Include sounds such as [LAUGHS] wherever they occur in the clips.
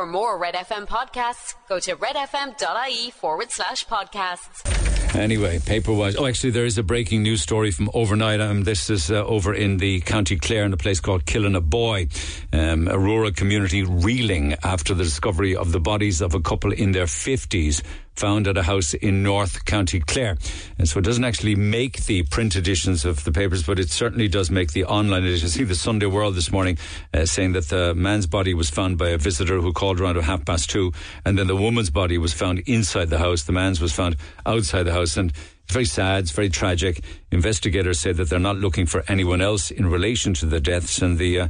For more Red FM podcasts, go to redfm.ie forward slash podcasts. Anyway, paper wise. Oh, actually, there is a breaking news story from overnight. Um, this is uh, over in the County Clare in a place called Killinaboy, um, a rural community reeling after the discovery of the bodies of a couple in their 50s found at a house in North County Clare. And so it doesn't actually make the print editions of the papers, but it certainly does make the online editions. See the Sunday World this morning uh, saying that the man's body was found by a visitor who called around at half past two, and then the woman's body was found inside the house. The man's was found outside the house, and it's very sad, it's very tragic. Investigators say that they're not looking for anyone else in relation to the deaths, and the uh,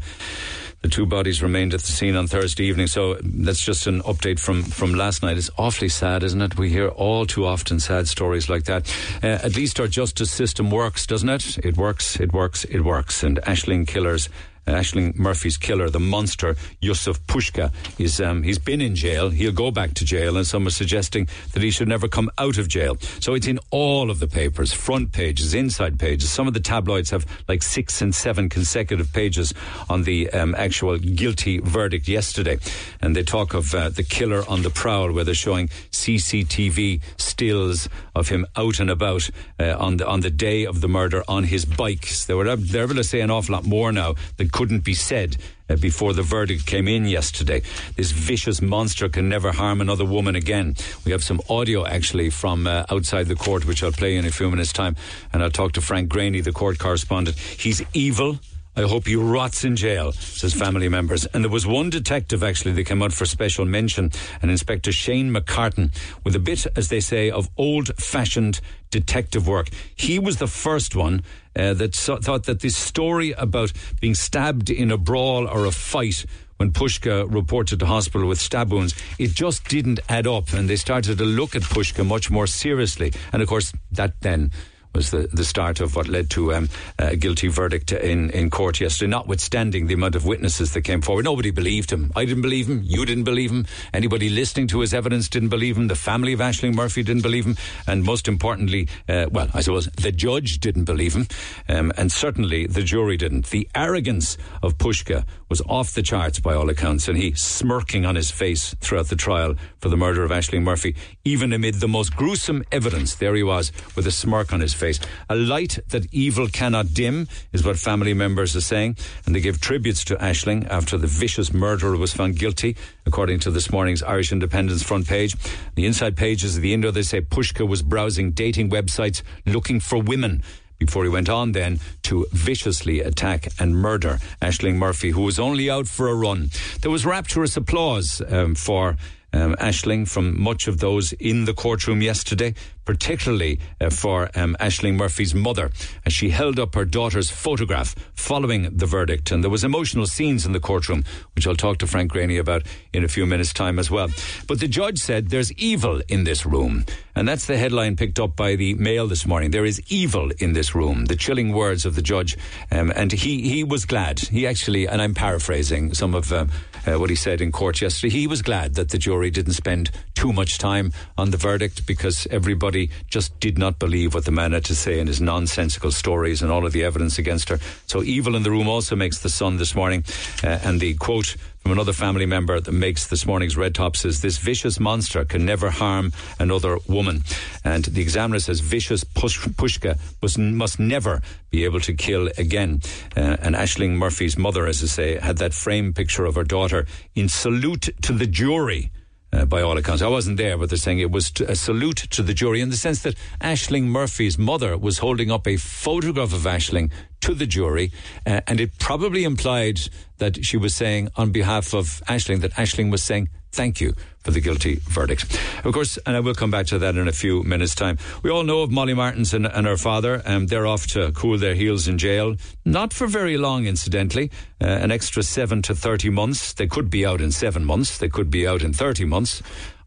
the two bodies remained at the scene on Thursday evening. So that's just an update from, from last night. It's awfully sad, isn't it? We hear all too often sad stories like that. Uh, at least our justice system works, doesn't it? It works, it works, it works. And Ashling killers Ashling Murphy's killer, the monster Jozef Puska, is um, he's been in jail. He'll go back to jail, and some are suggesting that he should never come out of jail. So it's in all of the papers, front pages, inside pages. Some of the tabloids have like six and seven consecutive pages on the um, actual guilty verdict yesterday, and they talk of uh, the killer on the prowl, where they're showing CCTV stills of him out and about uh, on the on the day of the murder on his bikes. They were they're able to say an awful lot more now couldn't be said uh, before the verdict came in yesterday. This vicious monster can never harm another woman again. We have some audio actually from uh, outside the court, which I'll play in a few minutes' time, and I'll talk to Frank Greaney, the court correspondent. He's evil. I hope he rots in jail, says family members. And there was one detective actually that came out for special mention, an Inspector Shane McCartan, with a bit, as they say, of old fashioned detective work. He was the first one uh, that so- thought that this story about being stabbed in a brawl or a fight when Puska reported to hospital with stab wounds, it just didn't add up. And they started to look at Puska much more seriously. And of course, that then was the, the start of what led to um, a guilty verdict in, in court yesterday, notwithstanding the amount of witnesses that came forward. Nobody believed him. I didn't believe him. You didn't believe him. Anybody listening to his evidence didn't believe him. The family of Ashling Murphy didn't believe him. And most importantly, uh, well, I suppose the judge didn't believe him. Um, and certainly the jury didn't. The arrogance of Puska was off the charts by all accounts. And he smirking on his face throughout the trial for the murder of Ashling Murphy, even amid the most gruesome evidence. There he was with a smirk on his face. A light that evil cannot dim is what family members are saying, and they give tributes to Ashling after the vicious murderer was found guilty, according to this morning's Irish Independent's front page. The inside pages of the Indo, they say Puska was browsing dating websites looking for women before he went on then to viciously attack and murder Ashling Murphy, who was only out for a run. There was rapturous applause um, for um, Ashling from much of those in the courtroom yesterday, particularly uh, for um, Murphy's mother, as she held up her daughter's photograph following the verdict. And there was emotional scenes in the courtroom, which I'll talk to Frank Greaney about in a few minutes' time as well. But the judge said there's evil in this room. And that's the headline picked up by the Mail this morning. There is evil in this room. The chilling words of the judge. Um, and he, he was glad. He actually, and I'm paraphrasing some of uh, uh, what he said in court yesterday, he was glad that the jury didn't spend too much time on the verdict because everybody just did not believe what the man had to say in his nonsensical stories and all of the evidence against her. So evil in the room also makes the sun this morning. Uh, and the quote from another family member that makes this morning's Red Top says, This vicious monster can never harm another woman. And the examiner says, Vicious push- Puska must, must never be able to kill again. Uh, and Ashling Murphy's mother, as I say, had that framed picture of her daughter in salute to the jury. Uh, by all accounts. I wasn't there, but they're saying it was a salute to the jury in the sense that Ashling Murphy's mother was holding up a photograph of Ashling to the jury, uh, and it probably implied that she was saying on behalf of Ashling that Ashling was saying thank you for the guilty verdict. Of course, and I will come back to that in a few minutes' time. We all know of Molly Martens and, and her father. Um, they're off to cool their heels in jail. Not for very long, incidentally. Uh, an extra seven to 30 months. They could be out in seven months. They could be out in 30 months.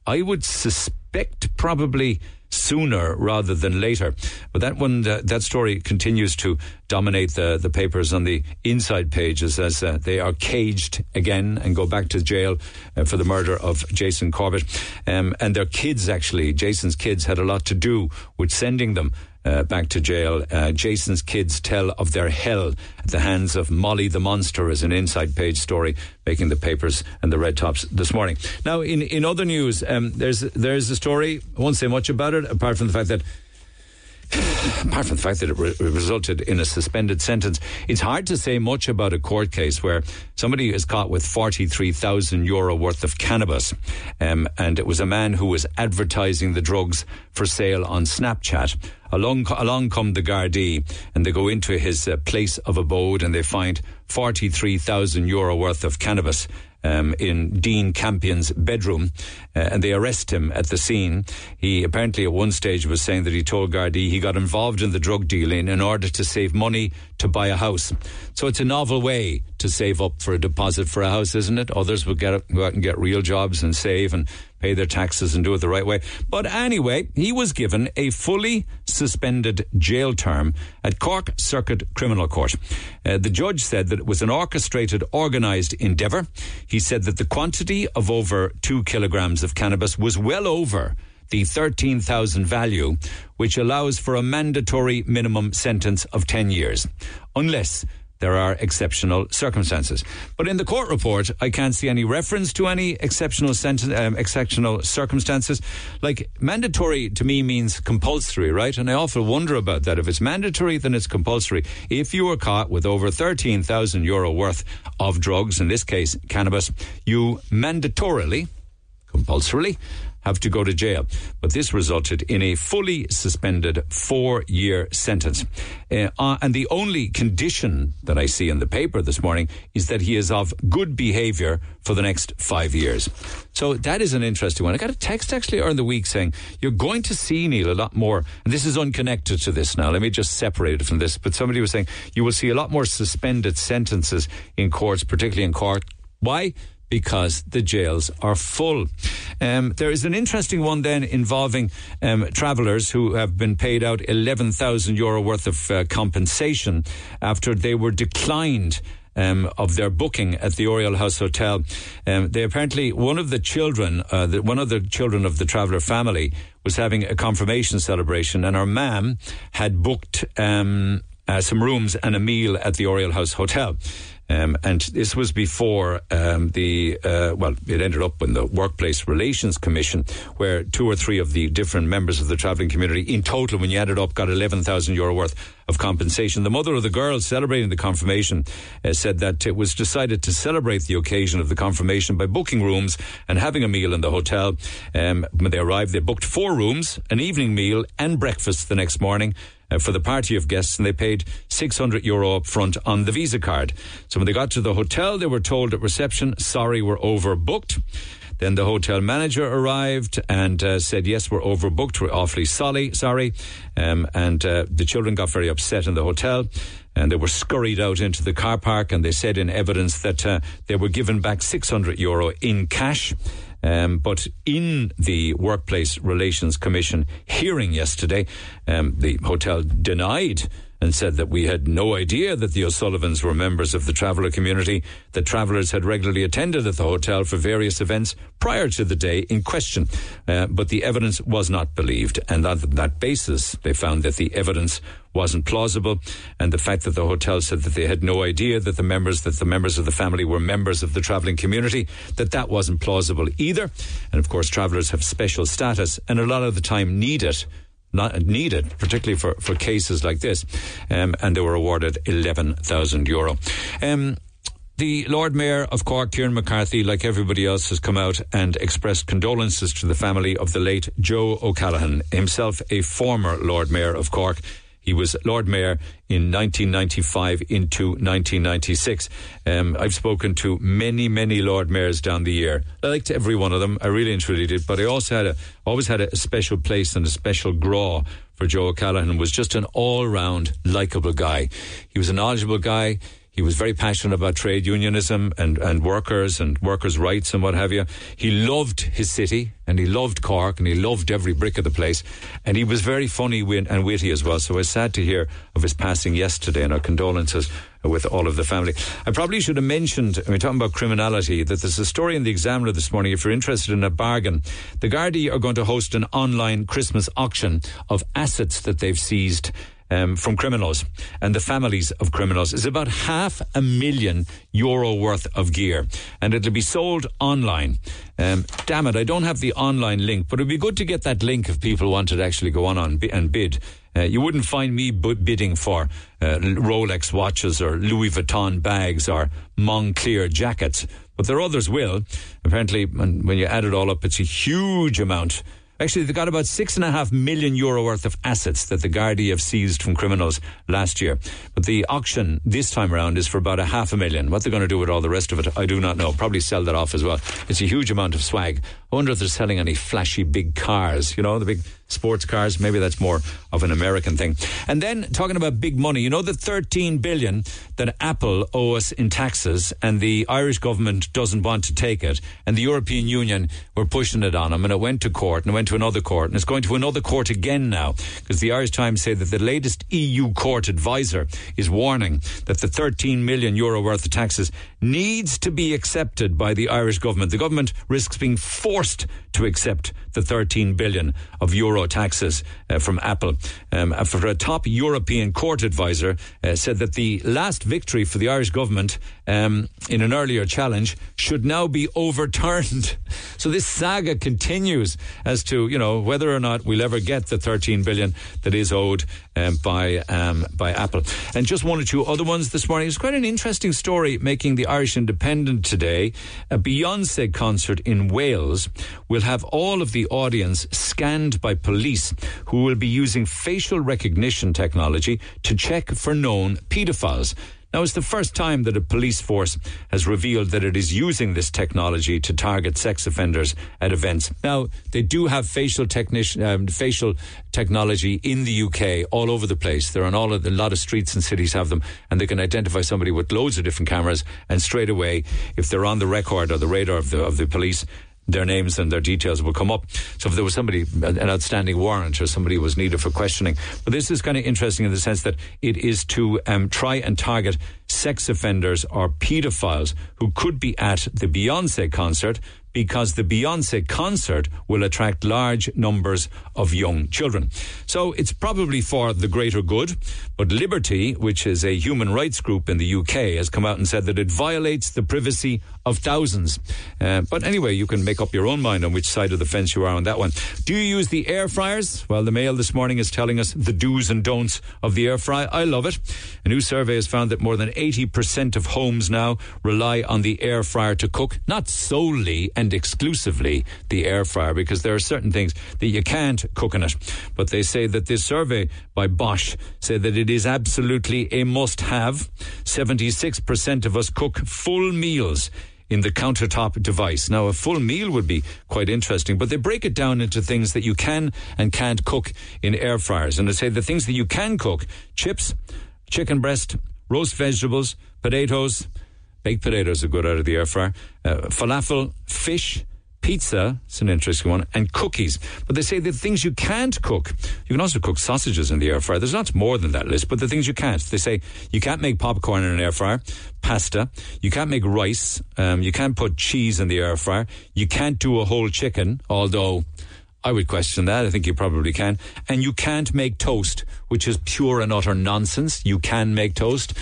I would suspect probably sooner rather than later. But that one, uh, that story continues to dominate the, the papers on the inside pages as uh, they are caged again and go back to jail uh, for the murder of Jason Corbett. Um, and their kids, actually, Jason's kids, had a lot to do with sending them uh, back to jail. Uh, Jason's kids tell of their hell at the hands of Molly the Monster as an inside page story making the papers and the red tops this morning. Now, in, in other news, um, there's, there's a story, I won't say much about it, apart from the fact that [SIGHS] apart from the fact that it re- resulted in a suspended sentence, it's hard to say much about a court case where somebody is caught with 43,000 euro worth of cannabis. Um, and it was a man who was advertising the drugs for sale on Snapchat. Along, along come the Gardaí and they go into his uh, place of abode and they find 43,000 euro worth of cannabis um, in Dean Campion's bedroom, uh, and they arrest him at the scene. He apparently at one stage was saying that he told Gardaí he got involved in the drug dealing in order to save money to buy a house. So it's a novel way to save up for a deposit for a house, isn't it? Others would get go out and get real jobs and save and pay their taxes and do it the right way. But anyway, he was given a fully suspended jail term at Cork Circuit Criminal Court. Uh, the judge said that it was an orchestrated, organised endeavour. He said that the quantity of over two kilograms of cannabis was well over the 13,000 value, which allows for a mandatory minimum sentence of 10 years, unless there are exceptional circumstances. But in the court report, I can't see any reference to any exceptional um, exceptional circumstances. Like mandatory to me means compulsory, right? And I often wonder about that. If it's mandatory, then it's compulsory. If you were caught with over 13,000 euro worth of drugs, in this case, cannabis, you mandatorily, compulsorily, have to go to jail. But this resulted in a fully suspended four year sentence. Uh, uh, and the only condition that I see in the paper this morning is that he is of good behaviour for the next five years. So that is an interesting one. I got a text actually earlier in the week saying, You're going to see, Neil, a lot more. And this is unconnected to this now. Let me just separate it from this. But somebody was saying, You will see a lot more suspended sentences in courts, particularly in court. Why? Because the jails are full. Um, there is an interesting one then involving um, travellers who have been paid out 11,000 euro worth of uh, compensation after they were declined. Um, of their booking at the Oriel House Hotel. Um, they apparently, one of the children, uh, the, one of the children of the traveller family was having a confirmation celebration and her mam had booked um, uh, some rooms and a meal at the Oriel House Hotel. Um, and this was before um, the, uh, well, it ended up in the Workplace Relations Commission, where two or three of the different members of the travelling community, in total, when you added up, got 11,000 euro worth of compensation. The mother of the girl celebrating the confirmation uh, said that it was decided to celebrate the occasion of the confirmation by booking rooms and having a meal in the hotel. Um, when they arrived, they booked four rooms, an evening meal, and breakfast the next morning for the party of guests, and they paid 600 euro up front on the Visa card. So when they got to the hotel, they were told at reception, sorry, we're overbooked. Then the hotel manager arrived and uh, said, "Yes, we're overbooked. We're awfully sorry, sorry." Um, and uh, the children got very upset in the hotel, and they were scurried out into the car park. And they said in evidence that uh, they were given back 600 euro in cash. Um, but in the Workplace Relations Commission hearing yesterday, um, the hotel denied and said that we had no idea that the O'Sullivans were members of the traveller community, that travellers had regularly attended at the hotel for various events prior to the day in question. Uh, but the evidence was not believed, and on that basis, they found that the evidence wasn't plausible, and the fact that the hotel said that they had no idea that the members that the members of the family were members of the travelling community, that that wasn't plausible either. And of course, travellers have special status, and a lot of the time need it not needed, particularly for, for cases like this. Um, and they were awarded 11,000 euro. Um, the Lord Mayor of Cork, Kieran McCarthy, like everybody else, has come out and expressed condolences to the family of the late Joe O'Callaghan, himself a former Lord Mayor of Cork. He was Lord Mayor in 1995 into 1996. Um, I've spoken to many, many Lord Mayors down the year. I liked every one of them. I really and truly did. But I also had a, always had a special place and a special grá for Joe O'Callaghan. Was just an all-round likable guy. He was a knowledgeable guy. He was very passionate about trade unionism and, and workers and workers' rights and what have you. He loved his city and he loved Cork and he loved every brick of the place. And he was very funny and witty as well. So I was sad to hear of his passing yesterday and our condolences with all of the family. I probably should have mentioned, we're talking about criminality, that there's a story in the Examiner this morning. If you're interested in a bargain, the Gardaí are going to host an online Christmas auction of assets that they've seized um, from criminals and the families of criminals is about half a million euro worth of gear, and it'll be sold online. Um, damn it, I don't have the online link, but it'd be good to get that link if people wanted to actually go on, on and bid. Uh, you wouldn't find me bidding for uh, Rolex watches or Louis Vuitton bags or Moncler jackets, but there others will. Apparently, when you add it all up, it's a huge amount Actually, they got about six and a half million euro worth of assets that the Gardaí have seized from criminals last year. But the auction this time around is for about a half a million. What they're going to do with all the rest of it, I do not know. Probably sell that off as well. It's a huge amount of swag. I wonder if they're selling any flashy big cars, you know, the big sports cars. Maybe that's more of an American thing. And then talking about big money, you know the 13 billion that Apple owe us in taxes and the Irish government doesn't want to take it and the European Union were pushing it on them and it went to court and it went to another court and it's going to another court again now because the Irish Times say that the latest EU court advisor is warning that the 13 million euro worth of taxes needs to be accepted by the Irish government. The government risks being forced to accept the 13 billion of euro taxes uh, from Apple. Um, for a top European court advisor uh, said that the last victory for the Irish government um, in an earlier challenge should now be overturned. [LAUGHS] So this saga continues as to you know whether or not we'll ever get the 13 billion that is owed um, by um, by Apple. And just one or two other ones this morning. It's quite an interesting story making the Irish Independent today. A Beyonce concert in Wales will have all of the audience scanned by police who will be using facial recognition technology to check for known paedophiles. Now, it's the first time that a police force has revealed that it is using this technology to target sex offenders at events. Now, they do have facial technician, um, facial technology in the UK all over the place. They're on all of the, a lot of streets and cities have them, and they can identify somebody with loads of different cameras. And straight away, if they're on the record or the radar of the of the police, their names and their details will come up. So if there was somebody, an outstanding warrant or somebody was needed for questioning. But this is kind of interesting in the sense that it is to um, try and target sex offenders or paedophiles who could be at the Beyonce concert because the Beyonce concert will attract large numbers of young children. So it's probably for the greater good, but Liberty, which is a human rights group in the UK, has come out and said that it violates the privacy of thousands. Uh, but anyway, you can make up your own mind on which side of the fence you are on that one. Do you use the air fryers? Well, the Mail this morning is telling us the do's and don'ts of the air fry. I love it. A new survey has found that more than 80% of homes now rely on the air fryer to cook, not solely and exclusively the air fryer, because there are certain things that you can't cook in it. But they say that this survey by Bosch said that it is absolutely a must have. 76% of us cook full meals in the countertop device. Now, a full meal would be quite interesting, but they break it down into things that you can and can't cook in air fryers. And they say the things that you can cook chips, chicken breast, roast vegetables, potatoes, baked potatoes are good out of the air fryer, uh, falafel, fish, pizza, it's an interesting one, and cookies. But they say the things you can't cook, you can also cook sausages in the air fryer. There's lots more than that list, but the things you can't. They say you can't make popcorn in an air fryer, pasta, you can't make rice, um, you can't put cheese in the air fryer, you can't do a whole chicken, although I would question that. I think you probably can. And you can't make toast, which is pure and utter nonsense. You can make toast.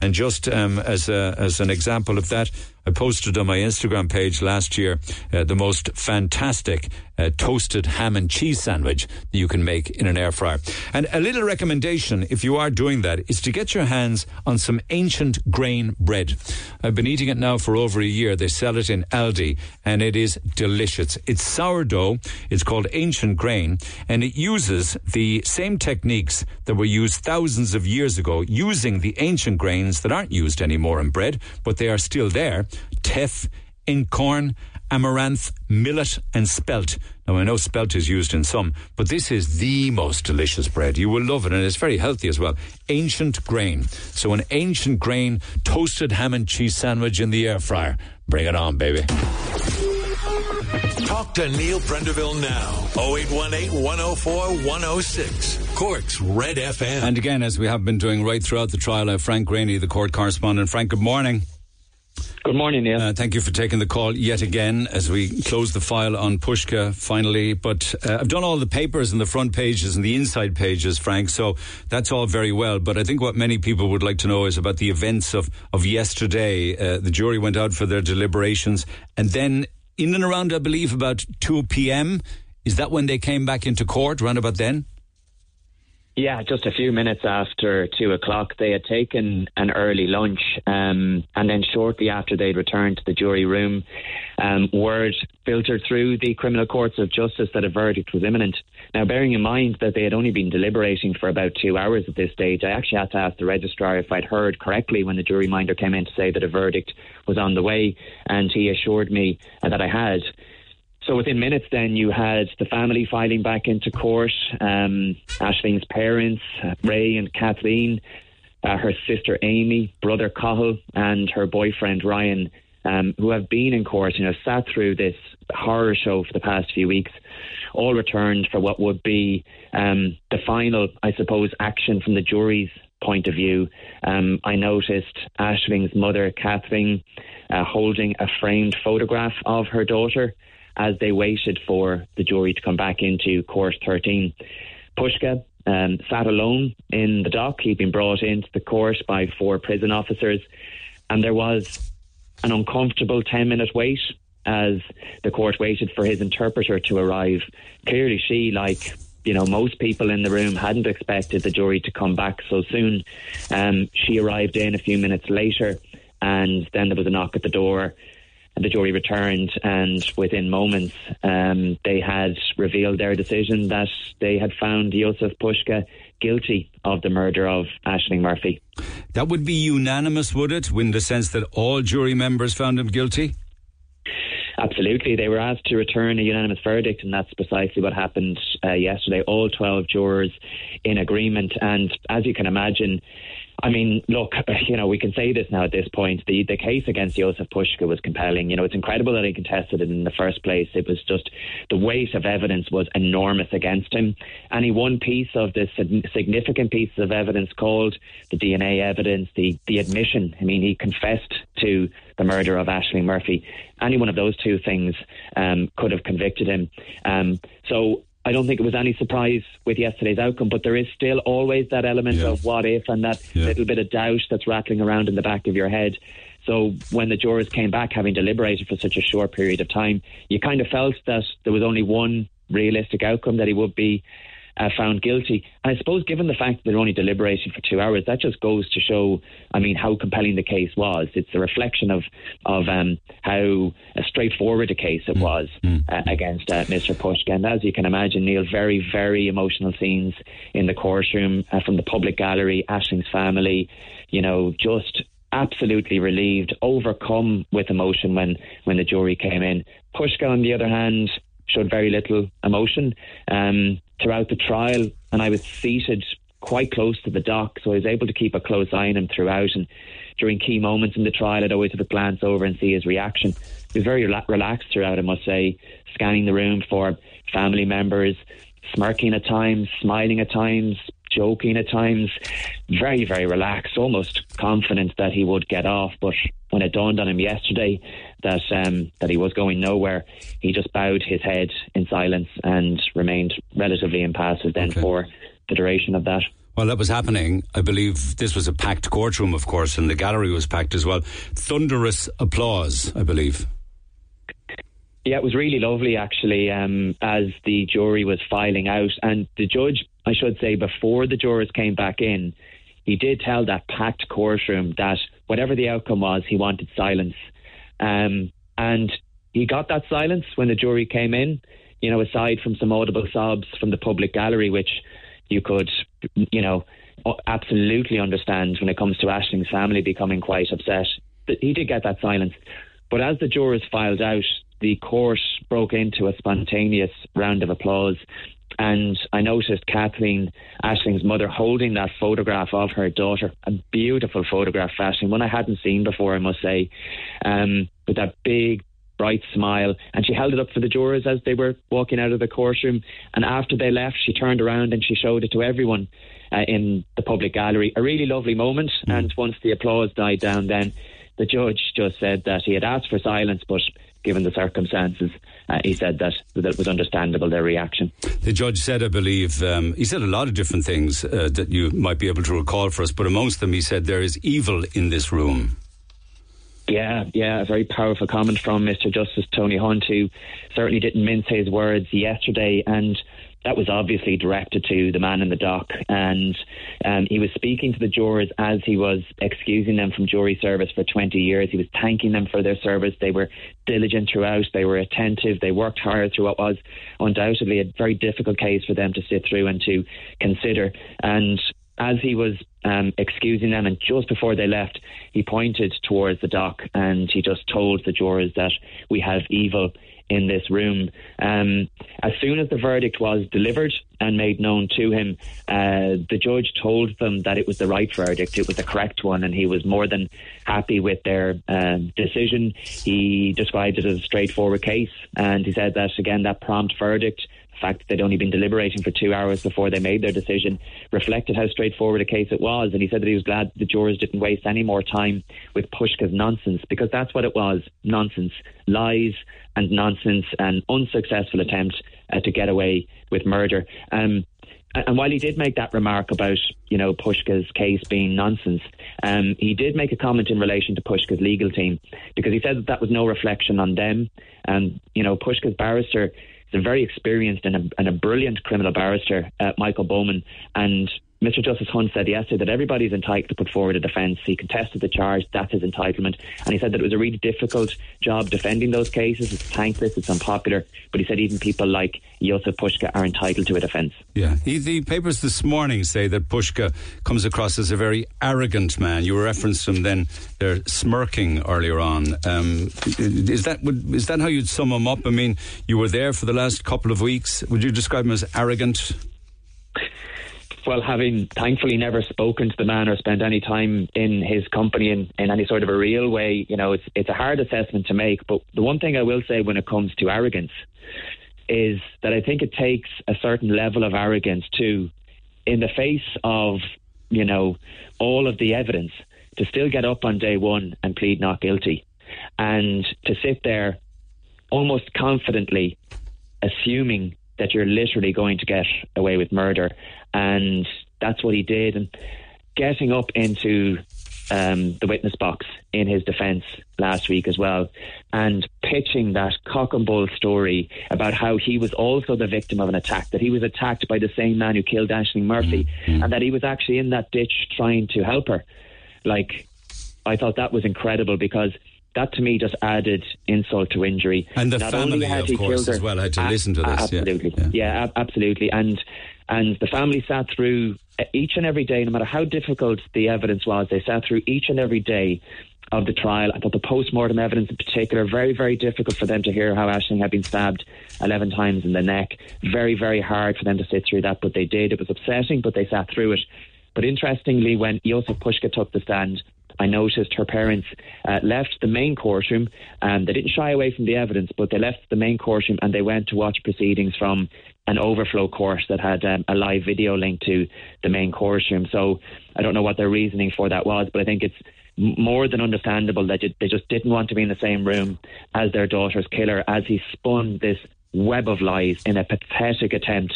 And just um, as, a, as an example of that, I posted on my Instagram page last year uh, the most fantastic uh, toasted ham and cheese sandwich that you can make in an air fryer. And a little recommendation, if you are doing that, is to get your hands on some ancient grain bread. I've been eating it now for over a year. They sell it in Aldi, and it is delicious. It's sourdough. It's called ancient grain, and it uses the same techniques that were used thousands of years ago, using the ancient grains that aren't used anymore in bread, but they are still there teff, einkorn, amaranth, millet, and spelt. Now, I know spelt is used in some, but this is the most delicious bread. You will love it, and it's very healthy as well. Ancient grain. So, an ancient grain toasted ham and cheese sandwich in the air fryer. Bring it on, baby. Talk to Neil Prendeville now. 0818 104 106. Cork's Red FM. And again, as we have been doing right throughout the trial, uh, Frank Greaney, the court correspondent. Frank, good morning. Good morning, Neil. Uh, thank you for taking the call yet again as we close the file on Puska finally. But uh, I've done all the papers and the front pages and the inside pages, Frank, so that's all very well. But I think what many people would like to know is about the events of, of yesterday. Uh, the jury went out for their deliberations and then in and around, I believe, about 2 p.m., is that when they came back into court, round about then? Yeah, just a few minutes after two o'clock, they had taken an early lunch, um, and then shortly after they'd returned to the jury room, um, word filtered through the criminal courts of justice that a verdict was imminent. Now, bearing in mind that they had only been deliberating for about two hours at this stage, I actually had to ask the registrar if I'd heard correctly when the jury minder came in to say that a verdict was on the way, and he assured me that I had. So within minutes, then you had the family filing back into court. Um, Ashling's parents, uh, Ray and Kathleen, uh, her sister Amy, brother Cathal, and her boyfriend Ryan, um, who have been in court, you know, sat through this horror show for the past few weeks, all returned for what would be um, the final, I suppose, action from the jury's point of view. Um, I noticed Ashling's mother, Catherine, uh, holding a framed photograph of her daughter as they waited for the jury to come back into court 13. Pushka um, sat alone in the dock. He'd been brought into the court by four prison officers, and there was an uncomfortable 10 minute wait as the court waited for his interpreter to arrive. Clearly, she, like you know, most people in the room hadn't expected the jury to come back so soon. Um, she arrived in a few minutes later, and then there was a knock at the door the jury returned, and within moments, um, they had revealed their decision that they had found Jozef Puska guilty of the murder of Ashling Murphy. That would be unanimous, would it, in the sense that all jury members found him guilty? Absolutely. They were asked to return a unanimous verdict, and that's precisely what happened uh, yesterday. All 12 jurors in agreement. And as you can imagine, I mean, look, [LAUGHS] you know, we can say this now at this point. The the case against Jozef Puska was compelling. You know, it's incredible that he contested it in the first place. It was just the weight of evidence was enormous against him. And Any one piece of this significant pieces of evidence called the DNA evidence, the, the admission. I mean, he confessed to the murder of Ashling Murphy. Any one of those two things um, could have convicted him. Um, so I don't think it was any surprise with yesterday's outcome, but there is still always that element yeah. of what if and that yeah. little bit of doubt that's rattling around in the back of your head. So when the jurors came back, having deliberated for such a short period of time, you kind of felt that there was only one realistic outcome that he would be uh, found guilty. And I suppose, given the fact that they're only deliberating for two hours, that just goes to show, I mean, how compelling the case was. It's a reflection of of um, how straightforward a case it mm. was mm. uh, against uh, Mr. Puska. And as you can imagine, Neil, very, very emotional scenes in the courtroom uh, from the public gallery, Ashling's family, you know, just absolutely relieved, overcome with emotion when, when the jury came in. Puska, on the other hand, showed very little emotion um, throughout the trial, and I was seated quite close to the dock, so I was able to keep a close eye on him throughout. And during key moments in the trial, I'd always have a glance over and see his reaction. He was very relaxed throughout, I must say, scanning the room for family members, smirking at times, smiling at times, joking at times, very, very relaxed, almost confident that he would get off. But when it dawned on him yesterday that um, that he was going nowhere, he just bowed his head in silence and remained relatively impassive then okay. for the duration of that. While that was happening, I believe this was a packed courtroom, of course, and the gallery was packed as well. Thunderous applause, I believe. Yeah, it was really lovely actually um, as the jury was filing out. And the judge, I should say, before the jurors came back in, he did tell that packed courtroom that whatever the outcome was, he wanted silence. Um, and he got that silence when the jury came in, you know, aside from some audible sobs from the public gallery, which you could, you know, absolutely understand when it comes to Ashling's family becoming quite upset. But he did get that silence. But as the jurors filed out, the court broke into a spontaneous round of applause. And I noticed Kathleen Ashling's mother holding that photograph of her daughter, a beautiful photograph, Ashling, one I hadn't seen before, I must say, um, with that big bright smile, and she held it up for the jurors as they were walking out of the courtroom. And after they left, she turned around and she showed it to everyone uh, in the public gallery. A really lovely moment. Mm. And once the applause died down, then the judge just said that he had asked for silence, but given the circumstances, uh, he said that that was understandable their reaction. The judge said, I believe, um, he said a lot of different things uh, that you might be able to recall for us, but amongst them, he said there is evil in this room. Yeah, yeah, a very powerful comment from Mr. Justice Tony Hunt, who certainly didn't mince his words yesterday. And that was obviously directed to the man in the dock. And um, he was speaking to the jurors as he was excusing them from jury service for 20 years. He was thanking them for their service. They were diligent throughout, they were attentive, they worked hard through what was undoubtedly a very difficult case for them to sit through and to consider. And as he was um, excusing them, and just before they left, he pointed towards the dock and he just told the jurors that we have evil in this room. Um, as soon as the verdict was delivered and made known to him, uh, the judge told them that it was the right verdict, it was the correct one, and he was more than happy with their um, decision. He described it as a straightforward case, and he said that again, that prompt verdict fact that they'd only been deliberating for two hours before they made their decision reflected how straightforward a case it was. And he said that he was glad the jurors didn't waste any more time with Puska's nonsense because that's what it was nonsense, lies and nonsense, an unsuccessful attempt uh, to get away with murder. Um, and while he did make that remark about, you know, Puska's case being nonsense, um, he did make a comment in relation to Puska's legal team because he said that that was no reflection on them. And, you know, Puska's barrister He's a very experienced and a, and a brilliant criminal barrister, uh, Michael Bowman, and Mr. Justice Hunt said yesterday that everybody's entitled to put forward a defence. He contested the charge, that's his entitlement. And he said that it was a really difficult job defending those cases. It's thankless, it's unpopular. But he said even people like Jozef Puska are entitled to a defence. Yeah. He, the papers this morning say that Puska comes across as a very arrogant man. You referenced him then, they're smirking earlier on. Um, is, that, is that how you'd sum him up? I mean, you were there for the last couple of weeks. Would you describe him as arrogant? Well, having thankfully never spoken to the man or spent any time in his company in, in any sort of a real way, you know, it's it's a hard assessment to make. But the one thing I will say when it comes to arrogance is that I think it takes a certain level of arrogance to, in the face of, you know, all of the evidence, to still get up on day one and plead not guilty. And to sit there almost confidently assuming that you're literally going to get away with murder. And that's what he did. And getting up into um, the witness box in his defence last week as well, and pitching that cock and bull story about how he was also the victim of an attack, that he was attacked by the same man who killed Ashling Murphy, mm-hmm. and that he was actually in that ditch trying to help her. Like, I thought that was incredible because that to me just added insult to injury. And the Not family, of course, as well, had to listen to this. Absolutely, yeah, yeah. yeah absolutely. And and the family sat through each and every day, no matter how difficult the evidence was. They sat through each and every day of the trial. I thought the post-mortem evidence in particular, very, very difficult for them to hear how Ashling had been stabbed 11 times in the neck. Very, very hard for them to sit through that, but they did. It was upsetting, but they sat through it. But interestingly, when Jozef Puska took the stand, I noticed her parents uh, left the main courtroom and they didn't shy away from the evidence, but they left the main courtroom and they went to watch proceedings from an overflow court that had um, a live video link to the main courtroom. So I don't know what their reasoning for that was, but I think it's more than understandable that they just didn't want to be in the same room as their daughter's killer as he spun this web of lies in a pathetic attempt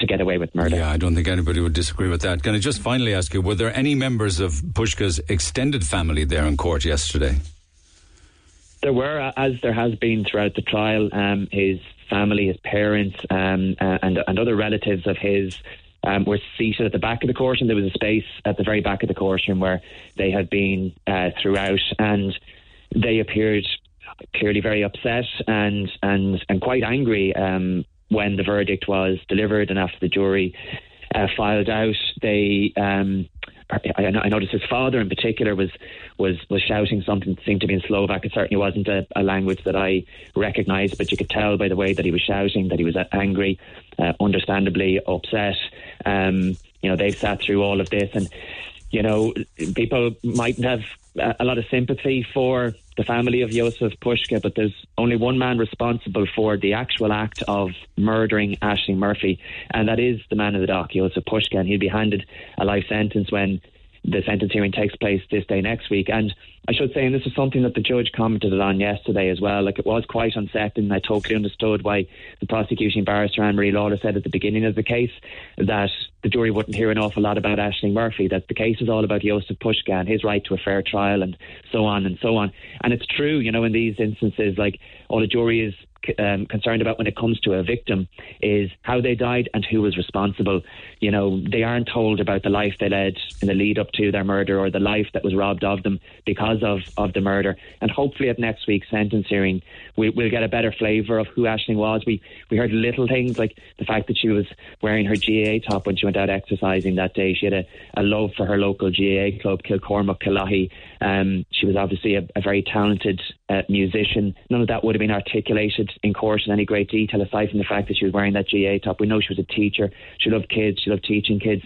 to get away with murder. Yeah, I don't think anybody would disagree with that. Can I just finally ask you, were there any members of Puska's extended family there in court yesterday? There were, as there has been throughout the trial. Um, his family, his parents, um, uh, and, and other relatives of his um, were seated at the back of the court, and there was a space at the very back of the courtroom where they had been uh, throughout, and they appeared clearly very upset and and and quite angry um, when the verdict was delivered and after the jury uh, filed out. They um, I, noticed his father in particular was was was shouting something that seemed to be in Slovak. It certainly wasn't a, a language that I recognised, but you could tell by the way that he was shouting that he was angry, uh, understandably upset. Um, you know, they've sat through all of this, and you know, people mightn't have a lot of sympathy for the family of Jozef Puska, but there's only one man responsible for the actual act of murdering Ashling Murphy, and that is the man in the dock, Jozef Puska, and he'll be handed a life sentence when the sentence hearing takes place this day next week. And I should say, and this is something that the judge commented on yesterday as well, like it was quite unsettling. I totally understood why the prosecuting barrister Anne Marie Lawlor said at the beginning of the case that the jury wouldn't hear an awful lot about Ashling Murphy, that the case is all about Jozef Puska and his right to a fair trial and so on and so on. And it's true, you know, in these instances, like all the jury is um, concerned about when it comes to a victim is how they died and who was responsible. You know, they aren't told about the life they led in the lead up to their murder or the life that was robbed of them because of, of the murder. And hopefully at next week's sentence hearing, we, will get a better flavour of who Ashling was. We, we heard little things like the fact that she was wearing her GAA top when she went out exercising that day. She had a, a love for her local GAA club, Kilcormac Killoughey. Um, she was obviously a, a very talented uh, musician. None of that would have been articulated in court in any great detail, aside from the fact that she was wearing that GA top. We know she was a teacher. She loved kids. She loved teaching kids.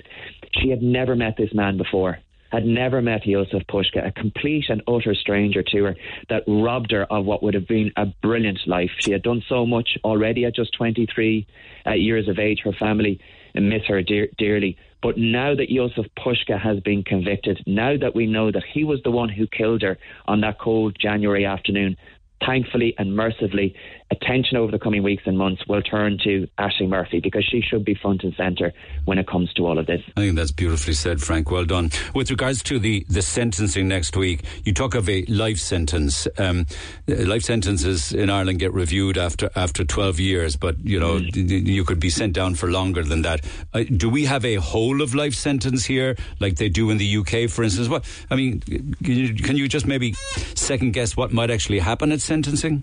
She had never met this man before. Had never met Jozef Puska, a complete and utter stranger to her, that robbed her of what would have been a brilliant life. She had done so much already at just 23 uh, years of age. Her family miss her dear, dearly. But now that Jozef Puska has been convicted, now that we know that he was the one who killed her on that cold January afternoon, thankfully and mercifully, attention over the coming weeks and months will turn to Ashling Murphy because she should be front and centre when it comes to all of this. I think that's beautifully said, Frank. Well done. With regards to the, the sentencing next week, you talk of a life sentence. Um, life sentences in Ireland get reviewed after after 12 years, but you know mm. you could be sent down for longer than that. Uh, do we have a whole of life sentence here, like they do in the UK, for instance? What I mean, can you, can you just maybe second guess what might actually happen at sentencing?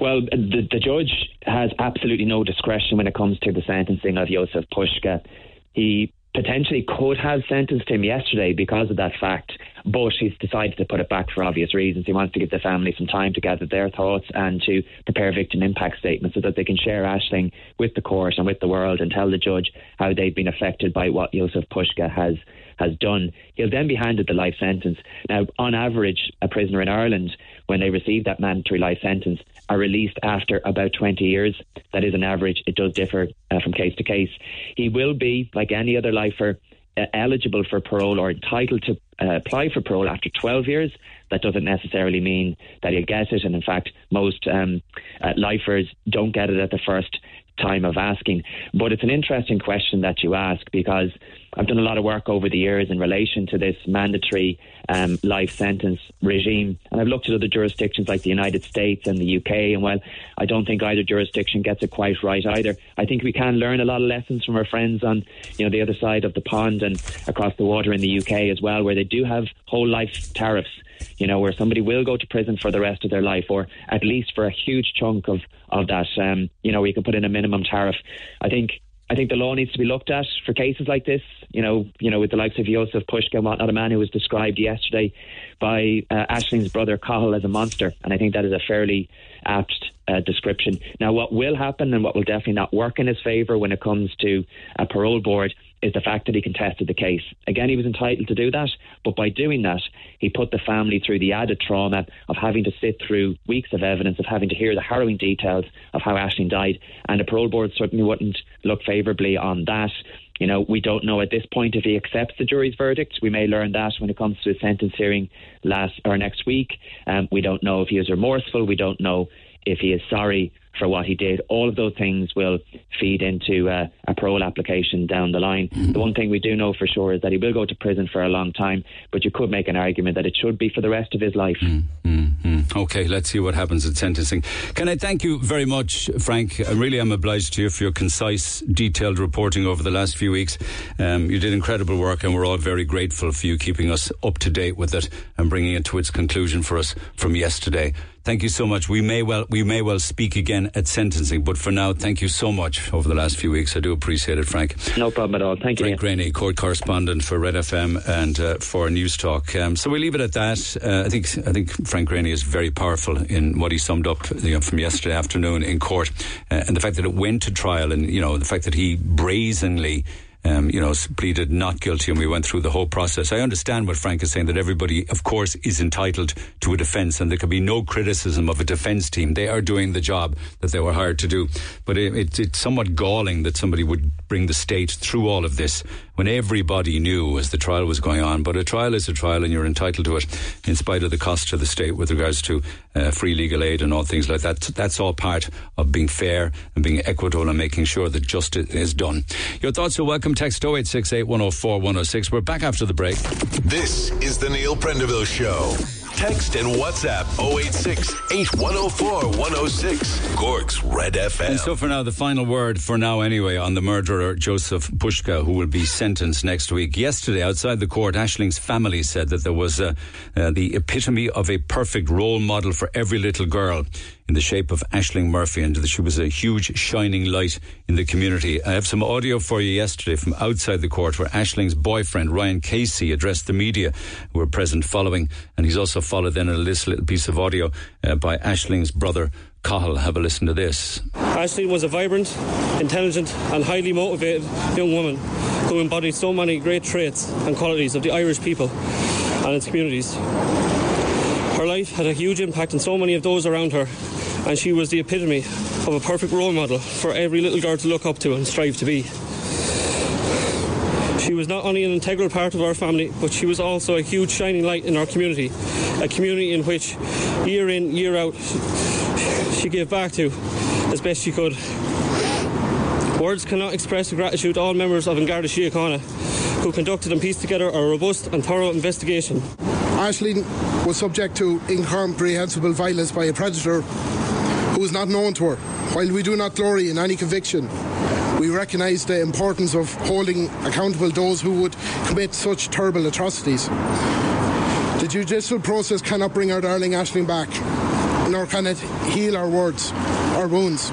Well, uh, the, the judge has absolutely no discretion when it comes to the sentencing of Jozef Puska. He potentially could have sentenced him yesterday because of that fact, but he's decided to put it back for obvious reasons. He wants to give the family some time to gather their thoughts and to prepare victim impact statements so that they can share Ashling with the court and with the world and tell the judge how they've been affected by what Jozef Puska has has done. He'll then be handed the life sentence. Now, on average, a prisoner in Ireland, when they receive that mandatory life sentence, are released after about 20 years. That is an average. It does differ uh, from case to case. He will be, like any other lifer, uh, eligible for parole or entitled to uh, apply for parole after 12 years. That doesn't necessarily mean that he'll get it. And in fact, most um, uh, lifers don't get it at the first time of asking. But it's an interesting question that you ask because I've done a lot of work over the years in relation to this mandatory um, life sentence regime, and I've looked at other jurisdictions like the United States and the UK. And while I don't think either jurisdiction gets it quite right either, I think we can learn a lot of lessons from our friends on you know the other side of the pond and across the water in the UK as well, where they do have whole life tariffs you know, where somebody will go to prison for the rest of their life, or at least for a huge chunk of of that. Um, you know, we can put in a minimum tariff. I think I think the law needs to be looked at for cases like this. You know, you know, with the likes of Jozef Puska and whatnot, a man who was described yesterday by uh, brother Cathal as a monster, and I think that is a fairly apt uh, description. Now, what will happen and what will definitely not work in his favour when it comes to a parole board is the fact that he contested the case. Again, he was entitled to do that, but by doing that, he put the family through the added trauma of having to sit through weeks of evidence, of having to hear the harrowing details of how Ashling died, and the parole board certainly wouldn't look favourably on that. You know, we don't know at this point if he accepts the jury's verdict. We may learn that when it comes to a sentence hearing last or next week. Um, we don't know if he is remorseful. We don't know if he is sorry for what he did. All of those things will feed into uh, a parole application down the line. Mm-hmm. The one thing we do know for sure is that he will go to prison for a long time, but you could make an argument that it should be for the rest of his life. Mm-hmm. Okay, let's see what happens at sentencing. Can I thank you very much, Frank? I really am obliged to you for your concise, detailed reporting over the last few weeks. Um, you did incredible work, and we're all very grateful for you keeping us up to date with it and bringing it to its conclusion for us from yesterday. Thank you so much. We may well we may well speak again at sentencing, but for now, thank you so much over the last few weeks. I do appreciate it, Frank. No problem at all. Thank you. Frank Greaney, court correspondent for Red FM and uh, for Newstalk. Um, so we leave it at that. Uh, I think I think Frank Greaney is very powerful in what he summed up you know, from yesterday afternoon in court, uh, and the fact that it went to trial, and you know the fact that he brazenly um, you know, pleaded not guilty, and we went through the whole process. I understand what Frank is saying that everybody, of course, is entitled to a defence, and there can be no criticism of a defence team. They are doing the job that they were hired to do. But it, it, it's somewhat galling that somebody would bring the state through all of this when everybody knew as the trial was going on. But a trial is a trial, and you're entitled to it, in spite of the cost to the state with regards to uh, free legal aid and all things like that. That's all part of being fair and being equitable and making sure that justice is done. Your thoughts are welcome. Text 0868 104 106. We're back after the break. This is the Neil Prendeville Show. Text and WhatsApp 086 8104 106. Cork's Red FM. And so for now, the final word for now anyway on the murderer Joseph Puska, who will be sentenced next week. Yesterday, outside the court, Ashling's family said that there was uh, uh, the epitome of a perfect role model for every little girl in the shape of Ashling Murphy, and that she was a huge shining light in the community. I have some audio for you yesterday from outside the court where Ashling's boyfriend, Ryan Casey, addressed the media who were present following, and he's also followed then a little, little piece of audio uh, by Ashling's brother, Cathal. Have a listen to this. Ashling was a vibrant, intelligent, and highly motivated young woman who embodied so many great traits and qualities of the Irish people and its communities. Life had a huge impact on so many of those around her, and she was the epitome of a perfect role model for every little girl to look up to and strive to be. She was not only an integral part of our family, but she was also a huge shining light in our community, a community in which, year in, year out, she gave back to as best she could. Words cannot express the gratitude all members of An Garda Síochána who conducted and pieced together a robust and thorough investigation. Ashling was subject to incomprehensible violence by a predator who was not known to her. While we do not glory in any conviction, we recognise the importance of holding accountable those who would commit such terrible atrocities. The judicial process cannot bring our darling Ashling back, nor can it heal our words, our wounds.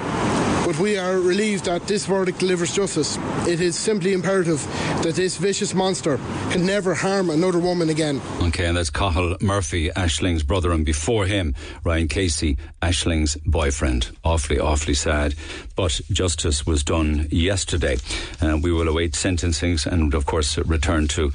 But we are relieved that this verdict delivers justice. It is simply imperative that this vicious monster can never harm another woman again. Okay, and that's Cathal Murphy, Ashling's brother, and before him, Ryan Casey, Ashling's boyfriend. Awfully, awfully sad. But justice was done yesterday. Uh, we will await sentencings and, of course, return to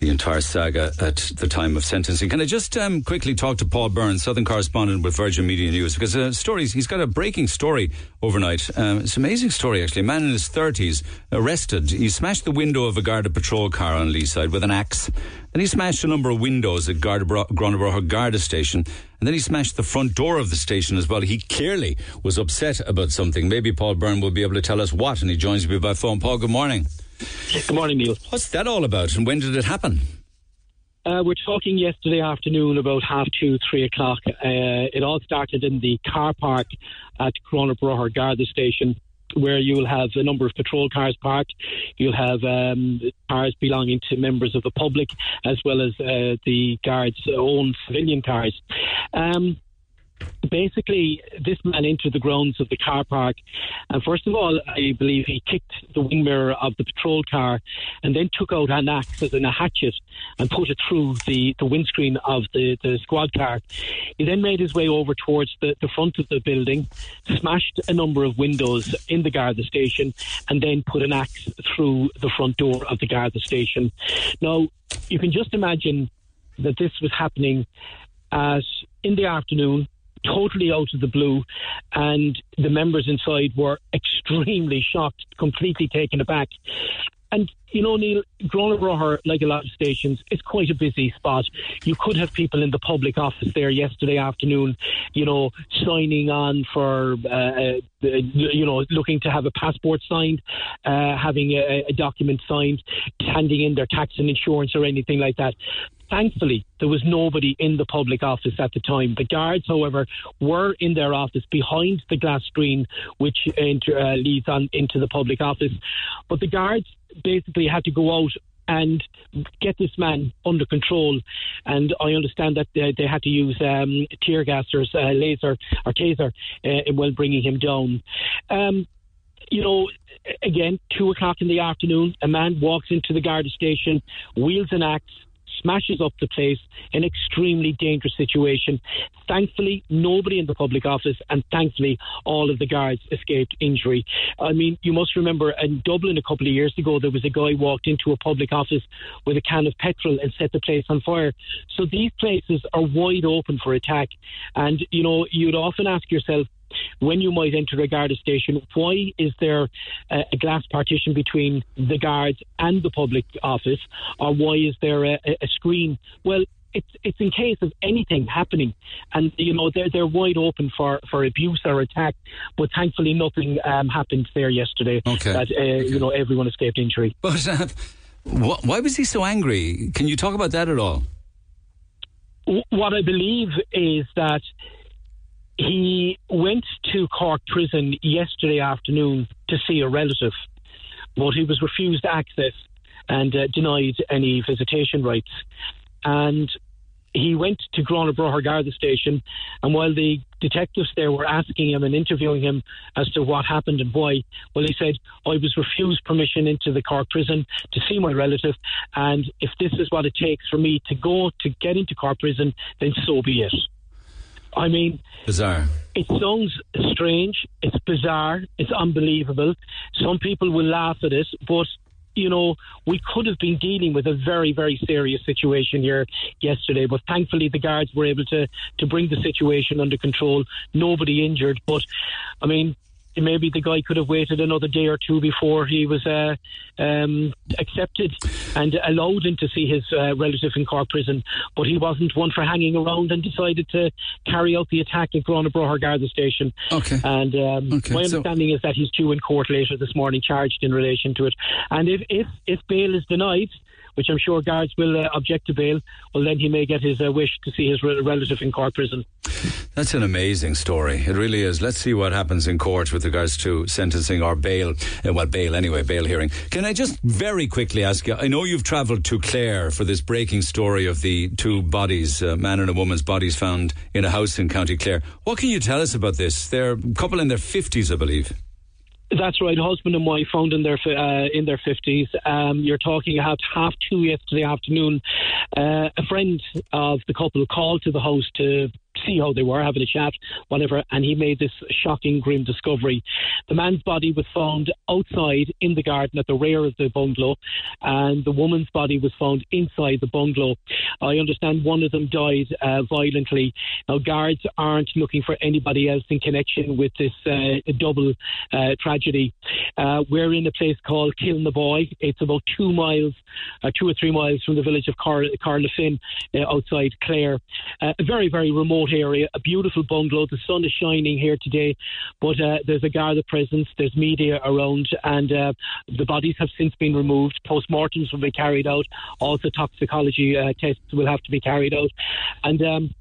the entire saga at the time of sentencing. Can I just um, quickly talk to Paul Byrne, Southern correspondent with Virgin Media News, because uh, stories he's got a breaking story overnight. Um, it's an amazing story actually. A man in his thirties arrested. He smashed the window of a Garda patrol car on Leeside with an axe. Then he smashed a number of windows at Garda Gurranabraher Garda station. And then he smashed the front door of the station as well. He clearly was upset about something. Maybe Paul Byrne will be able to tell us what. And he joins me by phone. Paul, good morning. Good morning, Neil. What's that all about, and when did it happen? Uh, we're talking yesterday afternoon about half two, three o'clock. Uh, it all started in the car park at Gurranabraher Garda station, where you'll have a number of patrol cars parked. You'll have um, cars belonging to members of the public, as well as uh, the guards' own civilian cars. Um, basically, this man entered the grounds of the car park, and first of all, I believe he kicked the wing mirror of the patrol car, and then took out an axe in a hatchet and put it through the, the windscreen of the, the squad car. He then made his way over towards the, the front of the building, smashed a number of windows in the Garda station, and then put an axe through the front door of the Garda station. Now, you can just imagine that this was happening as in the afternoon totally out of the blue, and the members inside were extremely shocked, completely taken aback. And you know, Neil, Gurranabraher, like a lot of stations, is quite a busy spot. You could have people in the public office there yesterday afternoon, you know, signing on for, uh, uh you know, looking to have a passport signed, uh, having a, a document signed, handing in their tax and insurance or anything like that. Thankfully, there was nobody in the public office at the time. The guards, however, were in their office behind the glass screen which enter, uh, leads on into the public office. But the guards basically had to go out and get this man under control. And I understand that they, they had to use um, tear gas or uh, laser or taser uh, while bringing him down. Um, you know, again, two o'clock in the afternoon, a man walks into the guard station, wields an axe, smashes up the place, an extremely dangerous situation. Thankfully, nobody in the public office, and thankfully, all of the guards escaped injury. I mean, you must remember in Dublin a couple of years ago, there was a guy walked into a public office with a can of petrol and set the place on fire. So these places are wide open for attack. And, you know, you'd often ask yourself, when you might enter a Garda station, why is there a, a glass partition between the guards and the public office, or why is there a, a screen? Well, it's it's in case of anything happening, and you know they're they're wide open for, for abuse or attack. But thankfully, nothing um, happened there yesterday. Okay. That uh, okay. you know everyone escaped injury. But uh, wh- why was he so angry? Can you talk about that at all? What I believe is that he went to Cork prison yesterday afternoon to see a relative, but he was refused access and uh, denied any visitation rights. And he went to Grona Garda station, and while the detectives there were asking him and interviewing him as to what happened and why, well, he said, I was refused permission into the Cork prison to see my relative, and if this is what it takes for me to go to get into Cork prison, then so be it. I mean, bizarre. It sounds strange. It's bizarre. It's unbelievable. Some people will laugh at it, but you know, we could have been dealing with a very, very serious situation here yesterday. But thankfully, the guards were able to to bring the situation under control. Nobody injured. But I mean, maybe the guy could have waited another day or two before he was uh, um, accepted and allowed in to see his uh, relative in Cork prison. But he wasn't one for hanging around and decided to carry out the attack at Grona Garda station. Okay. And um, Okay, my so- understanding is that he's due in court later this morning, charged in relation to it. And if if, if bail is denied. Which I'm sure guards will uh, object to bail. Well, then he may get his uh, wish to see his re- relative in Cork prison. That's an amazing story. It really is. Let's see what happens in court with regards to sentencing or bail. Uh, well, bail anyway, bail hearing. Can I just very quickly ask you? I know you've travelled to Clare for this breaking story of the two bodies, a man and a woman's bodies found in a house in County Clare. What can you tell us about this? They're a couple in their 50s, I believe. That's right, husband and wife found in their uh, in their fifties. Um, you're talking about half two yesterday afternoon. Uh, a friend of the couple called to the house to see how they were, having a chat, whatever, and he made this shocking, grim discovery. The man's body was found outside in the garden at the rear of the bungalow, and the woman's body was found inside the bungalow. I understand one of them died uh, violently. Now, guards aren't looking for anybody else in connection with this uh, double uh, tragedy. Uh, we're in a place called Kilnaboy. It's about two miles, uh, two or three miles from the village of Car- Corofin uh, outside Clare. A very, very remote area, a beautiful bungalow. The sun is shining here today, but uh, there's a Garda presence, there's media around, and uh, the bodies have since been removed. Postmortems will be carried out. Also, toxicology uh, tests will have to be carried out. And um,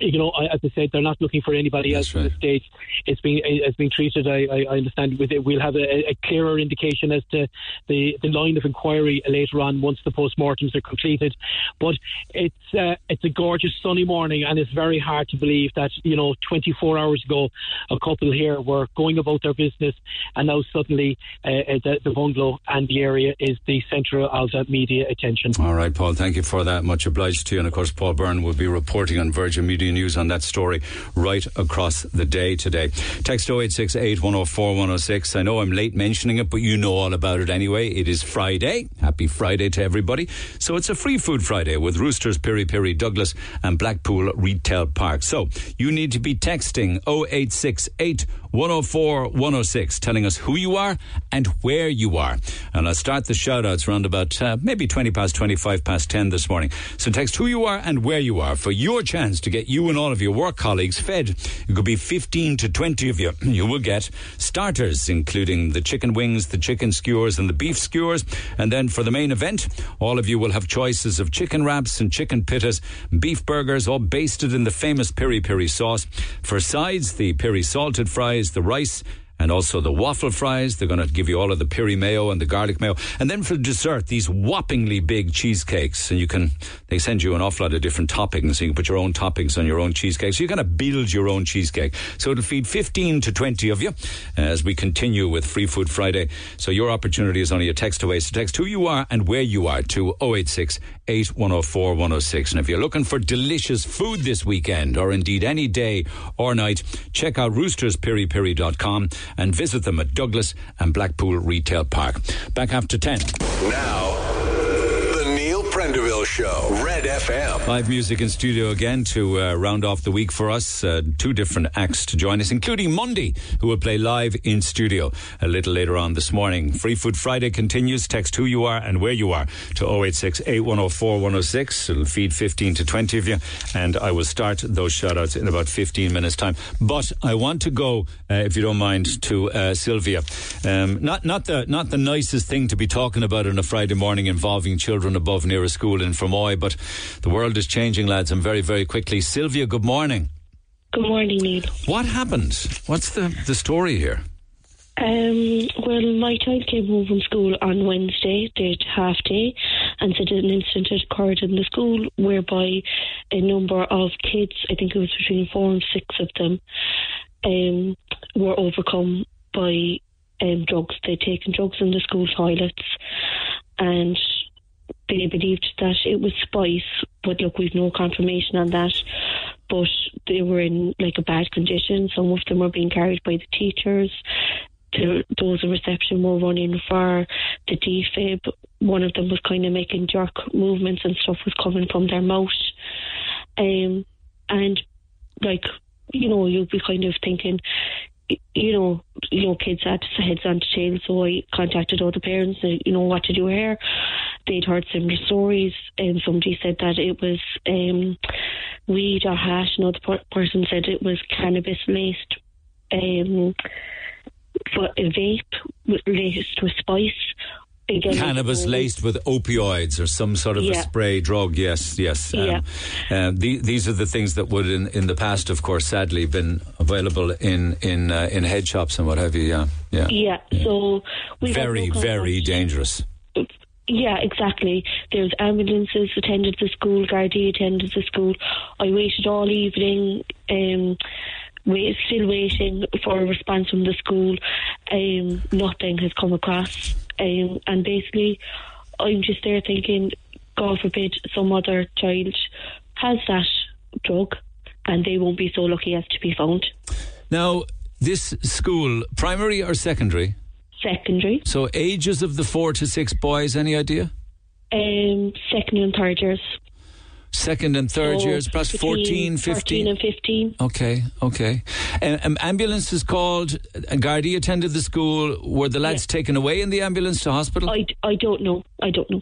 you know, as I said, they're not looking for anybody else at this stage. It's been it's been treated. I, I, I understand with it. We'll have a, a clearer indication as to the, the line of inquiry later on once the postmortems are completed. But it's uh, it's a gorgeous sunny morning, and it's very hard to believe that you know 24 hours ago, a couple here were going about their business, and now suddenly uh, uh, the, the bungalow and the area is the centre of uh, media attention. All right, Paul, thank you for that. Much obliged to you. And of course, Paul Byrne will be reporting on Virgin Media News on that story right across the day today. Text 0868 104 106. I know I'm late mentioning it, but you know all about it anyway. It is Friday. Happy Friday to everybody. So it's a free food Friday with Roosters, Piri Piri, Douglas, and Blackpool Retail Park. So you need to be texting 0868 104 106, telling us who you are and where you are. And I'll start the shout outs around about uh, maybe 20 past 25 past 10 this morning. So text who you are and where you are for your chance to get you and all of your work colleagues fed. It could be 15 to 20 of you. You will get starters, including the chicken wings, the chicken skewers, and the beef skewers. And then for the main event, all of you will have choices of chicken wraps and chicken pittas, beef burgers, all basted in the famous piri piri sauce. For sides, the piri salted fries, the rice, and also the waffle fries. They're going to give you all of the piri mayo and the garlic mayo. And then for dessert, these whoppingly big cheesecakes. And you can, they send you an awful lot of different toppings. You can put your own toppings on your own cheesecake. So you're going to build your own cheesecake. So it'll feed 15 to 20 of you as we continue with Free Food Friday. So your opportunity is only a text away. So text who you are and where you are to 086 8104 106. And if you're looking for delicious food this weekend, or indeed any day or night, check out roosterspiripiri.com and visit them at Douglas and Blackpool Retail Park. Back after 10. Now, Show, Red FM. Live music in studio again to uh, round off the week for us. Uh, two different acts to join us, including Monday, who will play live in studio a little later on this morning. Free Food Friday continues. Text who you are and where you are to 086 8104 106. It'll feed 15 to 20 of you, and I will start those shout outs in about 15 minutes' time. But I want to go, uh, if you don't mind, to uh, Sylvia. Um, not, not, the, not the nicest thing to be talking about on a Friday morning involving children above near a school in Fermoy, but the world is changing, lads, and very, very quickly. Sylvia, good morning. Good morning, Neil. What happened? What's the, the story here? Um, well, my child came home from school on Wednesday, did half day, and said an incident had occurred in the school whereby a number of kids, I think it was between four and six of them, um, were overcome by um, drugs. They'd taken drugs in the school toilets, and they believed that it was spice, but look, we've no confirmation on that. But they were in like a bad condition. Some of them were being carried by the teachers. The, those in reception were running for the defib. One of them was kind of making jerk movements and stuff was coming from their mouth. Um, and like, you know, you'd be kind of thinking, you know, you know, kids had heads on tails, so I contacted all the parents, uh, you know, what to do here. They'd heard similar stories, and somebody said that it was um, weed or hash. Another per- person said it was cannabis laced, um, for a vape with- laced with spice. Again, Cannabis um, laced with opioids or some sort of a spray drug. Yes, yes. Um, Yeah. uh, the, these are the things that would, in, in the past, of course, sadly, been available in in uh, in head shops and what have you. Yeah, yeah. Yeah, so we Very, very dangerous. Yeah, exactly. There was ambulances attended the school, Gardaí attended the school. I waited all evening, um, wait, still waiting for a response from the school. Um, nothing has come across. Um, and basically, I'm just there thinking, God forbid some other child has that drug and they won't be so lucky as to be found. Now, this school, primary or secondary? Secondary, So, ages of the four to six boys, any idea? um, second and third years. Second and third So years, perhaps between 14, 15. 13 and 15. Okay, okay. Um, um, ambulance is called. A Gardaí attended the school. Were the lads taken away in the ambulance to hospital? I, I don't know. I don't know.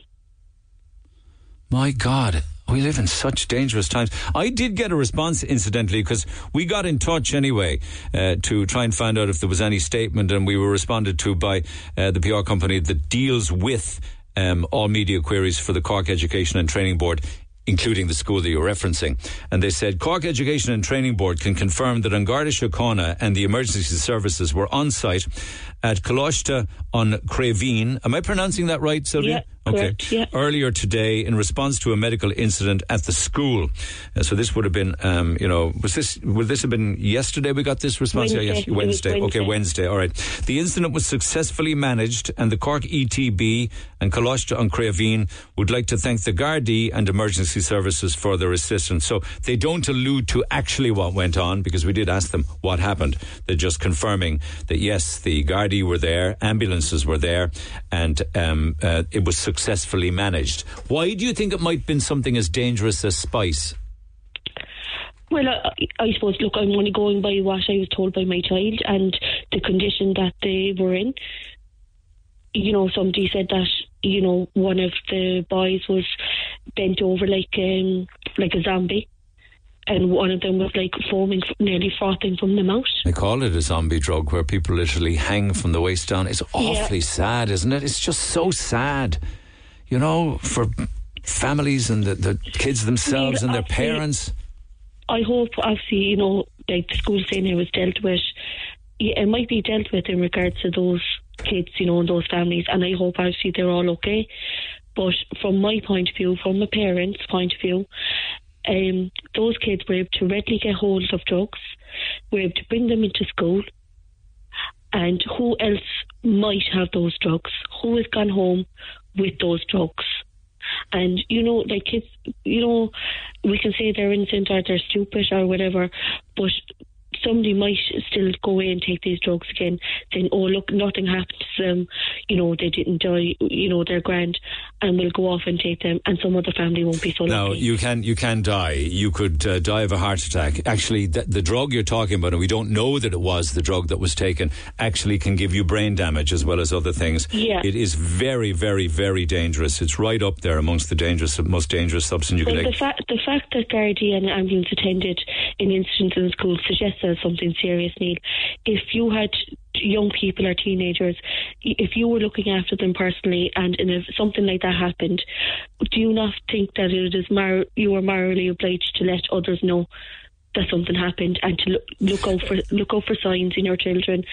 My God, we live in such dangerous times. I did get a response, incidentally, because we got in touch anyway uh, to try and find out if there was any statement, and we were responded to by uh, the PR company that deals with um, all media queries for the Cork Education and Training Board. Including the school that you're referencing. And they said Cork Education and Training Board can confirm that An Garda Síochána and the emergency services were on site at Coláiste an Chraoibhín. Am I pronouncing that right, Sylvia? Yeah, correct, yeah. earlier today in response to a medical incident at the school. Uh, so this would have been, um, you know, was this would this have been yesterday? We got this response. Yeah, Wednesday. yes, It was Wednesday. Okay, Wednesday. Wednesday. All right. The incident was successfully managed, and the Cork ETB and Coláiste an Chraoibhín would like to thank the Gardaí and emergency services for their assistance. So they don't allude to actually what went on because we did ask them what happened. They're just confirming that yes, the Gardaí were there, ambulances were there, and um, uh, it was successfully managed. Why do you think it might have been something as dangerous as spice? Well, I, I suppose, look, I'm only going by what I was told by my child and the condition that they were in. You know, somebody said that, you know, one of the boys was bent over like um, like a zombie. And one of them was like foaming, nearly frothing from the mouth. They call it a zombie drug where people literally hang from the waist down. It's awfully sad, isn't it? It's just so sad, you know, for families and the, the kids themselves and their parents. I hope, obviously, you know, like the school saying it was dealt with, it might be dealt with in regards to those kids, you know, and those families, and I hope obviously they're all okay. But from my point of view, from a parent's point of view, um, those kids were able to readily get hold of drugs, were able to bring them into school, and who else might have those drugs? Who has gone home with those drugs? And you know, like kids, you know, we can say they're innocent or they're stupid or whatever, but somebody might still go away and take these drugs again, saying, "Oh, look, nothing happened to them. You know, they didn't die. You know, they're grand, and we'll go off and take them, and some other family won't be so Now lucky." you can you can die. You could uh, die of a heart attack. Actually, the, the drug you're talking about, and we don't know that it was the drug that was taken, actually can give you brain damage as well as other things. Yeah. It is very, very, very dangerous. It's right up there amongst the dangerous, most dangerous substance you Well, can the, take. fa- the fact that Gardaí and ambulance attended in incident in school suggests something serious, Neil. If you had young people or teenagers, if you were looking after them personally, and, and if something like that happened, do you not think that it is mar- you are morally obliged to let others know? That something happened, and to look, look out for look out for signs in your children,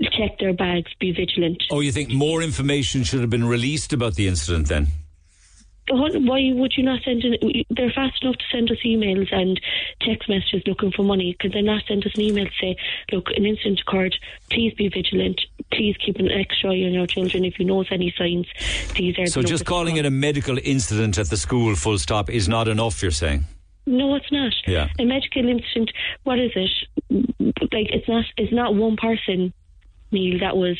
check their bags, be vigilant. Oh, you think more information should have been released about the incident then? Why would you not send? An, they're fast enough to send us emails and text messages looking for money. Could they not send us an email to say, "Look, an incident occurred. Please be vigilant. Please keep an extra eye on your children. If you notice any signs, these are." So just calling it a medical incident at the school, full stop, is not enough. You're saying? No, it's not. Yeah. A medical incident. What is it? Like it's not. It's not one person, Neil. That was.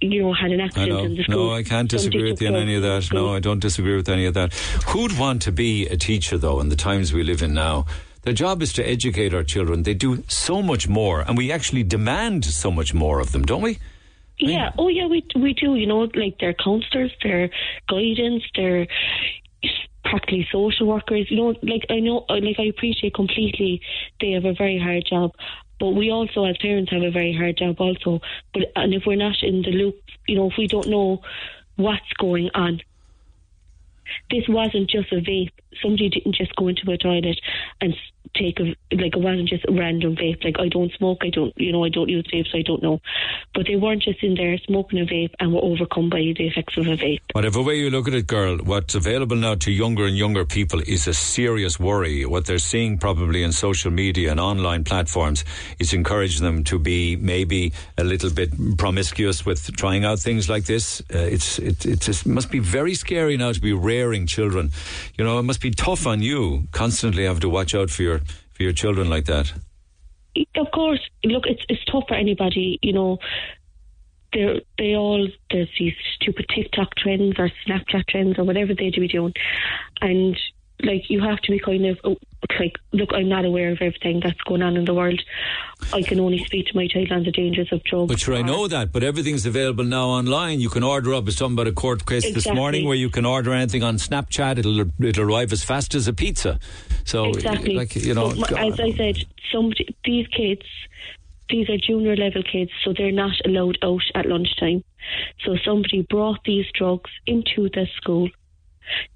You know, had an I accident know. in the school. No, I can't disagree with you on any of that. school. No, I don't disagree with any of that. Who'd want to be a teacher, though, in the times we live in now? Their job is to educate our children. They do so much more, and we actually demand so much more of them, don't we? Yeah. Oh, yeah. We we do. You know, like their counsellors, their guidance, their practically social workers. You know, like I know, uh, like I appreciate completely. They have a very hard job, but we also, as parents, have a very hard job also. But and if we're not in the loop, you know, if we don't know what's going on. This wasn't just a vape. Somebody didn't just go into a toilet and take a like it wasn't just a random vape. Like I don't smoke, I don't you know I don't use vapes, I don't know. But they weren't just in there smoking a vape and were overcome by the effects of a vape. Whatever way you look at it, girl, what's available now to younger and younger people is a serious worry. What they're seeing probably in social media and online platforms is encouraging them to be maybe a little bit promiscuous with trying out things like this. Uh, it's it, it must be very scary now to be rearing children. You know, it must be tough on you constantly have to watch out for your for your children like that. Of course, look, it's it's tough for anybody. You know, they they all there's these stupid TikTok trends or Snapchat trends or whatever they do be doing, and like you have to be kind of oh, like, look, I'm not aware of everything that's going on in the world. I can only speak to my child on the dangers of drugs. But sure, I know that. But everything's available now online. You can order up. Something about a court case this morning where you can order anything on Snapchat. It'll it'll arrive as fast as a pizza. So, exactly. like you know, But as. I said, some these kids, these are junior level kids, so they're not allowed out at lunchtime. So somebody brought these drugs into the school,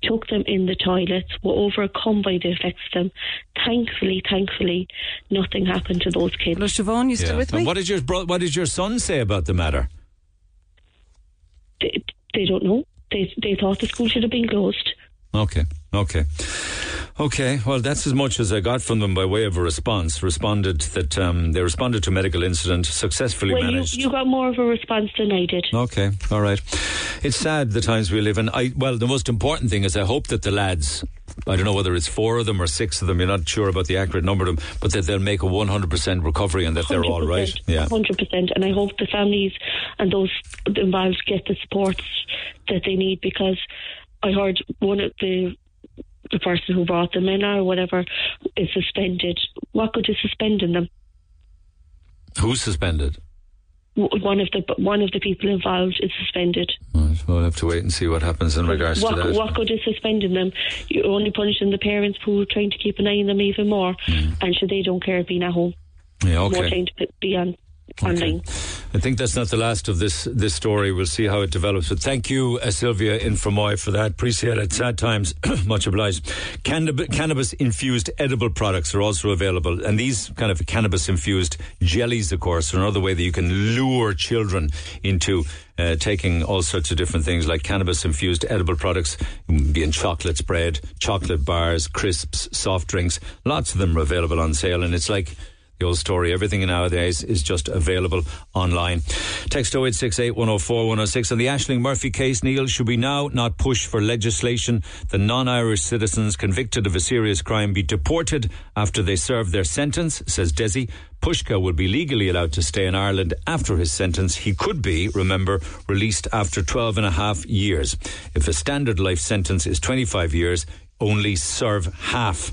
took them in the toilets, were overcome by the effects of them. Thankfully, thankfully, nothing happened to those kids. Hello, Siobhan, you still Yeah. with And me? what did your bro- what did your son say about the matter? They, they don't know. They they thought the school should have been closed. Okay, okay, okay. Well, that's as much as I got from them by way of a response. Responded that um, they responded to medical incident successfully Well, you, managed. you got more of a response than I did. Okay, all right. It's sad the times we live in. I well, the most important thing is I hope that the lads. I don't know whether it's four of them or six of them. You're not sure about the accurate number of them, but that they'll make a 100% recovery and that they're all right. Yeah. hundred percent. And I hope the families and those involved get the supports that they need because I heard one of the the person who brought them in or whatever is suspended. What good is suspending them? Who's suspended? One of the one of the people involved is suspended. Right, we'll have to wait and see what happens in regards What, to that. what good is suspending them? You're only punishing the parents who are trying to keep an eye on them even more, hmm. and so they don't care being at home. Yeah, More okay. trying to be on online. I think that's not the last of this this story. We'll see how it develops. But thank you, uh, Sylvia in for that. Appreciate it. Sad times. [COUGHS] Much obliged. Cannab- cannabis infused edible products are also available, and these kind of cannabis infused jellies, of course, are another way that you can lure children into uh, taking all sorts of different things like cannabis infused edible products, being chocolate spread, chocolate bars, crisps, soft drinks. Lots of them are available on sale, and it's like the old story. Everything nowadays is just available online. Text 0868 104 106. On the Ashling Murphy case, Neil, should we now not push for legislation that non Irish citizens convicted of a serious crime be deported after they serve their sentence, says Desi. Puska would be legally allowed to stay in Ireland after his sentence. He could be, remember, released after 12 and a half years. If a standard life sentence is 25 years, only serve half.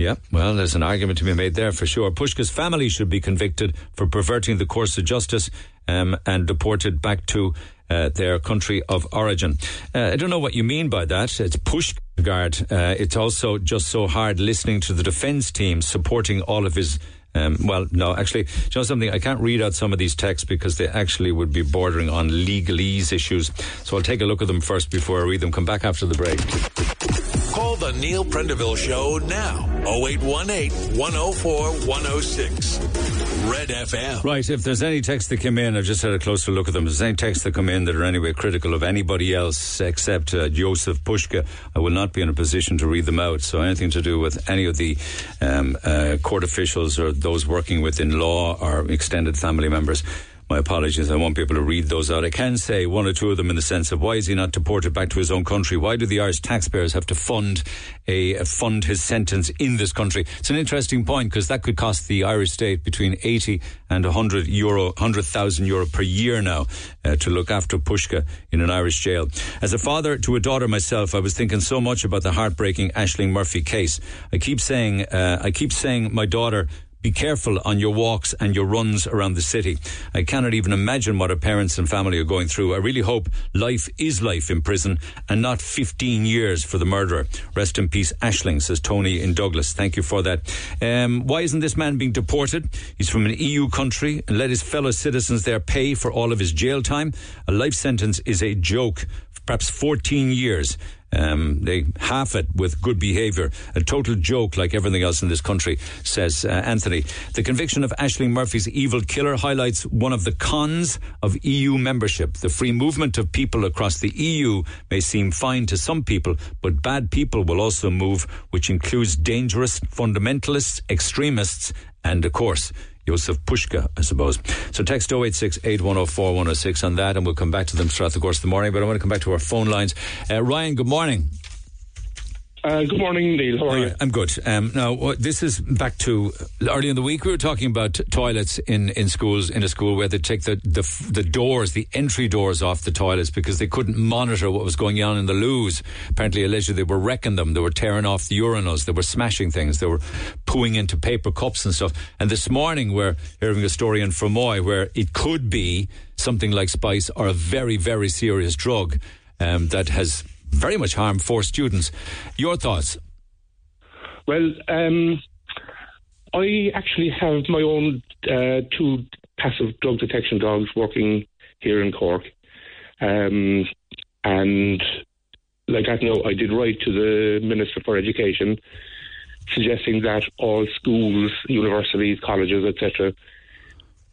Yeah, well, there's an argument to be made there for sure. Puska's family should be convicted for perverting the course of justice um, and deported back to uh, their country of origin. Uh, I don't know what you mean by that. It's Pushgard. Uh, it's also just so hard listening to the defence team supporting all of his. Um, well, no, actually, you know something? I can't read out some of these texts because they actually would be bordering on legalese issues. So I'll take a look at them first before I read them. Come back after the break. Call the Neil Prendeville Show now. 0818 104 106. Red FM. Right, if there's any texts that come in, I've just had a closer look at them. If there's any texts that come in that are anyway critical of anybody else except uh, Jozef Puska, I will not be in a position to read them out. So anything to do with any of the um, uh, court officials or those working within law or extended family members, my apologies. I won't be able to read those out. I can say one or two of them in the sense of why is he not deported back to his own country? Why do the Irish taxpayers have to fund a, a fund his sentence in this country? It's an interesting point because that could cost the Irish state between 80 and 100 euro, 100,000 euro per year now uh, to look after Puska in an Irish jail. As a father to a daughter myself, I was thinking so much about the heartbreaking Ashling Murphy case. I keep saying, uh, I keep saying my daughter be careful on your walks and your runs around the city. I cannot even imagine what our parents and family are going through. I really hope life is life in prison and not 15 years for the murderer. Rest in peace, Ashling, says Tony in Douglas. Thank you for that. Um, why isn't this man being deported? He's from an EU country and let his fellow citizens there pay for all of his jail time. A life sentence is a joke. Perhaps 14 years. Um, they half it with good behaviour. A total joke like everything else in this country, says uh, Anthony. The conviction of Ashley Murphy's evil killer highlights one of the cons of EU membership. The free movement of people across the EU may seem fine to some people, but bad people will also move, which includes dangerous fundamentalists, extremists, and of course, Jozef Puska, I suppose. So text 086 8104 on that, and we'll come back to them throughout the course of the morning. But I want to come back to our phone lines. Uh, Ryan, good morning. Uh, good morning, Neil. How are you? I'm good. Um, now, this is back to early in the week. We were talking about toilets in, in schools, in a school where they take the, the the doors, the entry doors off the toilets because they couldn't monitor what was going on in the loos. Apparently, allegedly, they were wrecking them. They were tearing off the urinals. They were smashing things. They were pooing into paper cups and stuff. And this morning, we're hearing a story in Fermoy where it could be something like spice or a very, very serious drug um, that has very much harm for students. Your thoughts? Well, um, I actually have my own uh, two passive drug detection dogs working here in Cork. Um, and like I know, I did write to the Minister for Education suggesting that all schools, universities, colleges, etc.,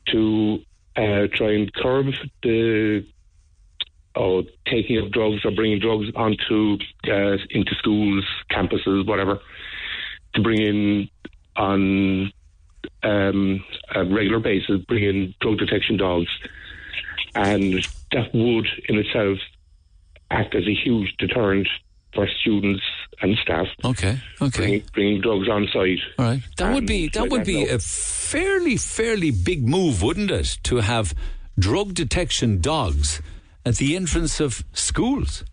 to uh, try and curb the or taking of drugs or bringing drugs onto uh, into schools, campuses, whatever, to bring in on um, a regular basis, bring in drug detection dogs, and that would in itself act as a huge deterrent for students and staff. Okay, okay. Bringing, bringing drugs on site. All right. That would be that like would be note. a fairly fairly big move, wouldn't it, to have drug detection dogs at the entrance of schools?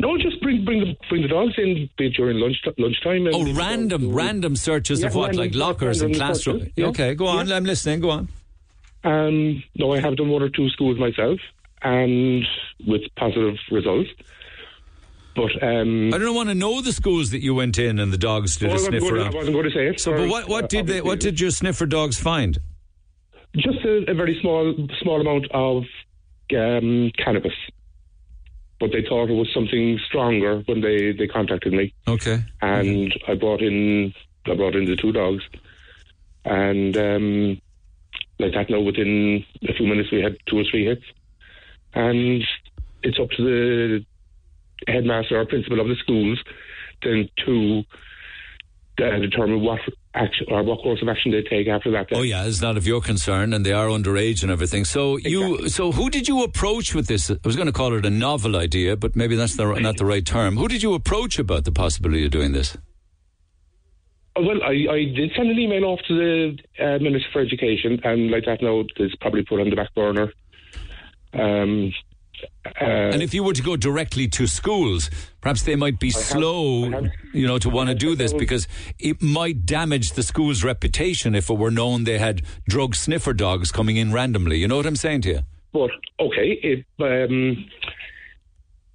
No, just bring bring the bring the dogs in during lunch lunchtime. and Oh, the dogs random to- random searches of what, random- like lockers and classrooms? yeah. Okay, go on. Yeah. I'm listening. Go on. Um, no, I have done one or two schools myself, and with positive results. But um, I don't want to know the schools that you went in and the dogs did I a sniff around. I wasn't going to say it. So, but what what uh, did they, what did your sniffer dogs find? Just a, a very small small amount of um, cannabis, but they thought it was something stronger when they, they contacted me, Okay. and I brought in I brought in the two dogs, and um, like that now within a few minutes we had two or three hits, and it's up to the headmaster or principal of the schools then to uh, determine what action or what course of action they take after that. Oh yeah, it's not of your concern, and they are underage and everything. So you, so who did you approach with this? I was going to call it a novel idea, but maybe that's the, not the right term. Who did you approach about the possibility of doing this? Oh, Well, I, I did send an email off to the uh, Minister for Education, and like that now, it's probably put on the back burner. Um, uh, And if you were to go directly to schools, perhaps they might be slow, you know, to want to do this because it might damage the school's reputation if it were known they had drug sniffer dogs coming in randomly. You know what I'm saying to you? But okay, it, um,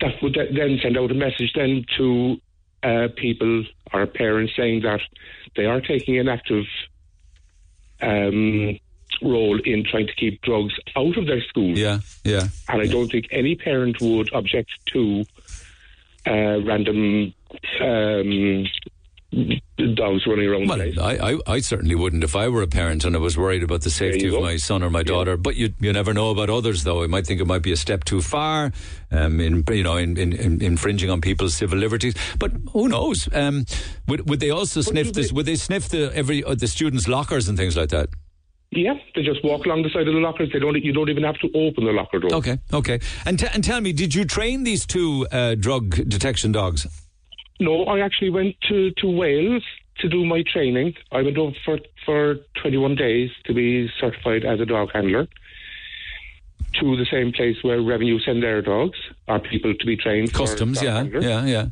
that would then send out a message then to uh, people or parents saying that they are taking an active um, role in trying to keep drugs out of their schools. Yeah, yeah. And I don't think any parent would object to uh, random um, dogs running around Well. I, I, I certainly wouldn't if I were a parent and I was worried about the safety of my son or my daughter. But you you never know about others, though. I might think it might be a step too far, um, in you know, in, in, in infringing on people's civil liberties. But who knows? Um, would would they also sniff this? Would they sniff the every uh, the students' lockers and things like that? Yeah, they just walk along the side of the lockers. They don't. You don't even have to open the locker door. Okay, okay. And t- and tell me, did you train these two uh, drug detection dogs? No, I actually went to, to Wales to do my training. I went over for, for 21 days to be certified as a dog handler to the same place where Revenue send their dogs, or people to be trained. for Customs, yeah, handlers. yeah, yeah.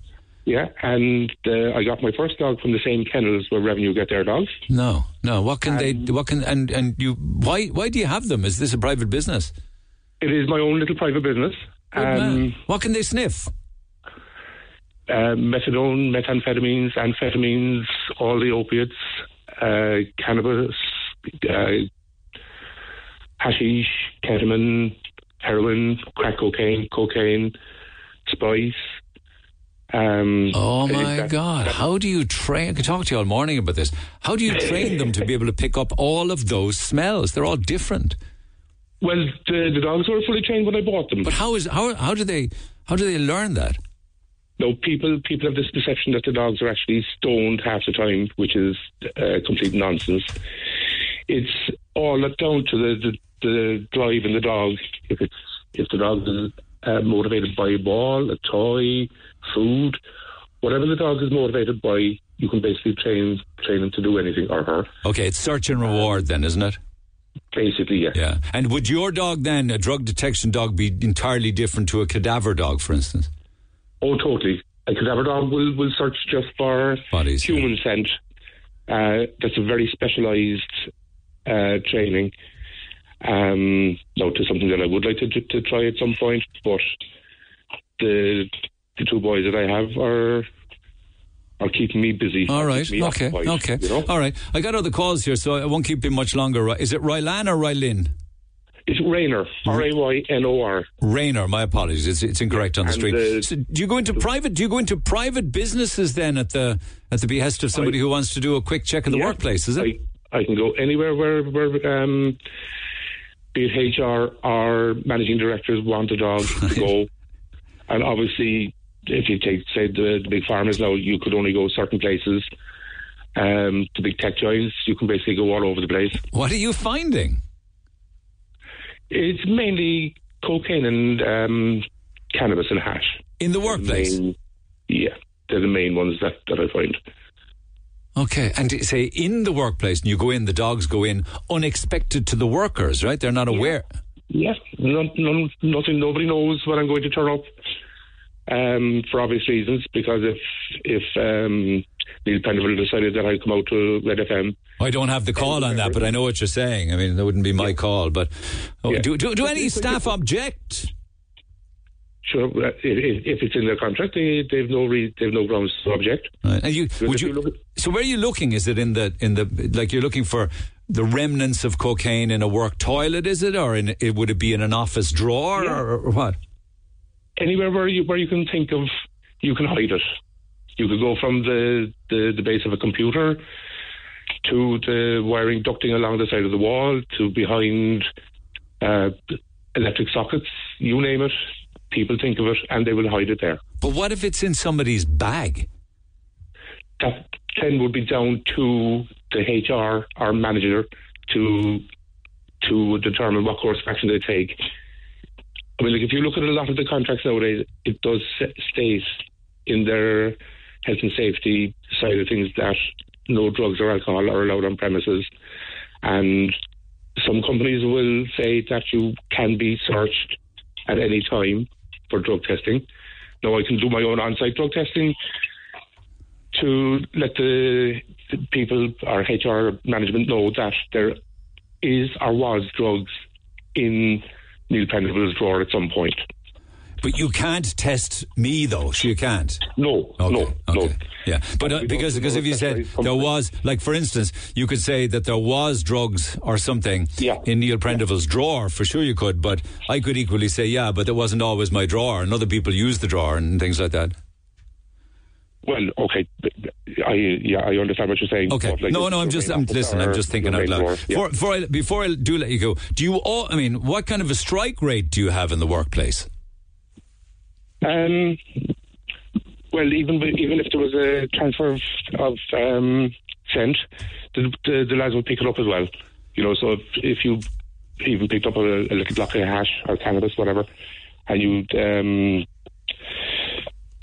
Yeah, and uh, I got my first dog from the same kennels where Revenue get their dogs. No, no. What can they? What can and and you? Why why do you have them? Is this a private business? It is my own little private business. Man. What can they sniff? uh, methadone, methamphetamines, amphetamines, all the opiates, uh, cannabis, uh, hashish, ketamine, heroin, crack cocaine, cocaine, spice. Um, Oh my that- God! How do you train? I could talk to you all morning about this. How do you train them to be able to pick up all of those smells? They're all different. Well, the, the dogs were fully trained when I bought them. But how is how how do they how do they learn that? No, people people have this perception that the dogs are actually stoned half the time, which is uh, complete nonsense. It's all down to the, the, the drive in the dog. If it's if the dog is uh, motivated by a ball, a toy, food, whatever the dog is motivated by, you can basically train train him to do anything or her. Okay, it's search and reward then, isn't it? Basically, yeah. Yeah. And would your dog then, a drug detection dog, be entirely different to a cadaver dog, for instance? Oh, totally. A cadaver dog will, will search just for Bodies, human scent. Uh, that's a very specialised uh, training. Um, no, to something that I would like to, to, to try at some point, but the the two boys that I have are are keeping me busy. All right. Okay. occupied, Okay. You know? All right. I got other calls here, so I won't keep you much longer. Is it Rylan or Rylin? It's Raynor, R A Y N O R. Raynor, my apologies. It's, it's incorrect on the And, street. uh, so do you go into private? Do you go into private businesses then at the at the behest of somebody who wants to do a quick check of the Yeah. workplace? Is it? I, I can go anywhere where, where um, be it HR or managing directors want a dog to [LAUGHS] go. And obviously, if you take, say, the, the big farmers now, you could only go certain places. Um, the big tech giants, you can basically go all over the place. What are you finding? It's mainly cocaine and um, cannabis and hash. In the workplace? Main- yeah, they're the main ones that, that I find. Okay, and say in the workplace, and you go in, the dogs go in unexpected to the workers, right? They're not aware. Yeah, none, nothing. Nobody knows when I'm going to turn up, um, for obvious reasons. Because if if um, Neil Prendeville decided that I'd come out to Red FM, I don't have the call on that, but I know what you're saying. I mean, that wouldn't be my call. But oh, Yeah. do, do do any staff object? sure. uh, If, it's in their contract, they they've no re, they've no grounds to object. Right. And you, would you, you at- so where are you looking? Is it in the in the like you're looking for the remnants of cocaine in a work toilet? Is it or in it would it be in an office drawer Yeah. or, or what? Anywhere where you where you can think of, you can hide it. You could go from the the, the base of a computer to the wiring ducting along the side of the wall to behind uh, electric sockets. You name it. People think of it and they will hide it there. But what if it's in somebody's bag? that then would be down to the HR or manager to to determine what course of action they take. I mean, like if you look at a lot of the contracts nowadays, it does state in their health and safety side of things that no drugs or alcohol are allowed on premises, and some companies will say that you can be searched at any time for drug testing. Now, I can do my own on-site drug testing to let the people or HR management know that there is or was drugs in Neil Prendeville's drawer at some point. But you can't test me though. So you can't. No, Okay, no, no. Yeah, but uh, because because if you said there was, like for instance, you could say that there was drugs or something Yeah. in Neil Prendeville's drawer. For sure, you could. But I could equally say, yeah, but it wasn't always my drawer, and other people used the drawer and things like that. Well, okay, I yeah, I understand what you're saying. Okay. like, no, no, I'm just, I'm listen. I'm just thinking out loud. yeah. I, before I do let you go, do you all? I mean, what kind of a strike rate do you have in the workplace? Um, well, even even if there was a transfer of, of um, scent, the, the the lads would pick it up as well. You know, so if, if you even picked up a, a little block of hash or cannabis, whatever, and you um,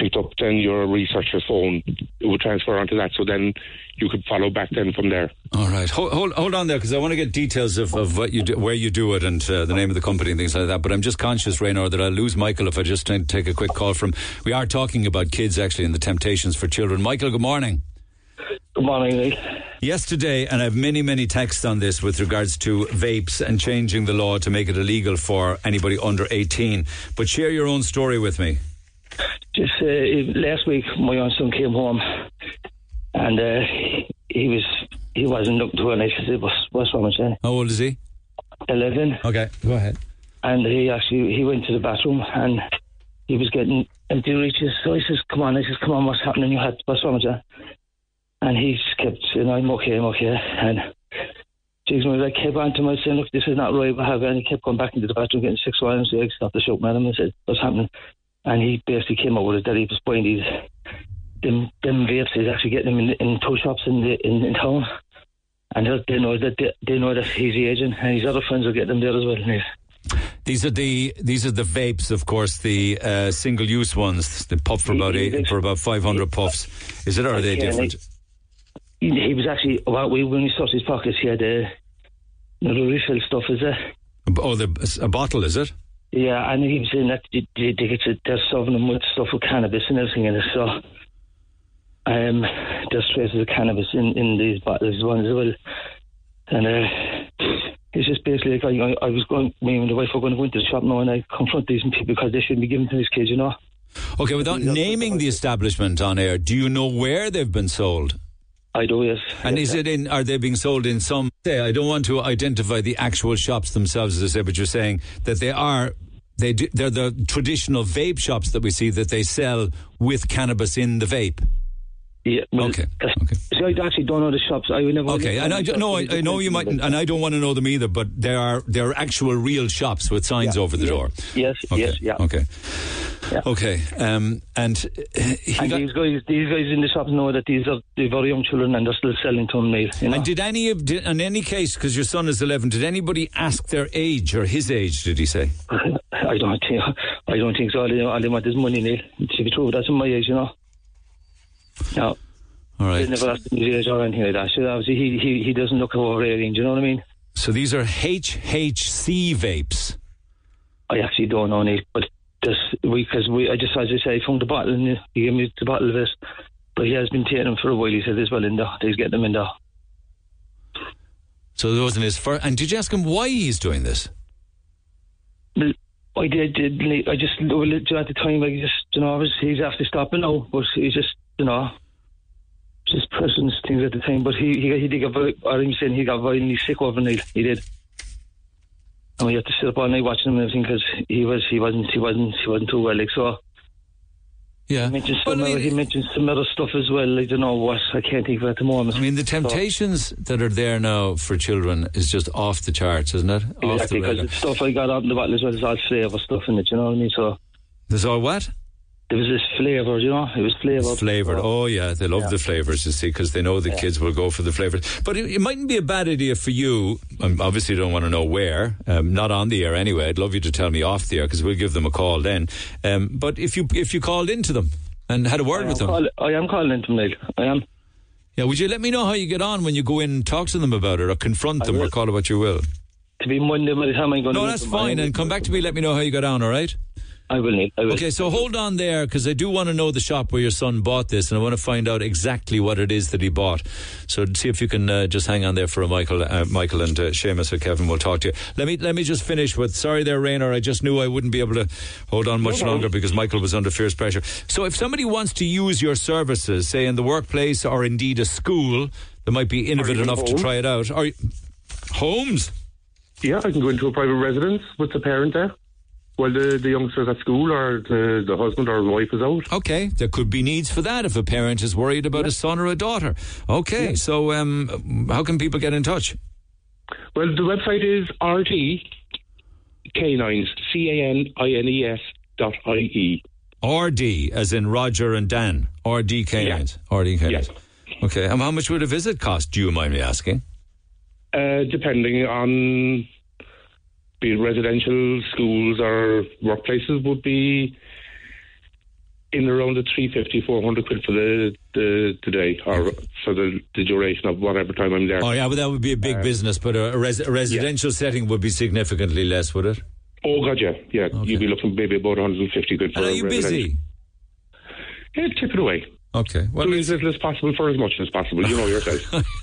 picked up then your researcher's phone, it would transfer onto that. So then you could follow back then from there. All right, hold hold, hold on there because I want to get details of, of what you do, where you do it, and uh, the name of the company and things like that. But I'm just conscious, Raynor, that I'll lose Michael if I just t- take a quick call from. We are talking about kids actually and the temptations for children. Michael, good morning. Good morning, Neil. Yesterday, and I have many, many texts on this with regards to vapes and changing the law to make it illegal for anybody under 18. But share your own story with me. Just uh, last week, my young son came home, and uh, he was he wasn't looking too well. I said, "What's what's wrong with you?" How old is he? Eleven, Okay, go ahead. and he actually he went to the bathroom and he was getting empty reaches. So I says, "Come on," I says, "Come on, what's happening? You had what's wrong with you?" And he just kept saying, "I'm okay, I'm okay." And when I kept on to him, I said, "Look, this is not right. What have you?" And he kept going back into the bathroom, getting six violence. So I stopped the at him and said, "What's happening?" And he basically came out with it that he was buying these them them vapes. He's actually getting them in, in tow shops in the in, in town. And they- know that they, they know that he's the agent, and his other friends will get them there as well. These are the these are the vapes, of course, the uh, single use ones. They puff for about eight, for about five hundred puffs. Is it or are they different? He, he was actually well, we when we searched his pockets, he had uh, you know, the refill stuff. Is it? Oh, the, a bottle, is it? Yeah, and he was saying that they, get to, they're serving them with stuff with cannabis and everything in it. So um, there's traces of cannabis in, in these bottles as well. As well. And uh, it's just basically like I, I was going, me and the wife were going to go into the shop now and I confront these people because they shouldn't be given to these kids, you know. Okay, without naming the establishment on air, do you know where they've been sold? I do, yes. And is it in? Are they being sold in some? Say, I don't want to identify the actual shops themselves, as I say, but you're saying that they are. They do, they're the traditional vape shops that we see that they sell with cannabis in the vape. Yeah, well, Okay, okay. So I actually don't know the shops. I would never. Okay, and I don't know. I, I know you might, and I don't want to know them either. But there are there are actual real shops with signs over the door. Yes, Okay, yes, yeah. Okay. Yeah. Okay. Um, and uh, he And got, these guys, these guys in the shops know that these are they're very young children and they're still selling to them, Neil. You know? and did any of did, in any case because your son is eleven? Did anybody ask their age or his age? Did he say? [LAUGHS] I don't think I don't think so. All they want is money, Neil. To be true, that's my age, you know. No, All right. never asked him his age or anything like that. So obviously he he, he doesn't look over eighteen. Do you know what I mean? So these are HHC vapes. I actually don't know, Neil, but this we because we I just as I say found the bottle and he gave me the bottle of this, but he has been taking them for a while. He said as well in there. He's getting them in there. So there wasn't his first. And did you ask him why he's doing this? I did, did I just well, at the time I just you know I was he's after stopping now, but he's just you know just pressing things at the time. But he he, he did get very, I'm saying he got violently sick overnight. He did. And we had to sit up all night watching him and everything because he was he wasn't he wasn't he wasn't too well. Like so, Yeah. he mentioned some I mean- other, he mentioned some other stuff as well. I don't know what I can't think of at the moment. I mean, the temptations that are there now for children is just off the charts, isn't it? Off Exactly, the because the stuff I got out in the bottle as well is all flavour stuff in it, you know what I mean? So There's all what? There was this flavour, you know? It was flavoured. Flavoured. Oh, yeah. They love the flavours, you see, because they know the kids will go for the flavours. But it, it mightn't be a bad idea for you. I obviously don't want to know where. Um, not on the air anyway. I'd love you to tell me off the air because we'll give them a call then. Um, but if you if you called into them and had a word with them. call, I am calling into them, Neil. I am. Yeah, would you let me know how you get on when you go in and talk to them about it or confront I them or call it what you will? To be Monday by the time I'm going No, that's fine. And come back to me, let me know how you got on, all right? I will, Neil. I will. Okay, so hold on there because I do want to know the shop where your son bought this, and I want to find out exactly what it is that he bought. So see if you can uh, just hang on there for a Michael, uh, Michael and uh, Seamus or Kevin will talk to you. Let me let me just finish with sorry there, Raynor. I just knew I wouldn't be able to hold on much longer because Michael was under fierce pressure. So if somebody wants to use your services, say in the workplace or indeed a school, that might be innovative enough to try it out. Or homes. Yeah, I can go into a private residence with the parent there while the, the youngster's at school or the, the husband or wife is out. Okay, there could be needs for that if a parent is worried about a son or a daughter. Okay, so um, how can people get in touch? Well, the website is RD Canines, C A N I N E S dot I E. RD, as in Roger and Dan. RD canines. RD canines. Okay, and how much would a visit cost? Do you mind me asking? Uh, depending on be it residential schools or workplaces would be in around the 350 400 quid for the, the, the day or for the, the duration of whatever time I'm there. Oh, yeah, but that would be a big uh, business, but a, a, res- a residential setting would be significantly less, would it? Oh, God, yeah. Yeah, you'd be looking maybe about 150 quid for And are a you residential. busy? Yeah, tip it away. Okay. Well, Do as little as possible for as much as possible. You know yourself. [LAUGHS]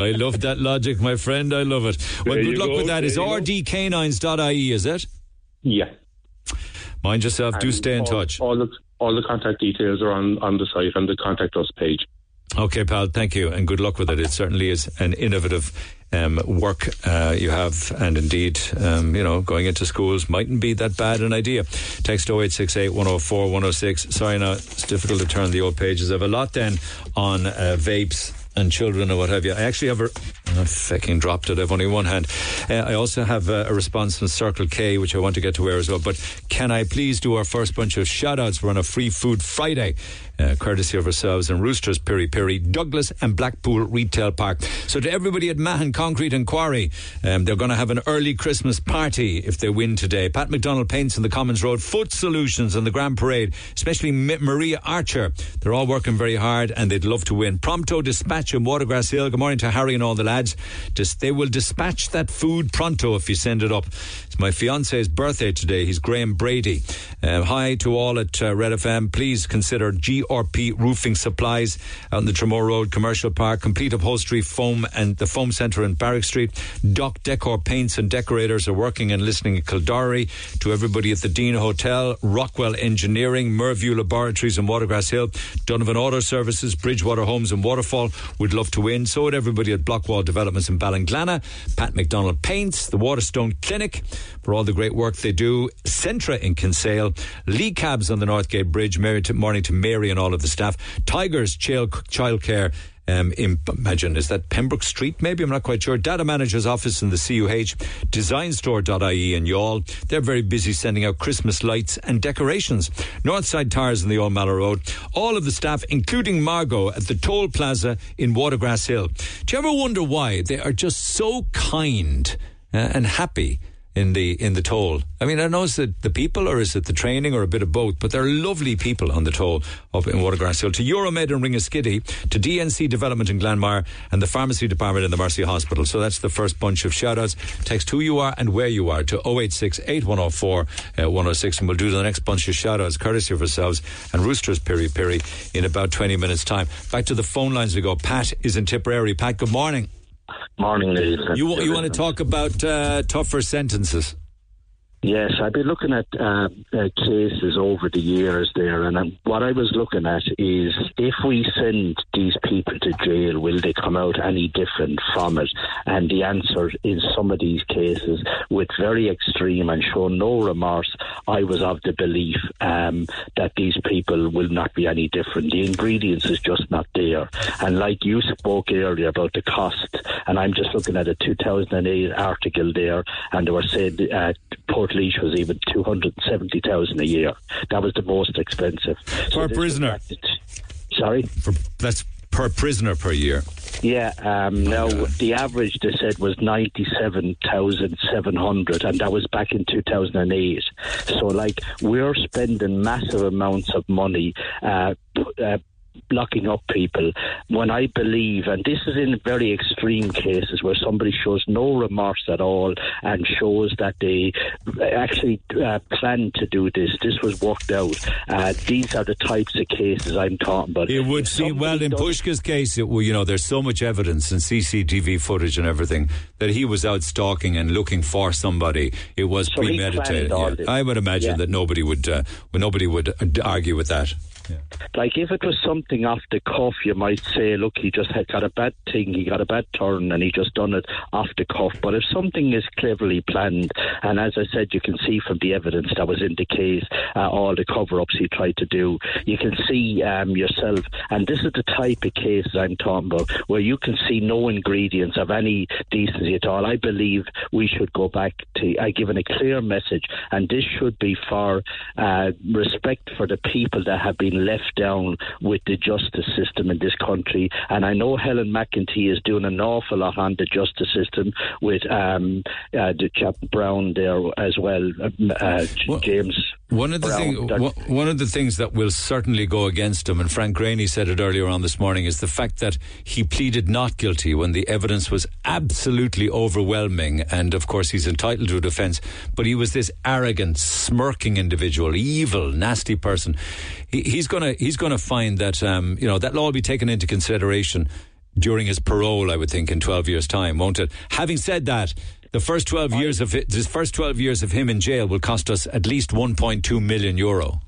I love that logic, my friend. I love it. Well, There good luck go, with that. there Is rdcanines.ie, is it? yeah. Mind yourself. Do stay in all, touch. All the all the contact details are on, on the site on the contact us page. Okay, pal. Thank you, and good luck with it. It certainly is an innovative um, work uh, you have, and indeed, um, you know, going into schools mightn't be that bad an idea. Text 0868 104 106. Sorry, now it's difficult to turn the old pages. Have a lot then on uh, vapes and children or what have you. I actually have a. I fucking dropped it. I've only one hand. Uh, I also have uh, a response from Circle K, which I want to get to where as well. But can I please do our first bunch of shout outs? We're on a free food Friday, uh, courtesy of ourselves and Roosters, Piri Piri, Douglas, and Blackpool Retail Park. So to everybody at Mahon Concrete and Quarry, um, they're going to have an early Christmas party if they win today. Pat McDonald Paints on the Commons Road, Foot Solutions on the Grand Parade, especially Maria Archer. They're all working very hard and they'd love to win. Pronto Dispatch in Watergrass Hill. Good morning to Harry and all the lads. Dis- they will dispatch that food pronto if you send it up. My fiance's birthday today. He's Graham Brady. Um, hi to all at uh, Red FM. Please consider GRP Roofing Supplies on the Tramore Road Commercial Park, Complete Upholstery Foam and the Foam Centre in Barrack Street. Doc Decor Paints and Decorators are working and listening at Kildare. To everybody at the Dean Hotel, Rockwell Engineering, Merview Laboratories in Watergrass Hill, Donovan Auto Services, Bridgewater Homes and Waterfall would love to win. So would everybody at Blockwall Developments in Ballinglana, Pat McDonald Paints, the Waterstone Clinic for all the great work they do, Centra in Kinsale, Lee Cabs on the Northgate Bridge, to, morning to Mary and all of the staff, Tigers Child Childcare. Um, in, imagine, is that Pembroke Street? Maybe, I'm not quite sure. Data Manager's Office in the CUH, designstore.ie in Youghal. They're very busy sending out Christmas lights and decorations. Northside Tires in the Old Mallow Road. All of the staff, including Margot, at the Toll Plaza in Watergrass Hill. Do you ever wonder why they are just so kind uh, and happy? In the in the toll. I mean, I know is it the people or is it the training or a bit of both? But they're lovely people on the toll up in Watergrass Hill. To Euromed and Ringaskiddy, to DNC Development in Glanmire, and the Pharmacy Department in the Mercy Hospital. So that's the first bunch of shout outs. Text who you are and where you are to 086 8104 uh, 106, and we'll do the next bunch of shout outs, courtesy of ourselves and Roosters Piri Piri in about 20 minutes' time. Back to the phone lines we go. Pat is in Tipperary. Pat, good morning. Morning, ladies. You, you want to talk about uh, tougher sentences? Yes, I've been looking at uh, uh, cases over the years there, and um, what I was looking at is if we send these people to jail, will they come out any different from it? And the answer in some of these cases, with very extreme and show no remorse, I was of the belief um, that these people will not be any different. The ingredients is just not there. And like you spoke earlier about the cost, and I'm just looking at a 2008 article there, and they were saying uh, Portlaoise was even 270,000 a year. That was the most expensive. Per prisoner. Sorry? For, that's per prisoner per year. Yeah, um, now the average they said was ninety-seven thousand seven hundred, and that was back in two thousand and eight. So, like, we're spending massive amounts of money. Uh, uh, locking up people when I believe, and this is in very extreme cases where somebody shows no remorse at all and shows that they actually uh, planned to do this. This was worked out. Uh, these are the types of cases I'm talking about. It would seem, well, in Puska's case, it, well, you know, there's so much evidence and CCTV footage and everything that he was out stalking and looking for somebody. It was So premeditated. yeah. I would imagine Yeah. that nobody would, uh, nobody would uh, argue with that. Like if it was something off the cuff, you might say, look, he just had got a bad thing, he got a bad turn, and he just done it off the cuff. But if something is cleverly planned, and as I said, you can see from the evidence that was in the case, uh, all the cover-ups he tried to do, you can see um, yourself, and this is the type of cases I'm talking about, where you can see no ingredients of any decency at all. I believe we should go back to uh, giving a clear message, and this should be for uh, respect for the people that have been left down with the justice system in this country. And I know Helen McEntee is doing an awful lot on the justice system with um, uh, the chap Browne there as well, uh, J- James. One of the Browne. thing, one- of the things that will certainly go against him, and Frank Greaney said it earlier on this morning, is the fact that he pleaded not guilty when the evidence was absolutely overwhelming, and of course he's entitled to a defence. But he was this arrogant, smirking individual, evil, nasty person. He, he's gonna he's gonna find that um, you know that'll be taken into consideration during his parole. I would think in twelve years' time, won't it? Having said that. The first twelve years of the first twelve years of him in jail will cost us at least one point two million euro.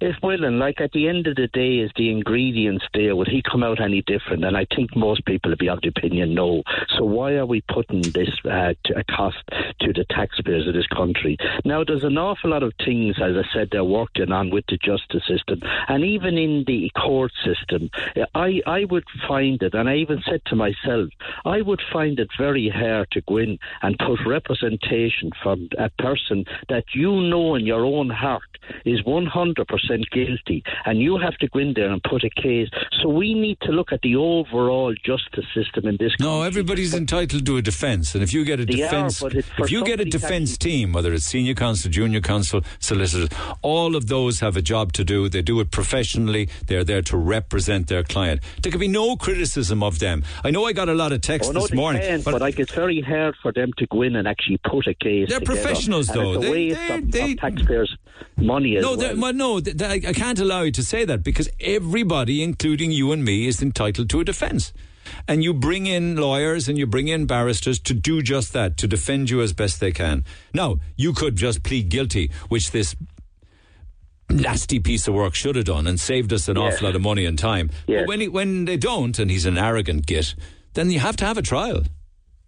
It will, and like at the end of the day, is the ingredients there? Would he come out any different? And I think most people would be of the opinion no. So why are we putting this uh, to a cost to the taxpayers of this country? Now, there's an awful lot of things, as I said, they're working on with the justice system, and even in the court system. I I would find it, and I even said to myself, I would find it very hard to go in and put representation from a person that you know in your own heart is 100% guilty, and you have to go in there and put a case. So we need to look at the overall justice system in this. Country. No, everybody's entitled to a defence, and if you get a defence, but if you get a defence team, whether it's senior counsel, junior counsel, solicitors, all of those have a job to do. They do it professionally. They're there to represent their client. There can be no criticism of them. I know I got a lot of text Oh, no, this morning, can, but, like it's very hard for them to go in and actually put a case. They're professionals, though. They- they- of, they- of taxpayers' money as no, well. well, no, I I can't allow you to say that because everybody, including you and me, is entitled to a defence. And you bring in lawyers and you bring in barristers to do just that, to defend you as best they can. Now, you could just plead guilty, which this nasty piece of work should have done and saved us an Yes. awful lot of money and time. Yes. But when, he, when they don't, and he's an arrogant git, then you have to have a trial.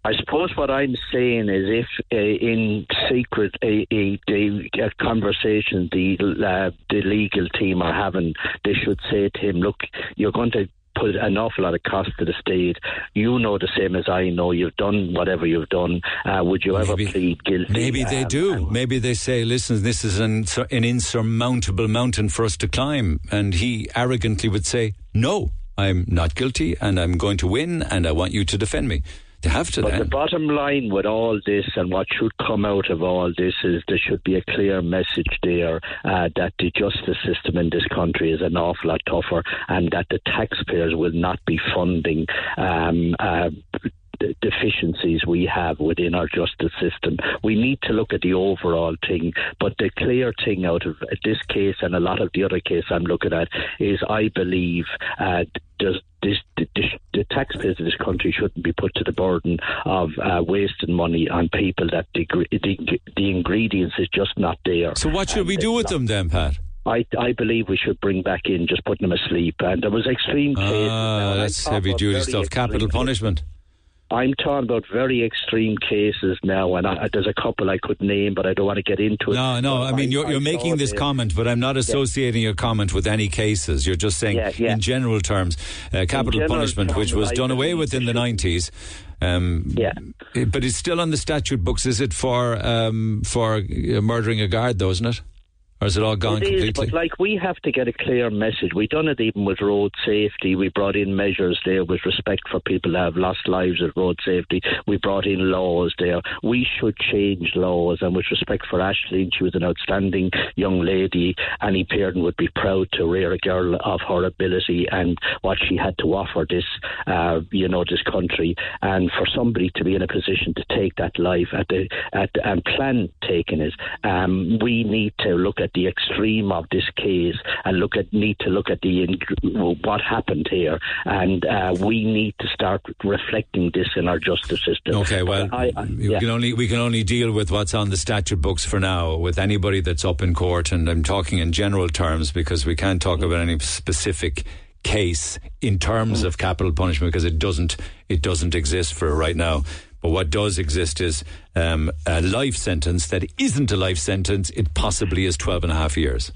I suppose what I'm saying is, if uh, in secret a, a, a, conversation the uh, the legal team are having, they should say to him, "Look, you're going to." Put an awful lot of cost to the state. You know the same as I know. You've done whatever you've done. Uh, would you ever plead guilty? Maybe they Um, do. Maybe they say, listen, this is an, an insurmountable mountain for us to climb. And he arrogantly would say, no, I'm not guilty and I'm going to win and I want you to defend me. They have to But the bottom line with all this and what should come out of all this is there should be a clear message there uh, that the justice system in this country is an awful lot tougher and that the taxpayers will not be funding um, uh, d- deficiencies we have within our justice system. We need to look at the overall thing, but the clear thing out of this case and a lot of the other cases I'm looking at is I believe uh, does this, the, the, taxpayers of this country shouldn't be put to the burden of uh, wasting money on people that the, the, the ingredients is just not there. So what should and we do with them then, Pat? I, I believe we should bring back in just putting them asleep. And there was extreme cases. Ah, that's heavy duty stuff. Capital punishment. I'm talking about very extreme cases now, and I, there's a couple I could name, but I don't want to get into it. No, no. I mean, you're, you're making this comment, but I'm not associating yeah. your comment with any cases. You're just saying, yeah, yeah. in general terms, uh, capital general punishment, terms, which was I done away with in the 90s. Um, yeah, but it's still on the statute books. Is it for um, for uh, murdering a guard, though? Isn't it? Or is it all gone it completely? Is, but like we have to get a clear message. We've done it even with road safety. We brought in measures there with respect for people that have lost lives at road safety. We brought in laws there. We should change laws. And with respect for Ashley, she was an outstanding young lady. Any parent would be proud to rear a girl of her ability and what she had to offer this, uh, you know, this country. And for somebody to be in a position to take that life at the at and plan taking it, um, we need to look at the extreme of this case and look at need to look at the what happened here, and uh, we need to start reflecting this in our justice system. Okay, well, I, I, yeah. we can only we can only deal with what's on the statute books for now. With anybody that's up in court, and I'm talking in general terms because we can't talk about any specific case in terms of capital punishment because it doesn't it doesn't exist for right now. But what does exist is um, a life sentence that isn't a life sentence. It possibly is 12 and a half years.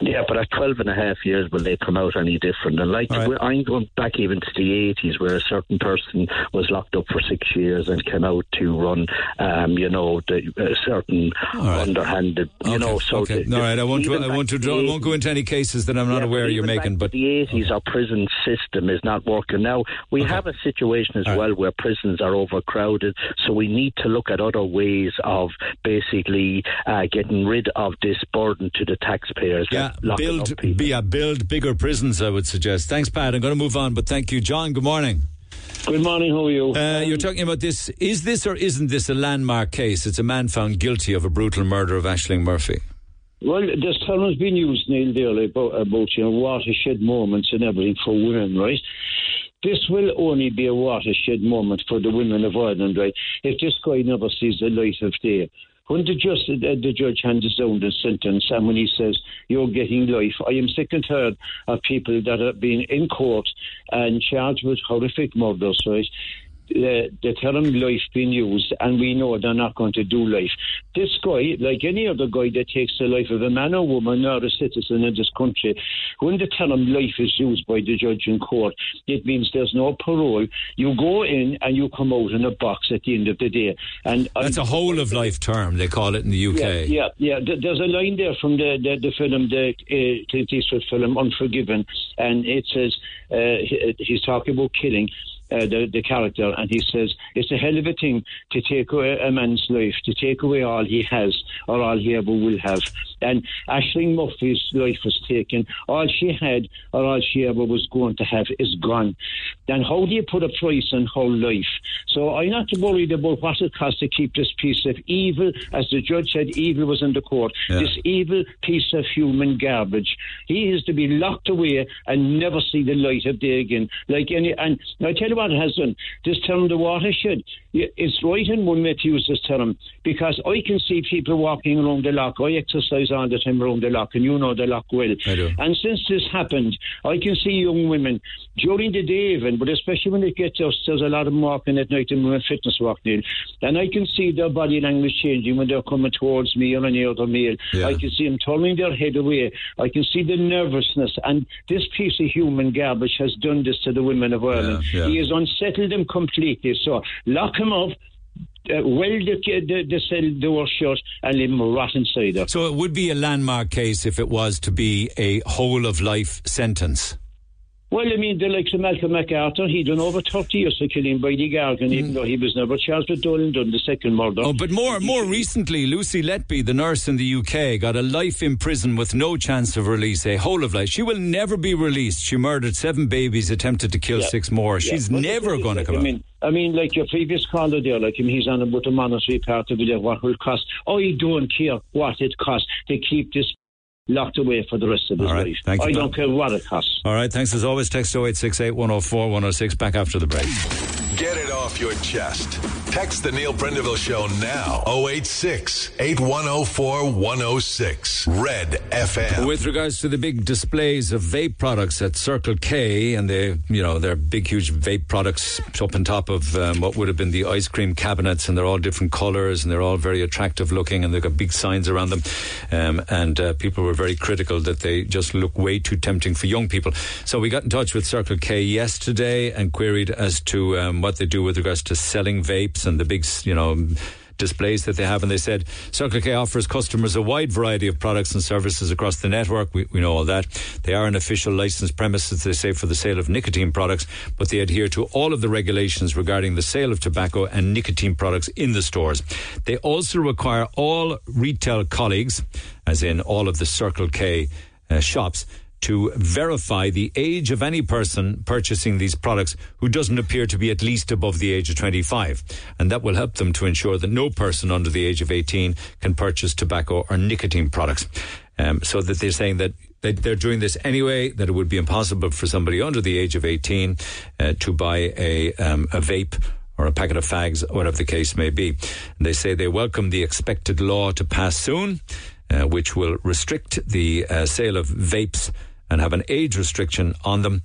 Yeah, but at 12 and a half years, will they come out any different? And like, right. I'm going back even to the 80s where a certain person was locked up for six years and came out to run, um, you know, the, a certain right. underhanded, you okay. know. So okay. the, All right, I won't, I won't, to draw, I won't go into any cases that I'm not yeah, aware you're making. But the 80s, our prison system is not working. Now, we okay. have a situation as All well right. where prisons are overcrowded, so we need to look at other ways of basically uh, getting rid of this burden to the taxpayers. Yeah build, yeah, build bigger prisons. I would suggest. Thanks, Pat. I'm going to move on, but thank you, John. Good morning. Good morning. How are you? Uh, you're talking about this. Is this or isn't this a landmark case? It's a man found guilty of a brutal murder of Ashling Murphy. Well, this term has been used, Neil, there about, about you know watershed moments and everything for women, right? This will only be a watershed moment for the women of Ireland, right? If this guy never sees the light of day, when the, uh, the judge hands down the sentence and when he says you're getting life, I am sick and tired of people that have been in court and charged with horrific murders, right? The, the term life being used, and we know they're not going to do life. This guy, like any other guy that takes the life of a man or woman or a citizen in this country, when the term life is used by the judge in court, it means there's no parole. You go in and you come out in a box at the end of the day. And that's I, a whole of life term they call it in the UK. Yeah, yeah. yeah. There's a line there from the the, the film, the uh, Clint Eastwood film Unforgiven, and it says uh, he's talking about killing uh, the, the character, and he says it's a hell of a thing to take away a man's life, to take away all he has or all he ever will have. And Ashling Murphy's life was taken. All she had or all she ever was going to have is gone. Then how do you put a price on her life? So I'm not worried about what it costs to keep this piece of evil, as the judge said, evil was in the court. Yeah. This evil piece of human garbage. He is to be locked away and never see the light of day again. Like any, and I tell you what has done. This term, the watershed, it's right in one way to use this term because I can see people walking around the lock. I exercise all the time around the lock, and you know the lock well. I do. And since this happened, I can see young women during the day even, but especially when they get to us, there's a lot of them walking at night and women fitness walking And I can see their body language changing when they're coming towards me or any other male. Yeah. I can see them turning their head away. I can see the nervousness. And this piece of human garbage has done this to the women of Ireland. Yeah, yeah. He has unsettled them completely. So lock up, uh, weld the, the, the cell door shut and leave him rot inside. So it would be a landmark case if it was to be a whole of life sentence. Well, I mean, the er likes of Malcolm MacArthur, er he done over 30 years for killing Bridie Gargan, even though he was never charged with Donal Dunne the second murder. Oh, but more more recently, Lucy Letby, the nurse in the UK, got a life in prison with no chance of release, a whole of life. She will never be released. She murdered seven babies, attempted to kill Yeah. six more. Yeah, She's but never going to come out. I mean, I mean, like your previous caller there, like him, he's on about the monetary part of it, what will cost. Oh, I don't care what it costs to keep this locked away for the rest of his right, life. thank you, I don't care what it costs. All right, thanks as always. Text 0868 104 106. Back after the break. Get it off your chest. Text the Neil Prendeville Show now. 086 8104 106. Red FM. With regards to the big displays of vape products at Circle K, and they, you know, they're big, huge vape products up on top of um, what would have been the ice cream cabinets, and they're all different colours, and they're all very attractive looking, and they've got big signs around them. Um, and uh, people were very critical that they just look way too tempting for young people. So we got in touch with Circle K yesterday and queried as to um, what they do with regards to selling vapes and the big, you know, displays that they have, and they said Circle K offers customers a wide variety of products and services across the network. We, we know all that. They are an official licensed premises, they say, for the sale of nicotine products, but they adhere to all of the regulations regarding the sale of tobacco and nicotine products in the stores. They also require all retail colleagues, as in all of the Circle K uh, shops, to verify the age of any person purchasing these products who doesn't appear to be at least above the age of 25. And that will help them to ensure that no person under the age of 18 can purchase tobacco or nicotine products. Um, so that they're saying that they- they're doing this anyway, that it would be impossible for somebody under the age of 18 uh, to buy a, um, a vape or a packet of fags, whatever the case may be. And they say they welcome the expected law to pass soon, uh, which will restrict the uh, sale of vapes and have an age restriction on them.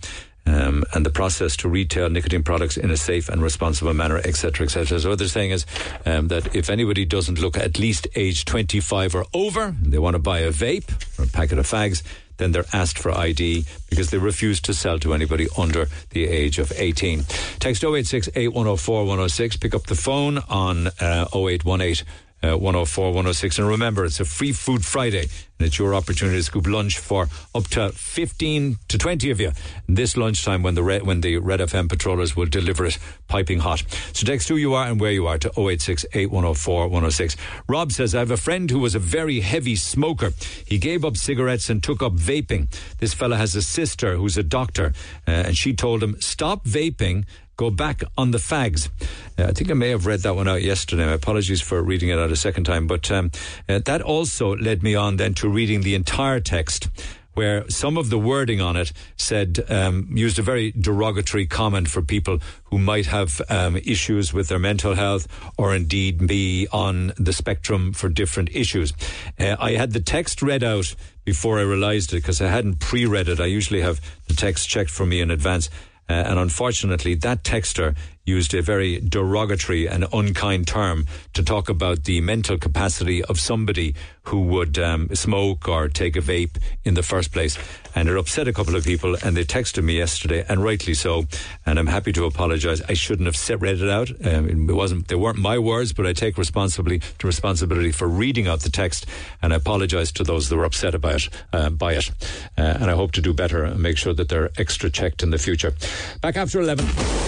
Um, and the process to retail nicotine products in a safe and responsible manner, etc., etc. So what they're saying is um, that if anybody doesn't look at least age 25 or over, and they want to buy a vape or a packet of fags, then they're asked for ID because they refuse to sell to anybody under the age of 18. Text 086 8104 106. Pick up the phone on uh, 0818 uh, 104 106. And remember, it's a free food Friday, and it's your opportunity to scoop lunch for up to 15 to 20 of you this lunchtime when the Red, when the Red FM patrollers will deliver it piping hot. So text who you are and where you are to 086 8104 106. Rob says, I have a friend who was a very heavy smoker. He gave up cigarettes and took up vaping. This fella has a sister who's a doctor, uh, and she told him, stop vaping go back on the fags. Uh, I think I may have read that one out yesterday. My apologies for reading it out a second time. But um, uh, that also led me on then to reading the entire text. Where some of the wording on it said, um, used a very derogatory comment for people who might have um, issues with their mental health or indeed be on the spectrum for different issues. Uh, I had the text read out before I realised it because I hadn't pre read it. I usually have the text checked for me in advance. Uh, and unfortunately, that texter used a very derogatory and unkind term to talk about the mental capacity of somebody who would um, smoke or take a vape in the first place. And it upset a couple of people, and they texted me yesterday, and rightly so. And I'm happy to apologise. I shouldn't have read it out. Um, it wasn't; they weren't my words, but I take responsibility to responsibility for reading out the text, and I apologise to those that were upset about uh, by it. Uh, and I hope to do better and make sure that they're extra checked in the future. Back after eleven.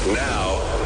Now,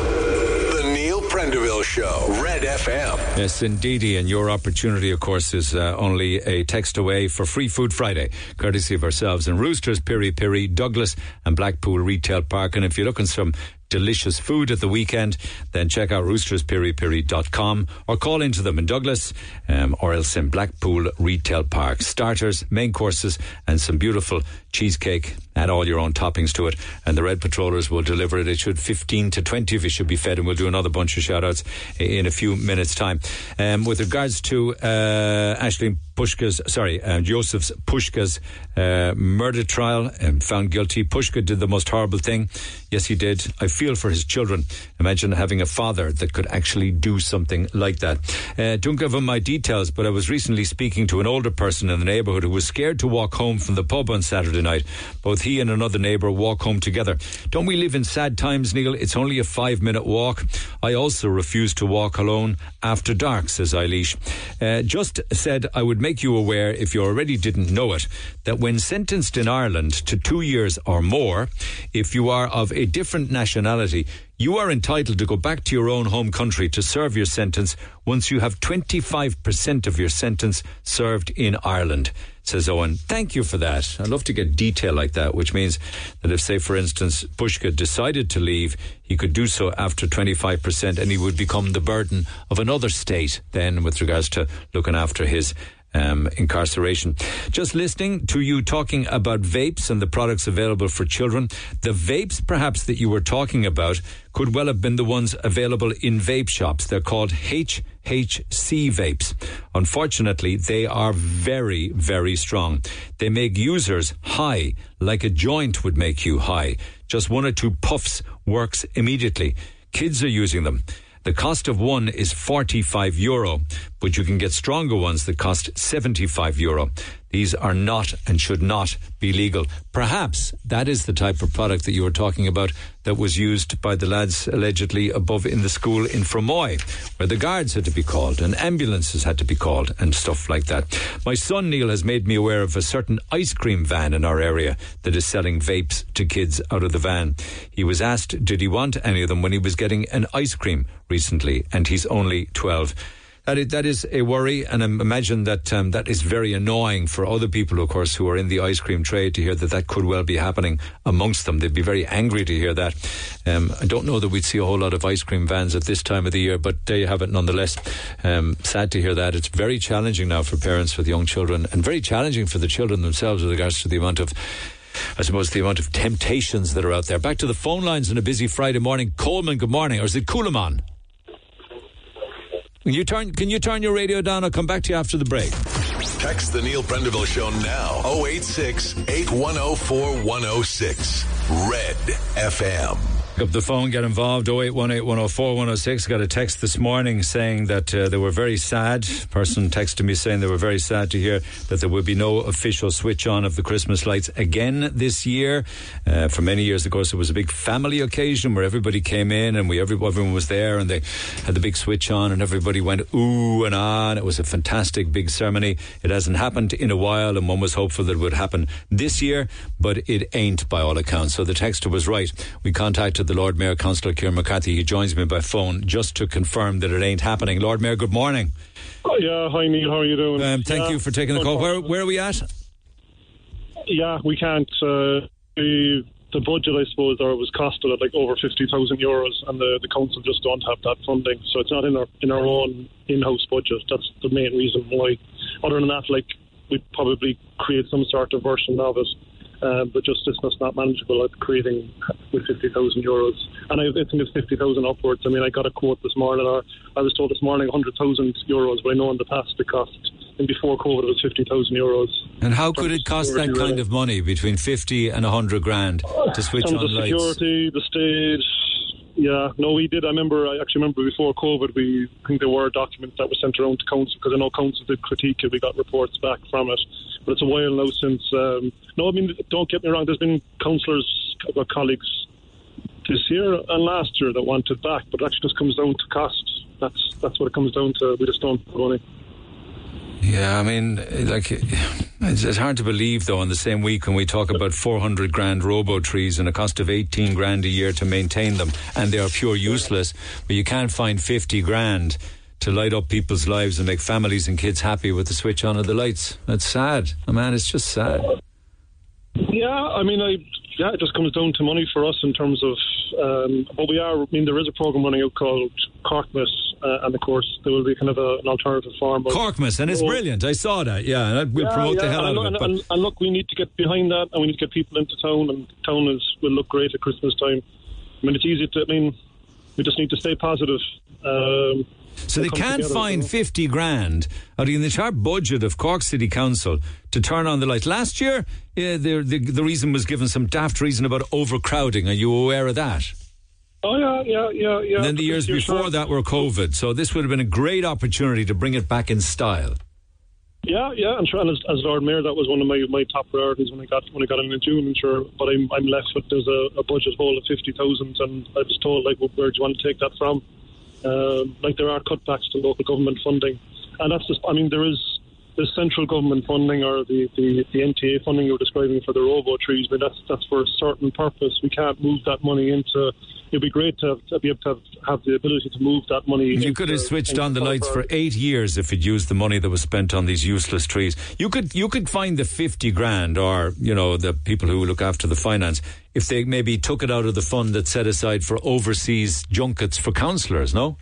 Show. Red FM. Yes, indeedy. And your opportunity, of course, is uh, only a text away for Free Food Friday, courtesy of ourselves and Roosters, Piri Piri, Douglas, and Blackpool Retail Park. And if you're looking for some delicious food at the weekend, then check out roosterspiripiri.com or call into them in Douglas um, or else in Blackpool Retail Park. Starters, main courses, and some beautiful cheesecake. Add all your own toppings to it, and the Red Patrollers will deliver it. It should 15 to 20 of you should be fed, and we'll do another bunch of shout outs in a few minutes' time. Um, with regards to uh, Ashling Puska's, sorry, uh, Jozef's Puska's uh, murder trial, um, found guilty. Puska did the most horrible thing. Yes, he did. I feel for his children. Imagine having a father that could actually do something like that. Uh, don't give him my details, but I was recently speaking to an older person in the neighbourhood who was scared to walk home from the pub on Saturday night. Both he and another neighbour walk home together. Don't we live in sad times, Neil? It's only a five minute walk. I also refuse to walk alone after dark, says Eilish. Uh, just said I would make you aware, if you already didn't know it, that when sentenced in Ireland to two years or more, if you are of a different nationality, you are entitled to go back to your own home country to serve your sentence once you have 25% of your sentence served in Ireland, says Owen. Thank you for that. I'd love to get detail like that, which means that if, say, for instance, Puska decided to leave, he could do so after 25% and he would become the burden of another state then with regards to looking after his um, incarceration. Just listening to you talking about vapes and the products available for children, the vapes perhaps that you were talking about could well have been the ones available in vape shops. They're called HHC vapes. Unfortunately, they are very, very strong. They make users high, like a joint would make you high. Just one or two puffs works immediately. Kids are using them. The cost of one is 45 euro, but you can get stronger ones that cost 75 euro. These are not and should not be legal. Perhaps that is the type of product that you were talking about that was used by the lads allegedly above in the school in Fermoy, where the guards had to be called and ambulances had to be called and stuff like that. My son Neil has made me aware of a certain ice cream van in our area that is selling vapes to kids out of the van. He was asked, did he want any of them when he was getting an ice cream recently, and he's only 12 that is, that is a worry, and I imagine that um, that is very annoying for other people, of course, who are in the ice cream trade to hear that that could well be happening amongst them. They'd be very angry to hear that. Um, I don't know that we'd see a whole lot of ice cream vans at this time of the year, but there you have it nonetheless. Um, sad to hear that. It's very challenging now for parents with young children, and very challenging for the children themselves with regards to the amount of I suppose the amount of temptations that are out there. Back to the phone lines on a busy Friday morning. Coleman, good morning. Or is it Coolaman? Can you turn Can you turn your radio down? I'll come back to you after the break. Text the Neil Prendeville Show now 086 8104 106. Red FM. Pick up the phone, get involved. 0818 104 106. Got a text this morning saying that uh, they were very sad. Person texted me saying they were very sad to hear that there would be no official switch on of the Christmas lights again this year. Uh, for many years, of course, it was a big family occasion where everybody came in and we every, everyone was there and they had the big switch on and everybody went ooh and ah. And it was a fantastic big ceremony. It hasn't happened in a while and one was hopeful that it would happen this year, but it ain't by all accounts. So the texter was right. We contacted the Lord Mayor, Councillor Kieran McCarthy. He joins me by phone just to confirm that it ain't happening. Lord Mayor, good morning. Oh, yeah, hi Neil, how are you doing? Um, thank yeah, you for taking the call. Where, where are we at? Yeah, we can't. Uh, the the budget, I suppose, or it was costed at like over fifty thousand euros, and the, the council just don't have that funding, so it's not in our in our own in-house budget. That's the main reason why. Other than that, like we'd probably create some sort of version of it uh, but just it's not manageable at creating with 50,000 euros. And I, I think it's 50,000 upwards. I mean, I got a quote this morning, or I was told this morning 100,000 euros, but I know in the past it cost, and before COVID it was 50,000 euros. And how could it cost that kind of money, between 50 and 100 grand, to switch on the lights? security, the stage, yeah, no, we did. I remember. I actually remember before COVID, we I think there were documents that were sent around to council because I know council did critique it. We got reports back from it, but it's a while now since. Um, no, I mean, don't get me wrong. There's been councillors, uh, colleagues this year and last year that wanted back, but it actually just comes down to cost. That's that's what it comes down to. We just don't have money. Yeah, I mean, like, it's, it's, hard to believe, though, in the same week when we talk about 400 grand robo trees and a cost of 18 grand a year to maintain them, and they are pure useless, but you can't find 50 grand to light up people's lives and make families and kids happy with the switch on of the lights. That's sad. I mean, it's just sad. Yeah, I mean, I yeah, it just comes down to money for us in terms of. Um, but we are. I mean, there is a program running out called Corkmas, uh, and of course there will be kind of a, an alternative form. Of, Corkmas, and it's brilliant. I saw that. Yeah, and we'll yeah, promote yeah, the hell and out of it. And, and, look, we need to get behind that, and we need to get people into town, and town is will look great at Christmas time. I mean, it's easy to. I mean, we just need to stay positive. Um, so they can't together, find 50 grand out of the entire budget of Cork City Council to turn on the lights. Last year, uh, the, the, the reason was given some daft reason about overcrowding. Are you aware of that? Oh, yeah, yeah, yeah, yeah. And then the years before that were COVID. So this would have been a great opportunity to bring it back in style. Yeah, yeah, I'm sure. And as, as Lord Mayor, that was one of my, my top priorities when I got when I got in in June. I'm sure, but I'm I'm left with there's a, a budget hole of fifty thousand, and I was told like, well, where do you want to take that from? Um, like there are cutbacks to local government funding, and that's just. I mean, there is the central government funding or the, the, the NTA funding you were describing for the robo trees, but that's that's for a certain purpose. We can't move that money into. It'd be great to, have, to be able to have, have the ability to move that money. You could have switched on the lights for eight years if you'd used the money that was spent on these useless trees. You could you could find the fifty grand, or you know the people who look after the finance, if they maybe took it out of the fund that's set aside for overseas junkets for councillors. No,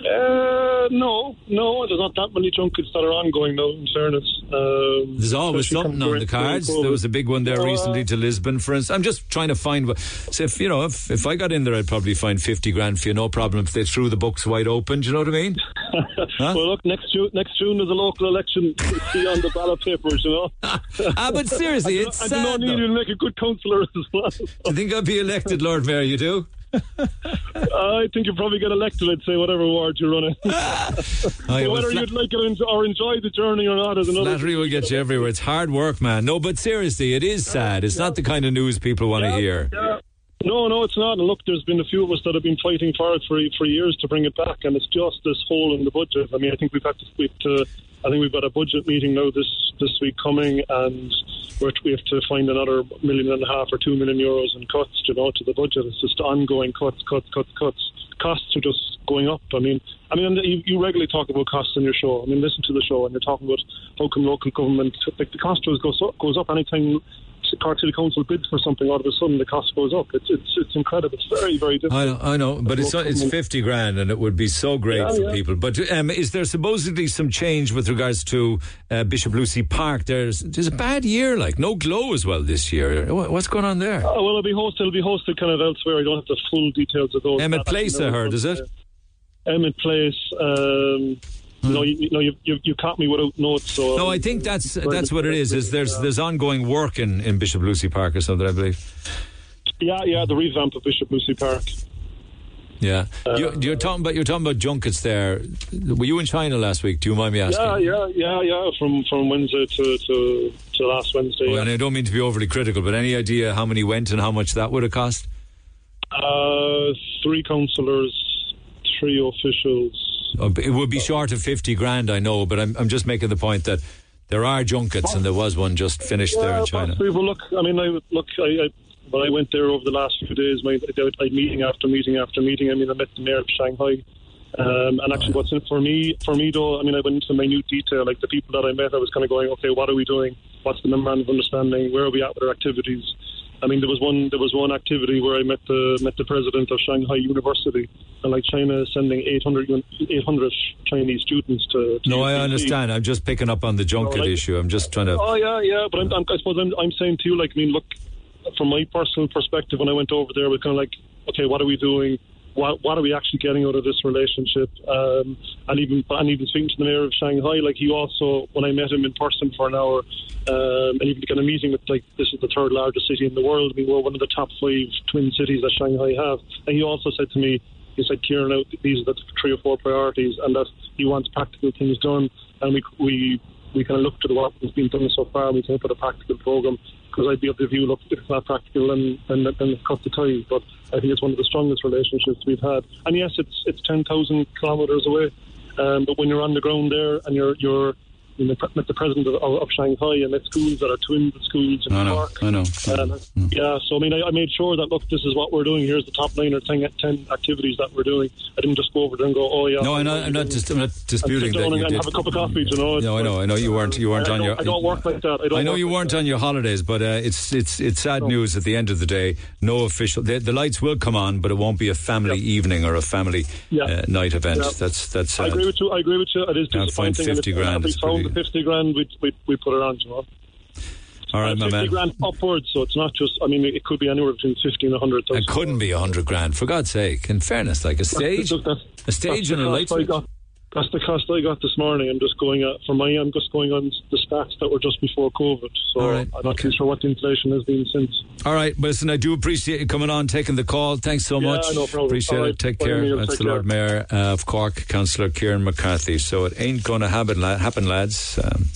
Uh, no, no, there's not that many junkets that are ongoing now. In fairness, um, there's always something on the cards. There was a big one there uh, recently to Lisbon, for instance. I'm just trying to find. what- So if you know, if if I got in there, I'd probably find fifty grand for you, no problem. If they threw the books wide open, do you know what I mean? [LAUGHS] Well, look, next June, next June is a local election. You'll [LAUGHS] see on the ballot papers, you know. [LAUGHS] ah, but seriously, I do- it's I do not need though. you to make a good councillor as well. Do you think I'd be elected Lord Mayor? You do? [LAUGHS] I think you probably get elected. I'd say whatever ward you're running. [LAUGHS] [LAUGHS] Oh, yeah, whether you'd like it or enjoy the journey or not is another. Flattery will get you everywhere. It's hard work, man. No, but seriously, it is sad. It's not the kind of news people want to hear. Yeah. No, no, it's not. And look, there's been a few of us that have been fighting for it for for years to bring it back, and it's just this hole in the budget. I mean, I think we've had to, we've to I think we've got a budget meeting now this this week coming, and we have to find another million and a half or two million euros in cuts, you know, to the budget. It's just ongoing cuts, cuts, cuts, cuts. Costs are just going up. I mean, I mean, you, you regularly talk about costs in your show. I mean, listen to the show, and you're talking about how come local government, like the cost goes goes up, goes up anytime Cork City Council bids for something, all of a sudden the cost goes up. It's it's it's incredible. It's very very difficult. I know, I know, but it's it's fifty grand, and it would be so great Yeah, for yeah. people. But um, is there supposedly some change with regards to uh, Bishop Lucy Park? There's there's a bad year, like no glow as well this year. What's going on there? Oh, well, it'll be hosted. It'll be hosted kind of elsewhere. I don't have the full details of those. Emmet Place, I heard, is it? Emmet Place. Um, No, you, no, you, you you caught me without notes. So No, I think that's that's what it is. Is there's there's ongoing work in, in Bishop Lucy Park or something? I believe. Yeah, yeah, the revamp of Bishop Lucy Park. Yeah, you, you're talking about you're talking about junkets there. Were you in China last week? Do you mind me asking? Yeah, yeah, yeah, yeah. From from Wednesday to to, to last Wednesday. Oh, yeah. and I don't mean to be overly critical, but any idea how many went and how much that would have cost? Uh, three councillors, three officials. Uh, It would be short of 50 grand, I know, but I'm, I'm just making the point that there are junkets and there was one just finished there in China. Well, look, I mean, I look, I, I when I went there over the last few days, my, I had meeting after meeting after meeting. I mean, I met the mayor of Shanghai. Um, and actually, what's in it for me? For me, though, I mean, I went into minute detail. Like the people that I met, I was kind of going, okay, what are we doing? What's the memorandum of understanding? Where are we at with our activities? I mean, there was one there was one activity where I met the met the president of Shanghai University, and like China is sending 800, 800 Chinese students to. to No, I understand. I'm just picking up on the junket like- issue. I'm just trying to. Oh yeah, yeah. But I'm, I'm, I suppose I'm, I'm saying to you, like, I mean, look, from my personal perspective, when I went over there, we're kind of like, okay, what are we doing? What, what are we actually getting out of this relationship? Um, and even and even speaking to the mayor of Shanghai, like he also, when I met him in person for an hour, um, and even got a meeting with like this is the third largest city in the world. Mean, we're one of the top five twin cities that Shanghai have. And he also said to me, he said, Kieran, out these are the three or four priorities, and that he wants practical things done. And we we we kind of look to the work that's been done so far, and we came up with a practical program. Because I'd be of the view, look, it's not practical, then then, then cut the ties. But I think it's one of the strongest relationships we've had. And yes, it's it's ten thousand kilometres away, um, but when you're on the ground there and you're you're you know, met the president of, of Shanghai and met schools that are twin schools in I know, Cork. I know. Um, Yeah, so I mean, I, I made sure that look, this is what we're doing. Here's the top nine or ten, 10 activities that we're doing. I didn't just go over there and go, oh yeah. No, I'm not, I'm not, dis- I'm not disputing that you did. have a cup of coffee. You know, No, I know, I know you weren't. You weren't I on your. I don't work like that. I, don't I know you like weren't on your holidays, but uh, it's it's it's sad news at the end of the day. No official. The, the lights will come on, but it won't be a family evening or a family Yeah. uh, night event. Yeah. That's that's I sad. agree with you. I agree with you. It is Can't find 50 grand, it's pretty- the fifty grand, we we we put it on. You know. All right, uh, my Fifty man. grand upwards, so it's not just. I mean, it could be anywhere between fifty and a hundred thousand. It couldn't be a hundred grand, for God's sake. In fairness, like a stage, Look, that's- a stage that's and a light cost I switch. got. That's the cost I got this morning. I'm just going at, for my. I'm just going on the stats that were just before COVID. So right, I'm not too sure what the inflation has been since. All right, but listen, I do appreciate you coming on, taking the call. Thanks so Yeah, much. no problem. Appreciate All it. right, Take bye, care. That's Take the Lord Mayor uh, of Cork, Councillor Kieran McCarthy. So it ain't going to happen, la- happen, lads. Um,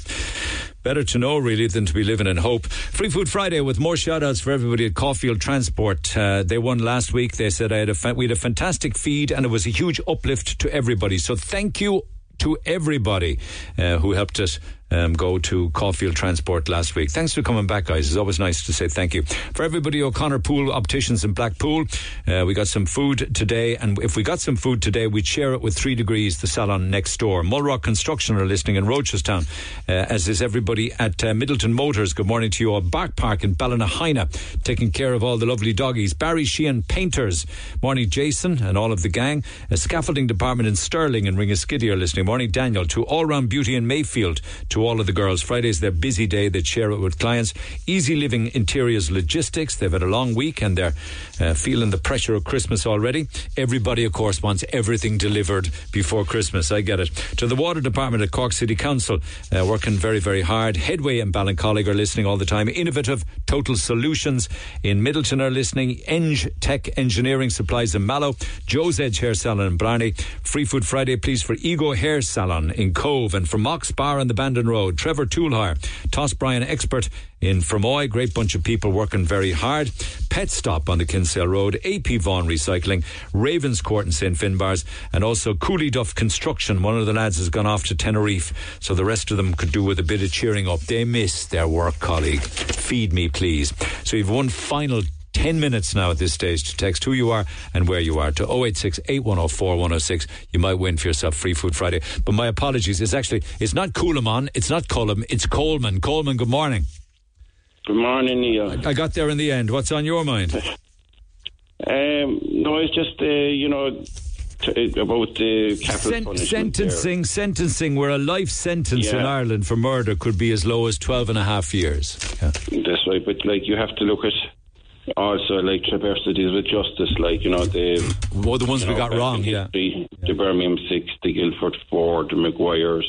Better to know, really, than to be living in hope. Free Food Friday with more shout outs for everybody at Caulfield Transport. Uh, they won last week. They said I had a fa- we had a fantastic feed and it was a huge uplift to everybody. So thank you to everybody uh, who helped us um, go to Caulfield Transport last week. Thanks for coming back, guys. It's always nice to say thank you. For everybody, O'Connor Pool Opticians in Blackpool, uh, we got some food today, and if we got some food today, we'd share it with Three Degrees, the salon next door. Mulrock Construction are listening in Rochestown, uh, as is everybody at uh, Midleton Motors. Good morning to you all. Bark Park in Ballinahaina, taking care of all the lovely doggies. Barry Sheehan Painters. Morning, Jason and all of the gang. A scaffolding department in Stirling and Ringaskiddy are listening. Morning, Daniel. To All Round Beauty in Mayfield. To all of the girls. Friday's their busy day. They share it with clients. Easy Living Interiors Logistics. They've had a long week and they're uh, feeling the pressure of Christmas already. Everybody, of course, wants everything delivered before Christmas. I get it. To the Water Department at Cork City Council, uh, working very, very hard. Headway and Ballincollig are listening all the time. Innovative Total Solutions in Midleton are listening. Eng Tech Engineering Supplies in Mallow. Joe's Edge Hair Salon in Blarney. Free Food Friday, please, for Ego Hair Salon in Cobh and for Mox Bar on the Bandon Road. Trevor Toolhire, Toss Bryan Expert in Fermoy. Great bunch of people working very hard. Pet Stop on the Kinsale Road. AP Vaughan Recycling. Ravens Court in St. Finbars. And also Cooley Duff Construction. One of the lads has gone off to Tenerife, so the rest of them could do with a bit of cheering up. They miss their work colleague. Feed me, please. So you've one final 10 minutes now at this stage to text who you are and where you are to 086 8104 106. You might win for yourself Free Food Friday. But my apologies. It's actually, it's not Coolman, it's not Cullum, it's Coleman. Coleman, good morning. Good morning, Neil. I, got there in the end. What's on your mind? [LAUGHS] Um, no, it's just, uh, you know, t- about the capital Sen- sentencing, sentencing, where a life sentence in Ireland for murder could be as low as 12 and a half years. Yeah. there. That's right, but like you have to look at also like traversities with justice, like you know the well, the ones we know, got wrong, in yeah. history, the Birmingham Six, the Guildford Four, the Maguires.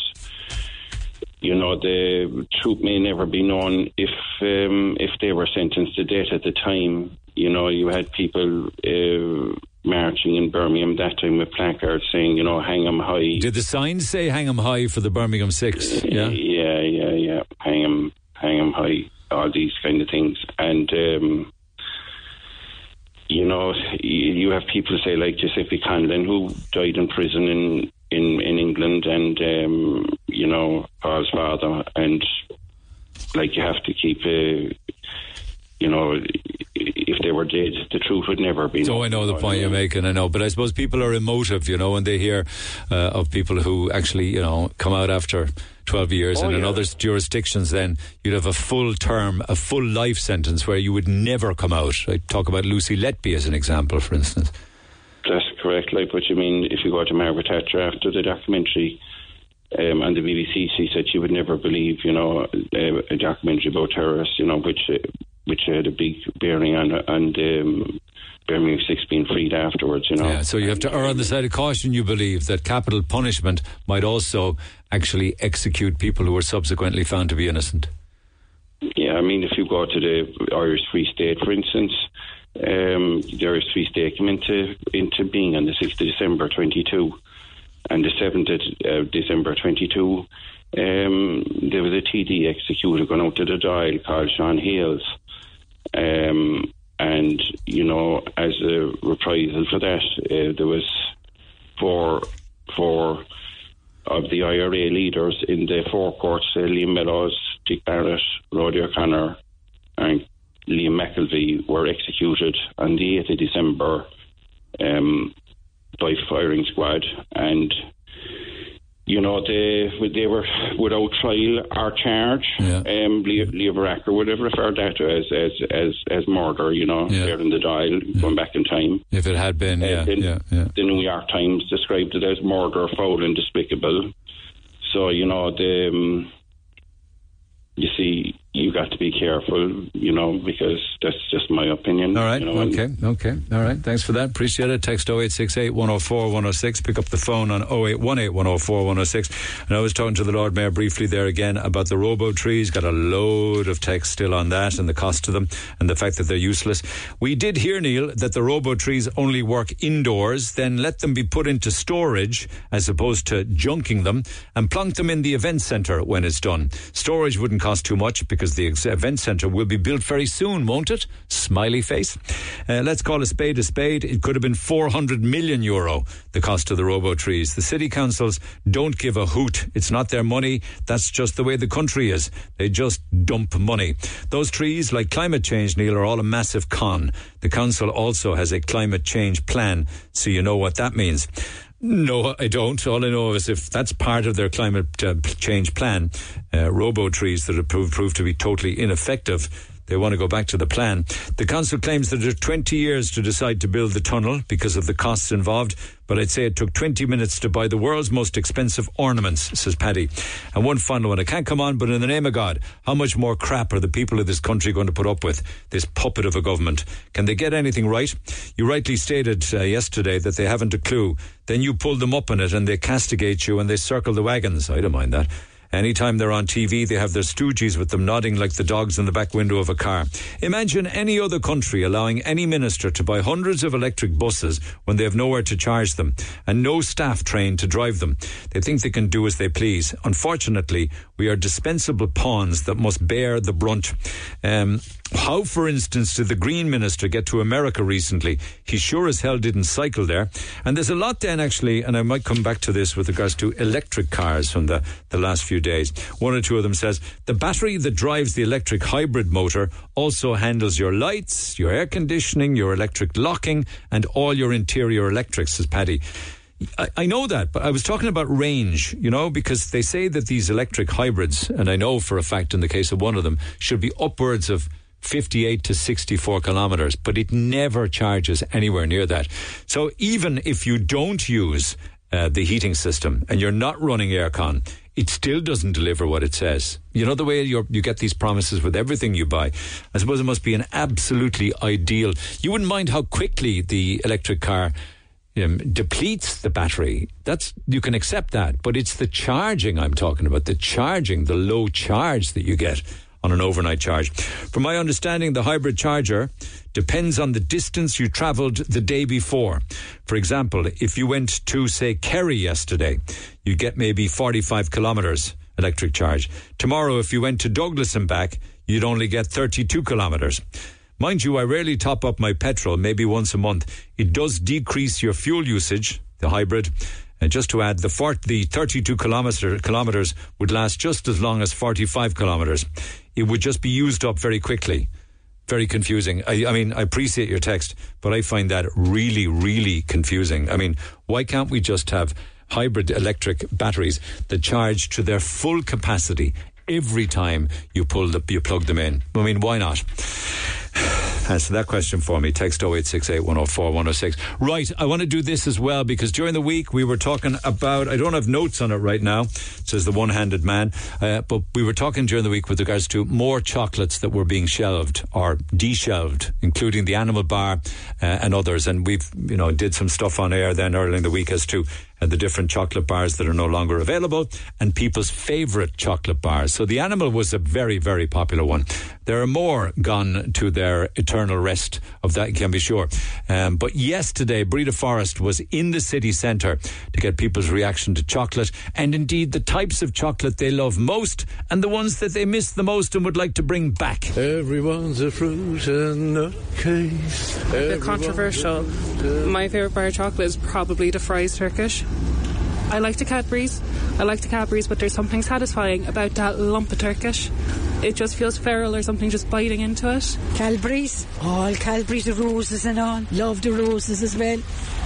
You know, the truth may never be known if um, if they were sentenced to death at the time. You know, you had people uh, marching in Birmingham that time with placards saying, you know, hang 'em high. Did the signs say hang 'em high for the Birmingham Six? Yeah. Yeah, yeah, yeah. Hang 'em, hang 'em high. All these kind of things, and um, you know, you, have people say like Giuseppe Conlon, who died in prison in in in England, and um, you know, Paul's father, and like you have to keep a. You know, if they were dead, the truth would never be. So known, I know the point you're making. I know, but I suppose people are emotive, you know, when they hear uh, of people who actually, you know, come out after 12 years, Oh, and in yeah. other jurisdictions, then you'd have a full term, a full life sentence where you would never come out. I talk about Lucy Letby as an example, for instance. That's correct. Like what you mean, if you go to Margaret Thatcher after the documentary um, on the BBC, she said she would never believe, you know, a, a documentary about terrorists, you know, which uh, which had a big bearing on on um, Birmingham Six being freed afterwards, you know. Yeah, so you have to err on the side of caution. You believe that capital punishment might also actually execute people who were subsequently found to be innocent. Yeah, I mean, if you go to the Irish Free State, for instance, um, the Irish Free State came into into being on the sixth of December twenty two, and the seventh of uh, December twenty two. Um, there was a TD executed going out to the Dáil called Sean Hales, um, and you know, as a reprisal for that, uh, there was four four of the IRA leaders in the four courts, uh, Liam Mellows, Dick Barrett, Roddy O'Connor, and Liam McKelvey were executed on the 8th of December um, by firing squad. And, you know, they they were without trial or charge. Um, Leo, Leo Varadkar would have referred that to as, as, as, as murder, you know, there in the Dáil, going back in time. If it had been, yeah, the, yeah, yeah. the New York Times described it as murder, foul, and despicable. So you know the. Um, you see, you got to be careful, you know, because that's just my opinion. All right. you know, okay. Okay. All right. Thanks for that. Appreciate it. Text 0868 104 106. Pick up the phone on 0818 104 106. And I was talking to the Lord Mayor briefly there again about the robo trees. Got a load of text still on that and the cost of them and the fact that they're useless. We did hear, Neil, that the robo trees only work indoors. Then let them be put into storage as opposed to junking them and plunk them in the event centre when it's done. Storage wouldn't cost too much because the the event centre will be built very soon, won't it? Smiley face. Uh, let's call a spade a spade. It could have been 400 million euro, the cost of the robo trees. The city councils don't give a hoot. It's not their money. That's just the way the country is. They just dump money. Those trees, like climate change, Neil, are all a massive con. The council also has a climate change plan, so you know what that means. No, I don't. All I know is if that's part of their climate uh, change plan, uh, robo trees that have proved, proved to be totally ineffective, they want to go back to the plan. The council claims that it took 20 years to decide to build the tunnel because of the costs involved, but I'd say it took 20 minutes to buy the world's most expensive ornaments, says Paddy. And one final one. I can't come on, but in the name of God, how much more crap are the people of this country going to put up with? This puppet of a government. Can they get anything right? You rightly stated uh, yesterday that they haven't a clue. Then you pull them up on it and they castigate you and they circle the wagons. I don't mind that. Anytime they're on TV, they have their stooges with them nodding like the dogs in the back window of a car. Imagine any other country allowing any minister to buy hundreds of electric buses when they have nowhere to charge them and no staff trained to drive them. They think they can do as they please. Unfortunately, we are dispensable pawns that must bear the brunt. Um, how, for instance, did the Green Minister get to America recently? He sure as hell didn't cycle there. And there's a lot then, actually, and I might come back to this with regards to electric cars from the, the last few days. One or two of them says the battery that drives the electric hybrid motor also handles your lights, your air conditioning, your electric locking, and all your interior electrics, says Paddy. I, I know that, but I was talking about range, you know, because they say that these electric hybrids, and I know for a fact in the case of one of them, should be upwards of 58 to 64 kilometers, but it never charges anywhere near that. So even if you don't use uh, the heating system and you're not running aircon, it still doesn't deliver what it says. You know the way you get these promises with everything you buy. I suppose it must be an absolutely ideal. You wouldn't mind how quickly the electric car um, depletes the battery. That's you can accept that, but it's the charging I'm talking about. The charging, the low charge that you get on an overnight charge. From my understanding, the hybrid charger depends on the distance you travelled the day before. For example, if you went to, say, Kerry yesterday, you get maybe 45 kilometres electric charge. Tomorrow, if you went to Douglas and back, you'd only get 32 kilometres. Mind you, I rarely top up my petrol, maybe once a month. It does decrease your fuel usage, the hybrid. Just to add, the, 40, the 32 kilometre, kilometres would last just as long as 45 kilometres. It would just be used up very quickly. Very confusing. I, I mean, I appreciate your text, but I find that really, really confusing. I mean, why can't we just have hybrid electric batteries that charge to their full capacity every time you pull the, you plug them in? I mean, why not? Answer that question for me. Text 0868 104 106. Right, I want to do this as well because during the week we were talking about, I don't have notes on it right now, says the one handed man, uh, but we were talking during the week with regards to more chocolates that were being shelved or deshelved, including the animal bar uh, and others. And we've, you know, did some stuff on air then early in the week as to uh, the different chocolate bars that are no longer available and people's favourite chocolate bars. So the animal was a very, very popular one. There are more gone to their eternal rest of that, you can be sure. Um, but yesterday, Breda Forest was in the city centre to get people's reaction to chocolate and indeed the types of chocolate they love most and the ones that they miss the most and would like to bring back. Everyone's a fruit and a case. A bit controversial. My favourite bar of chocolate is probably the Fry's Turkish. I like the Cadbury's. I like the Cadbury's, but there's something satisfying about that lump of Turkish. It just feels feral or something just biting into it. Cadbury's. All Cadbury's, the roses and all. Love the roses as well.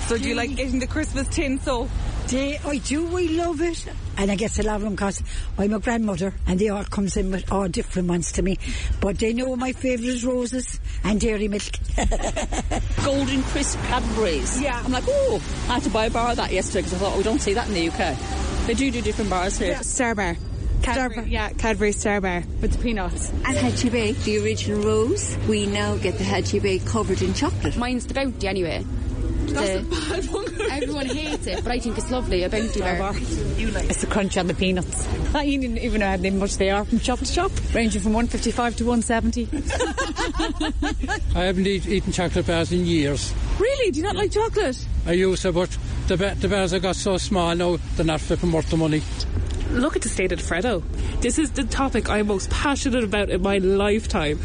So do you like getting the Christmas tin so? They, I do, I love it. And I get a lot of them because I'm a grandmother and they all comes in with all different ones to me. But they know my favourite is roses and dairy milk. [LAUGHS] Golden crisp Cadbury's. Yeah. I'm like, oh, I had to buy a bar of that yesterday because I thought oh, we don't see that in the UK. They do do different bars here. Yeah. Star Bar. Cadbury, yeah, Cadbury Star Bar with the peanuts. And Hedgie the original rose, we now get the Hedgie covered in chocolate. Mine's the Bounty anyway. That's the bad one. [LAUGHS] everyone hates it, but I think it's lovely. A Bounty bar. You like It's the crunch on the peanuts. I didn't even know how much they are from shop to shop, ranging from 155 to 170. [LAUGHS] I haven't eat, eaten chocolate bars in years. Really? Do you not like chocolate? I used to, but the, the bars have got so small now, they're not flipping worth the money. Look at the state of the Freddo. This is the topic I'm most passionate about in my lifetime.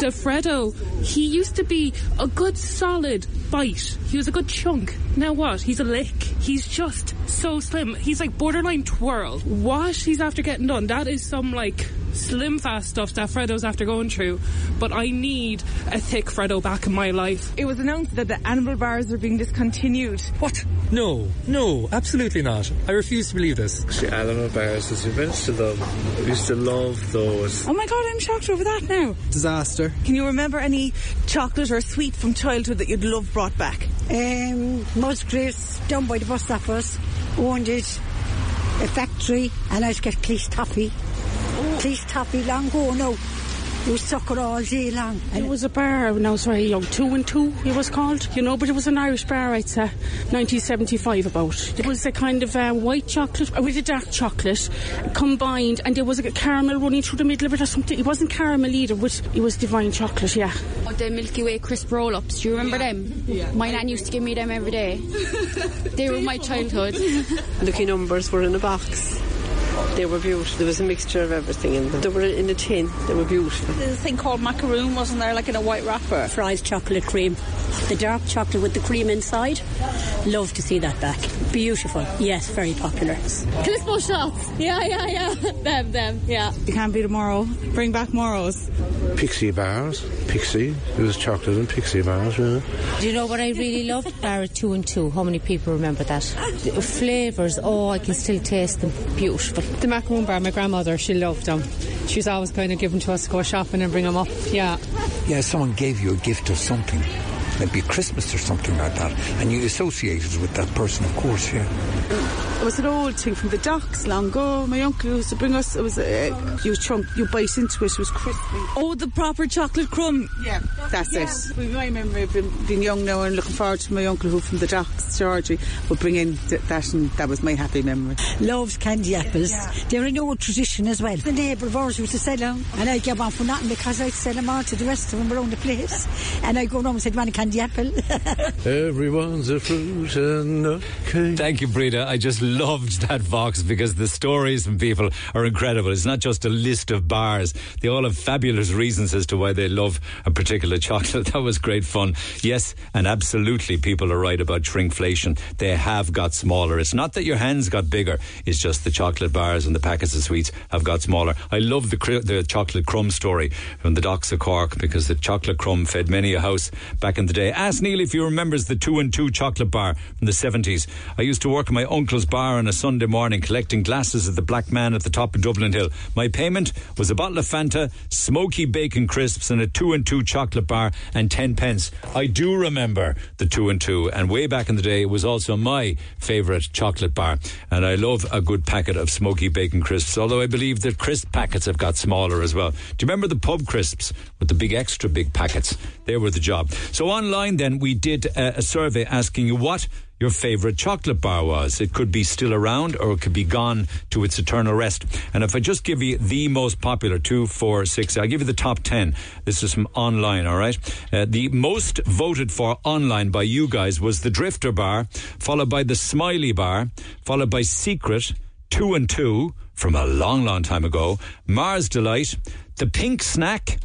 The Freddo, he used to be a good solid bite. He was a good chunk. Now what? He's a lick. He's just so slim. He's like borderline twirl. What he's after getting done, that is some like slim fast stuff that Freddo's after going through. But I need a thick Freddo back in my life. It was announced that the animal bars are being discontinued. What? No, no, absolutely not. I refuse to believe this. The animal bars, as you used to them. We used to love those. Oh my god, I'm shocked over that now. Disaster. Can you remember any chocolate or sweet from childhood that you'd love brought back? Um, Musgraves, down by the bus stop us, owned it, a factory, and I'd get Cleeves Toffee. Cleeves Toffee long ago now. You suck it all day long. It was a bar when I was very young, two and two it was called, you know, but it was an Irish bar, I'd say, 1975 about. It was a kind of uh, white chocolate with a dark chocolate combined, and there was a caramel running through the middle of it or something. It wasn't caramel either, but it was divine chocolate, yeah. Oh, the Milky Way crisp roll ups, do you remember them? Yeah. My nan used to give me them every day. they were my childhood. [LAUGHS] Lucky numbers were in a box. They were beautiful. There was a mixture of everything in them. They were in a tin. They were beautiful. There's a thing called macaroon, wasn't there, like in a white wrapper? Fry's chocolate cream. The dark chocolate with the cream inside. Love to see that back. Beautiful. Yes, very popular. Clispo shots. Yeah, yeah, yeah. [LAUGHS] them, them, yeah. You can't be tomorrow. Bring back Moros. Pixie bars. Pixie. It was chocolate and pixie bars, yeah. Do you know what I really loved? [LAUGHS] Bar two and two. How many people remember that? Flavours, oh, I can still taste them. Beautiful. The macaroon bar, my grandmother, she loved them. She was always kind of giving to us to go shopping and bring them up. Yeah. Yeah, someone gave you a gift of something, maybe Christmas or something like that, and you associated with that person, of course, yeah. It was an old thing from the docks long ago. My uncle used to bring us. It was a you chunk, you bite into it. It was crispy. Oh, the proper chocolate crumb. Yeah, that's Yeah. it. We I remember being, being young now and looking forward to my uncle who from the docks, Georgie, would bring in th- that, and that was my happy memory. Loves candy apples. They're an old tradition as well. The neighbour of ours used to sell them, and I'd get one for nothing because I'd sell them on to the rest of them around the place. And I'd go home and say, "Do you want a candy apple? [LAUGHS] Everyone's a fruit and a cake. Thank you, Breda. I just loved that Vox because the stories from people are incredible. It's not just a list of bars. They all have fabulous reasons as to why they love a particular [LAUGHS] chocolate. That was great fun. Yes, and absolutely people are right about shrinkflation. They have got smaller. It's not that your hands got bigger. It's just the chocolate bars and the packets of sweets have got smaller. I love the, cr- the chocolate crumb story from the docks of Cork because the chocolate crumb fed many a house back in the day. Ask Neil if he remembers the two and two chocolate bar from the 70s. I used to work in my uncle's bar on a Sunday morning collecting glasses at the Black Man at the top of Dublin Hill. My payment was a bottle of Fanta, smoky bacon crisps, and a two and two chocolate bar and 10 pence. I do remember the two and two, and way back in the day, it was also my favourite chocolate bar. And I love a good packet of smoky bacon crisps, although I believe that crisp packets have got smaller as well. Do you remember the pub crisps with the big extra big packets? They were the job. So online then, we did uh, a survey asking you what your favourite chocolate bar was. It could be still around or it could be gone to its eternal rest. And if I just give you the most popular, two, four, six, I'll give you the top ten. This is from online, all right? Uh, the most voted for online by you guys was the Drifter Bar, followed by the Smiley Bar, followed by Secret, two and two from a long, long time ago, Mars Delight, the Pink Snack,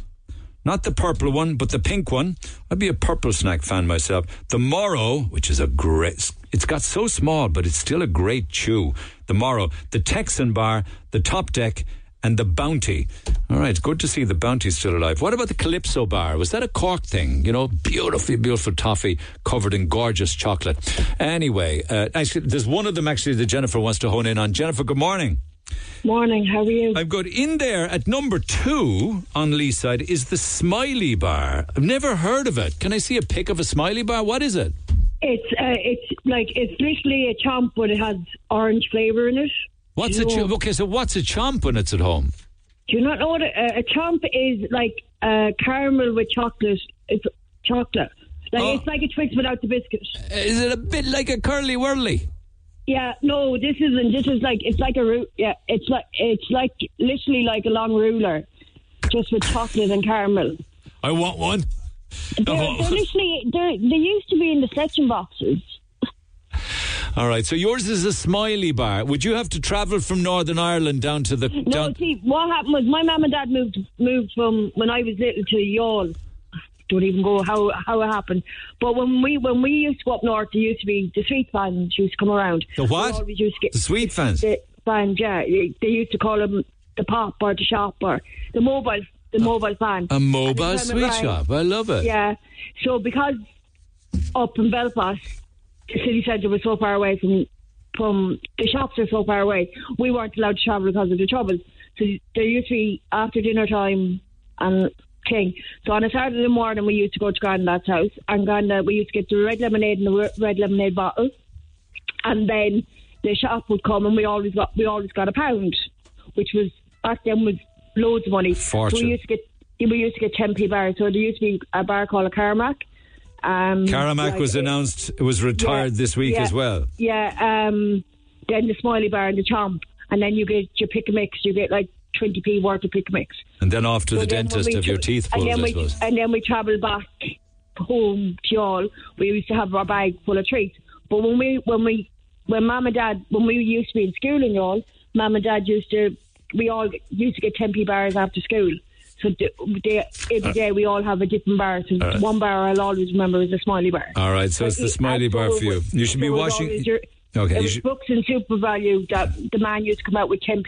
not the purple one, but the pink one. I'd be a purple snack fan myself. The Moro, which is a great, it's got so small, but it's still a great chew. The Moro, the Texan Bar, the Top Deck, and the Bounty. All right, good to see the Bounty still alive. What about the Calypso Bar? Was that a Cork thing? You know, beautifully, beautiful toffee covered in gorgeous chocolate. Anyway, uh, actually, there's one of them actually that Jennifer wants to hone in on. Jennifer, good morning. Morning, how are you? I'm good. In there at number two on Leeside is the Smiley Bar. I've never heard of it. Can I see a pic of a Smiley Bar? What is it? It's uh, it's like it's literally a chomp, but it has orange flavour in it. What's a you ch- know- okay? So what's a chomp when it's at home? Do you not know what a, a chomp is? Like uh, caramel with chocolate. It's chocolate. Like Oh. it's like a Twix without the biscuit. Is it a bit like a curly whirly? Yeah, no, this isn't. This is like it's like a ru- yeah, it's like it's like literally like a long ruler, just with chocolate and caramel. I want one. They're, they're oh. [LAUGHS] literally they're, they used to be in the stretching boxes. All right. So yours is a smiley bar. Would you have to travel from Northern Ireland down to the No, down? see, what happened was my mum and dad moved moved from when I was little to Youghal. Don't even go how how it happened. But when we when we used to go up north, there used to be the sweet fans used to come around. The what? Used to get The sweet fans. the fans. Yeah, they used to call them the pop or the shop or the mobile the mobile fan. A mobile And the time it sweet shop. I love it. Yeah. So because up in Belfast, the city centre was so far away from from the shops are so far away, we weren't allowed to travel because of the trouble. So there used to be after dinner time and thing. So on a Saturday morning, we used to go to Grandad's house, and Grandad we used to get the red lemonade in the red lemonade bottle, and then the shop would come, and we always got we always got a pound, which was back then was loads of money. Fortune. So we used to get we used to get ten p bars. So there used to be a bar called a Caramac. Um, Caramac like, was announced was retired yeah, this week yeah, as well. Yeah, um, then the Smiley Bar and the Chomp, and then you get your pick a mix. You get like twenty p worth of pick mix. And then off to So the dentist have your teeth and pulled, then I we, suppose. And then we travel back home to Youghal. We used to have our bag full of treats. But when we when we when mum and dad when we used to be in school in Youghal, mum and dad used to we all used to get ten p bars after school. So they, every day we all have a different bar. So Uh, one bar I'll always remember is a smiley bar. All right, so it's the smiley bar for you. You should be so washing. your- Okay, it was should. books and SuperValu that the man used to come out with 10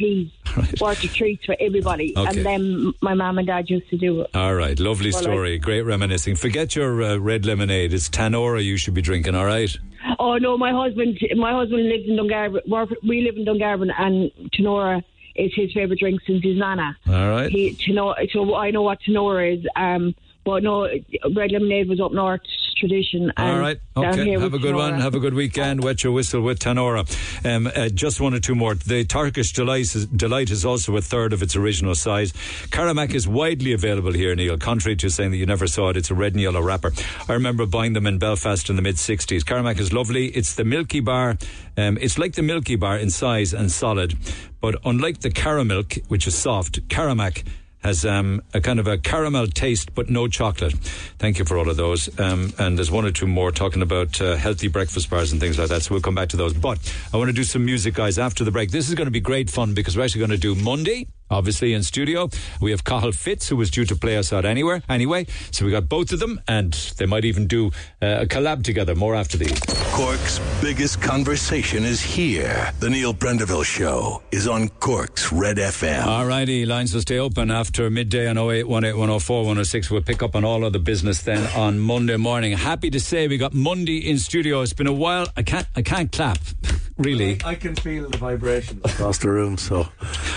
worth of treats for everybody. Okay. And then my mum and dad used to do it. All right, lovely Well, story. Great reminiscing. Forget your uh, red lemonade. It's Tanora you should be drinking. All right. Oh no, my husband, my husband lives in Dungarvan. we're- live in Dungarvan, and Tanora is his favourite drink since his nana. All right. He Tanora, so I know what Tanora is. Um, but no, red lemonade was up north tradition. All right. Okay. Have a good Tanora. one. Have a good weekend. Wet your whistle with Tanora. Um, uh, just one or two more. The Turkish Delight is, Delight is also a third of its original size. Caramac is widely available here, Neil. Contrary to saying that you never saw it, it's a red and yellow wrapper. I remember buying them in Belfast in the mid 60s. Caramac is lovely. It's the Milky Bar. Um, it's like the Milky Bar in size and solid. But unlike the Caramilk, which is soft, Caramac has um, a kind of a caramel taste, but no chocolate. Thank you for all of those. Um, and there's one or two more talking about uh, healthy breakfast bars and things like that. So we'll come back to those. But I want to do some music, guys, after the break. This is going to be great fun because we're actually going to do Mundy. Obviously in studio, we have Cahill Fitz, who was due to play us out anywhere. Anyway, so we got both of them, and they might even do uh, a collab together. More after these. Cork's biggest conversation is here. The Neil Prendeville Show is on Cork's Red FM. All righty, lines will stay open after midday on 08, 18, 104, 106. We'll pick up on all of the business then on Monday morning. Happy to say we got Mundy in studio. It's been a while. I can't, I can't clap, [LAUGHS] really. I can feel the vibrations across the room, so.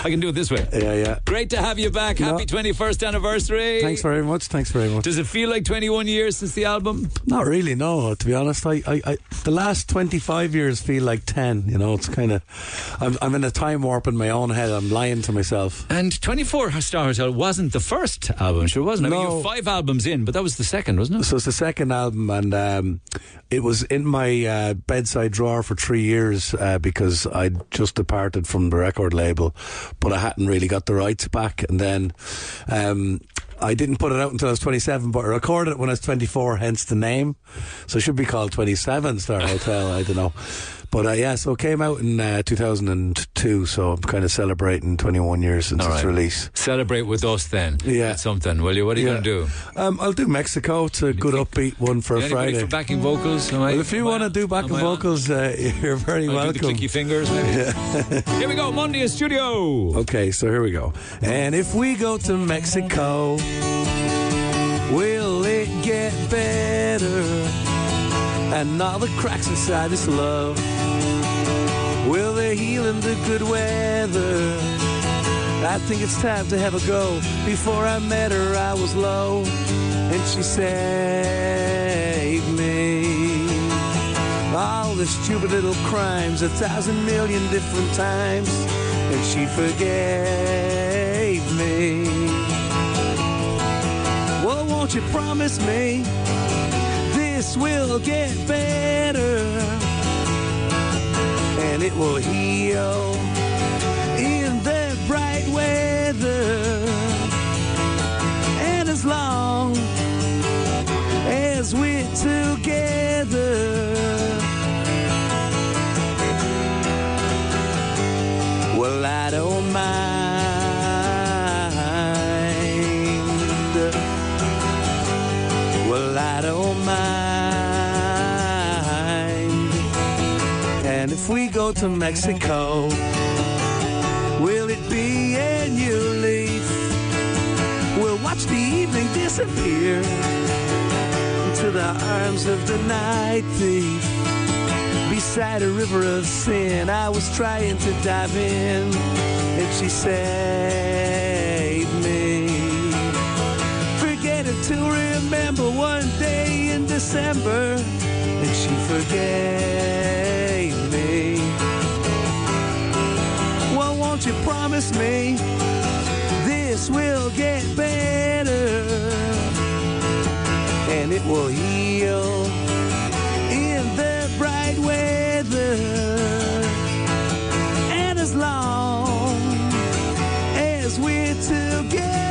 I can do it this way. Yeah, yeah. Great to have you back. Happy 21st anniversary. Thanks very much. Thanks very much. Does it feel like 21 years since the album? Not really, no. To be honest, I, I, I the last twenty five years feel like ten. You know, it's kind of, I'm, I'm in a time warp in my own head. I'm lying to myself. And 24 Star Hotel wasn't the first album, sure wasn't. I mean, you five albums in, but that was the second, wasn't it? So it's the second album, and um, it was in my uh, bedside drawer for three years uh, because I'd just departed from the record label, but I hadn't really got the rights back. And then um, I didn't put it out until I was 27, but I recorded it when I was 24, hence the name. So it should be called 27 Star Hotel. I don't know. But uh, yeah, so it came out in uh, 2002, so I'm kind of celebrating 21 years since All its right. release. Celebrate with us then. Yeah. Something, will you? What are you Yeah. going to do? Um, I'll do Mexico. It's a good upbeat one for a Friday. for backing vocals? Am I- Well, if you want to do backing am I on? vocals, uh, [LAUGHS] you're very I'll welcome. clicky fingers, maybe. [LAUGHS] Here we go, Mundy in studio. Okay, so here we go. And if we go to Mexico, will it get better? And all the cracks inside this love, will they heal in the good weather? I think it's time to have a go. Before I met her, I was low, and she saved me. All the stupid little crimes, a thousand million different times, and she forgave me. Well, won't you promise me this will get better and it will heal in the bright weather? And as long as we're together, to Mexico, will it be a new leaf? We'll watch the evening disappear into the arms of the night thief. Beside a river of sin, I was trying to dive in, and she saved me. Forgetting to remember one day in December, and she forgave won't you promise me this will get better? And it will heal in the bright weather. And as long as we're together,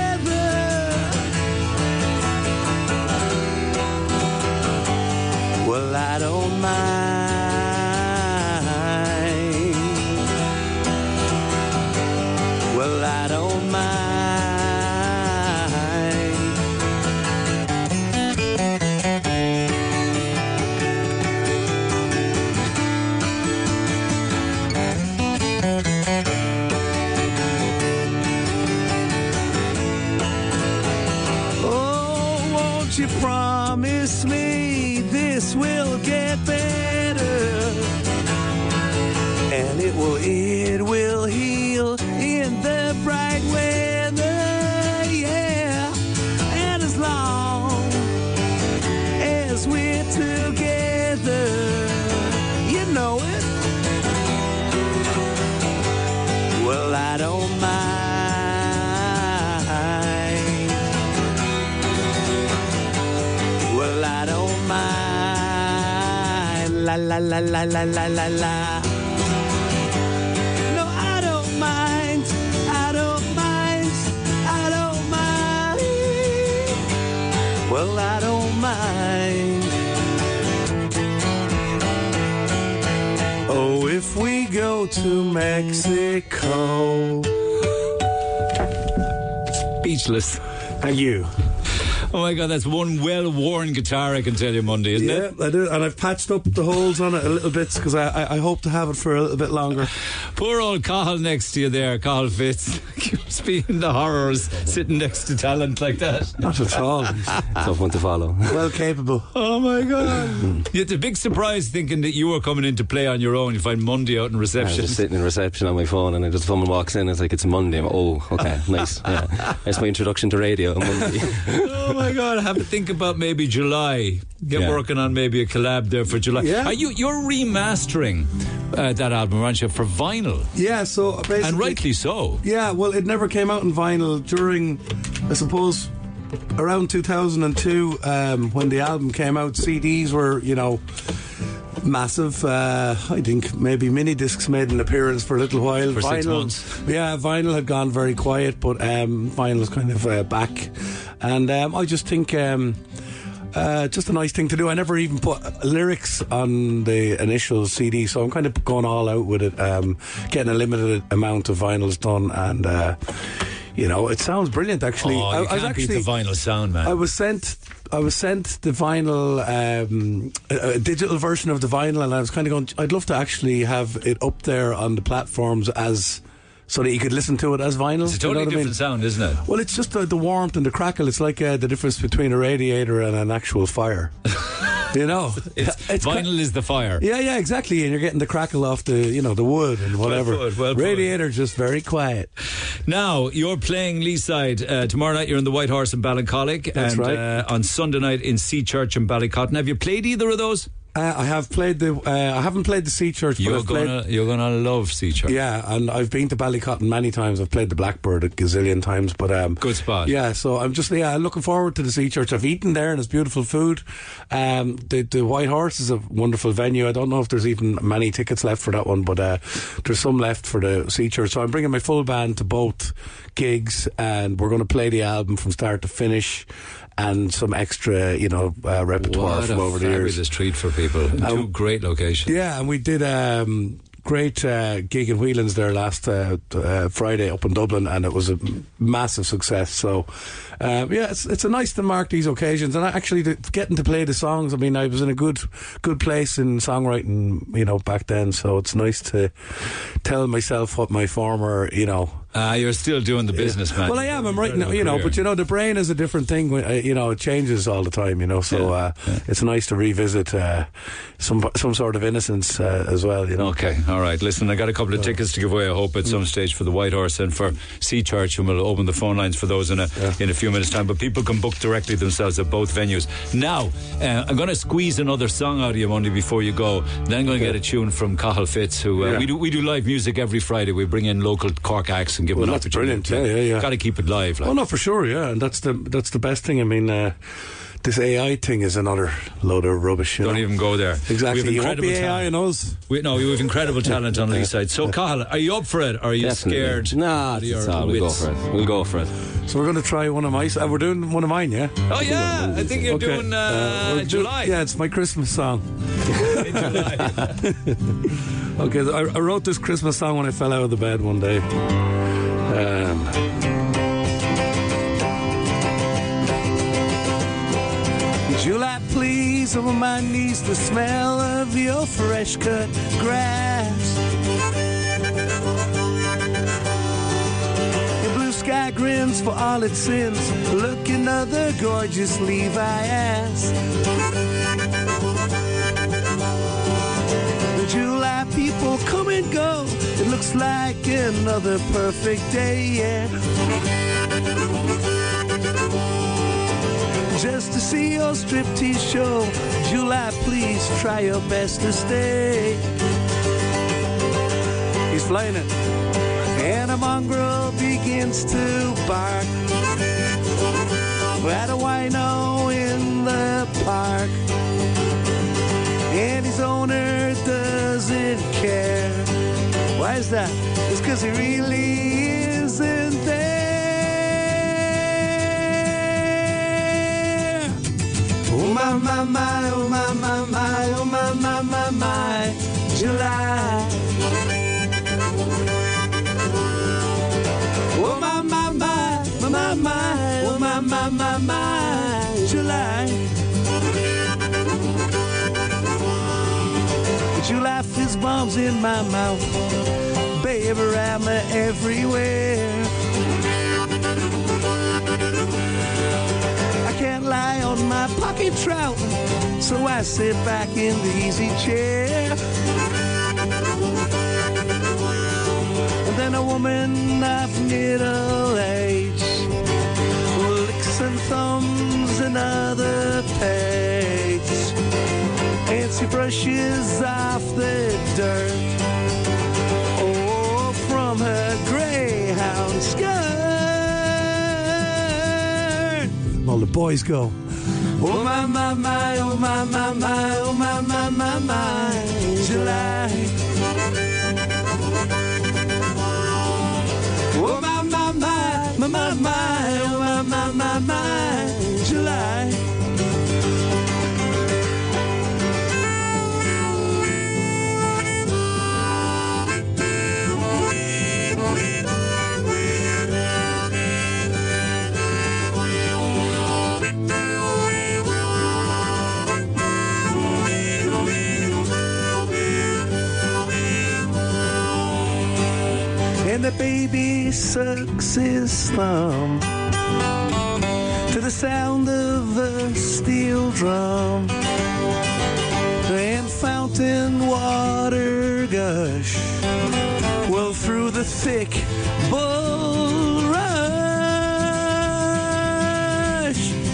La la la la la la la la. No, I don't mind. I don't mind. I don't mind. Well, I don't mind. Oh, if we go to Mexico. Speechless. And you? [LAUGHS] Oh my God, that's one well-worn guitar. I can tell you, Mundy, isn't yeah, it? I do, and I've patched up the holes on it a little bit because I, I, I hope to have it for a little bit longer. Poor old Cahill next to you there, Cahill Fitz. [LAUGHS] Speaking the horrors, sitting next to talent like that. Not at all. [LAUGHS] Tough one to follow. Well capable. Oh my God! you had a big surprise thinking that you were coming in to play on your own. You find Mundy out in I was reception. just sitting in reception on my phone, and I just someone walks in. It's like it's Mundy. I'm, oh, okay, [LAUGHS] nice. Yeah, that's my introduction to radio. on Monday. [LAUGHS] oh my God! I have to think about maybe July. Get Yeah. working on maybe a collab there for July. Yeah. Are you you're remastering uh, that album, aren't you, for vinyl? Yeah, so basically. And rightly so. Yeah, well, it never came out in vinyl during, I suppose, around 2002 um, when the album came out. CDs were, you know, massive. Uh, I think maybe mini discs made an appearance for a little while. For vinyl. Yeah, vinyl had gone very quiet, but um, vinyl is kind of uh, back. And um, I just think. Um, uh, just a nice thing to do. I never even put lyrics on the initial CD, so I'm kind of going all out with it. Um, getting a limited amount of vinyls done, and uh, you know, it sounds brilliant. Actually, Oh, I, I was actually the vinyl sound, man. I was sent. I was sent the vinyl, um, a, a digital version of the vinyl, and I was kind of going. I'd love to actually have it up there on the platforms as so that you could listen to it as vinyl. It's a You know totally what I different mean? sound, isn't it? Well, it's just the, the warmth and the crackle. It's like uh, the difference between a radiator and an actual fire. [LAUGHS] you know, It's, [LAUGHS] vinyl is the fire. yeah, yeah, exactly. And you're getting the crackle off the, you know, the wood and whatever. put, well put. Radiator just very quiet. Now you're playing Leeside uh, tomorrow night. You're in the White Horse in Ballincollig, That's and right. uh, on Sunday night in Sea Church in Ballycotton. Have you played either of those? Uh, I have played the. Uh, I haven't played the Sea Church, but You're I've played. gonna you're gonna love Sea Church. Yeah, and I've been to Ballycotton many times. I've played the Blackbird a gazillion times, but um, Good spot. Yeah, so I'm just yeah looking forward to the Sea Church. I've eaten there and it's beautiful food. Um, the the White Horse is a wonderful venue. I don't know if there's even many tickets left for that one, but uh, there's some left for the Sea Church. So I'm bringing my full band to both gigs, and we're going to play the album from start to finish, and some extra you know uh, repertoire What from over the years. What fabulous treat for people. Two great locations. Yeah, and we did. Um, great uh, gig in Whelan's there last uh, uh, Friday up in Dublin, and it was a massive success. So, um, yeah, it's, it's a nice to mark these occasions, and actually getting to play the songs. I mean, I was in a good good place in songwriting, you know, back then. So it's nice to tell myself what my former, you know, Ah, you're still doing the business, man. well, I am. I'm writing, you know, but you know, the brain is a different thing. uh, You know, it changes all the time. You know, so uh, it's nice to revisit uh, some some sort of innocence uh, as well. You know. Okay, all right. Listen, I got a couple of tickets to give away. I hope at some stage for the White Horse and for Sea Church, and we'll open the phone lines for those in a in a few minutes' time. But people can book directly themselves at both venues. Now, uh, I'm going to squeeze another song out of you, Mundy, before you go. Then I'm going to get a tune from Cahill Fitz, who uh, Yeah. we do we do live music every Friday. We bring in local Cork acts and give Well, them an that's opportunity. brilliant. Yeah, yeah, yeah. Got to keep it live. Like. Oh no, for sure, yeah, and that's the that's the best thing. I mean, uh, this AI thing is another load of rubbish. You Don't know? even go there. Exactly. We have You won't incredible be AI talent. in us. We, no, we have incredible talent on Leeside. So, Cahill, are you up for it? Or are you Definitely. scared? Nah, of it's your all. We'll go for it. We'll go for it. So we're going to try one of my. Uh, we're doing one of mine, yeah. Oh yeah, I think you're Okay. doing uh, we're do- July. yeah, it's my Christmas song. [LAUGHS] Okay, I, I wrote this Christmas song when I fell out of the bed one day. Um, July, please, over my knees, the smell of your fresh cut grass. Your blue sky grins for all its sins. Look another gorgeous Levi ass. The July people come and go. It looks like another perfect day, yeah. Just to see your striptease show. July, please try your best to stay. He's flying it. And a mongrel begins to bark. At a wino in the park. And his owner doesn't care. Why is that? It's because he really isn't there. Oh my my my, oh my my my, oh my my my my, July. Oh my my my, my my my, oh my my my my, July. July fizz bombs in my mouth, baby, I'm everywhere. On my pocket trout, so I sit back in the easy chair. And then a woman of middle age licks and thumbs another page. And she brushes off the dirt. Oh, from her greyhound skirt. All the boys go. Oh my my my, oh my my my, oh my my my my, July. Oh my my my, my my my, oh my my my my, baby sucks his thumb to the sound of a steel drum and fountain water gush. Well through the thick bull rush.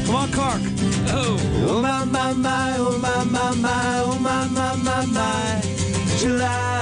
Come on Cork oh. Oh my my my oh my my my oh my my my my. July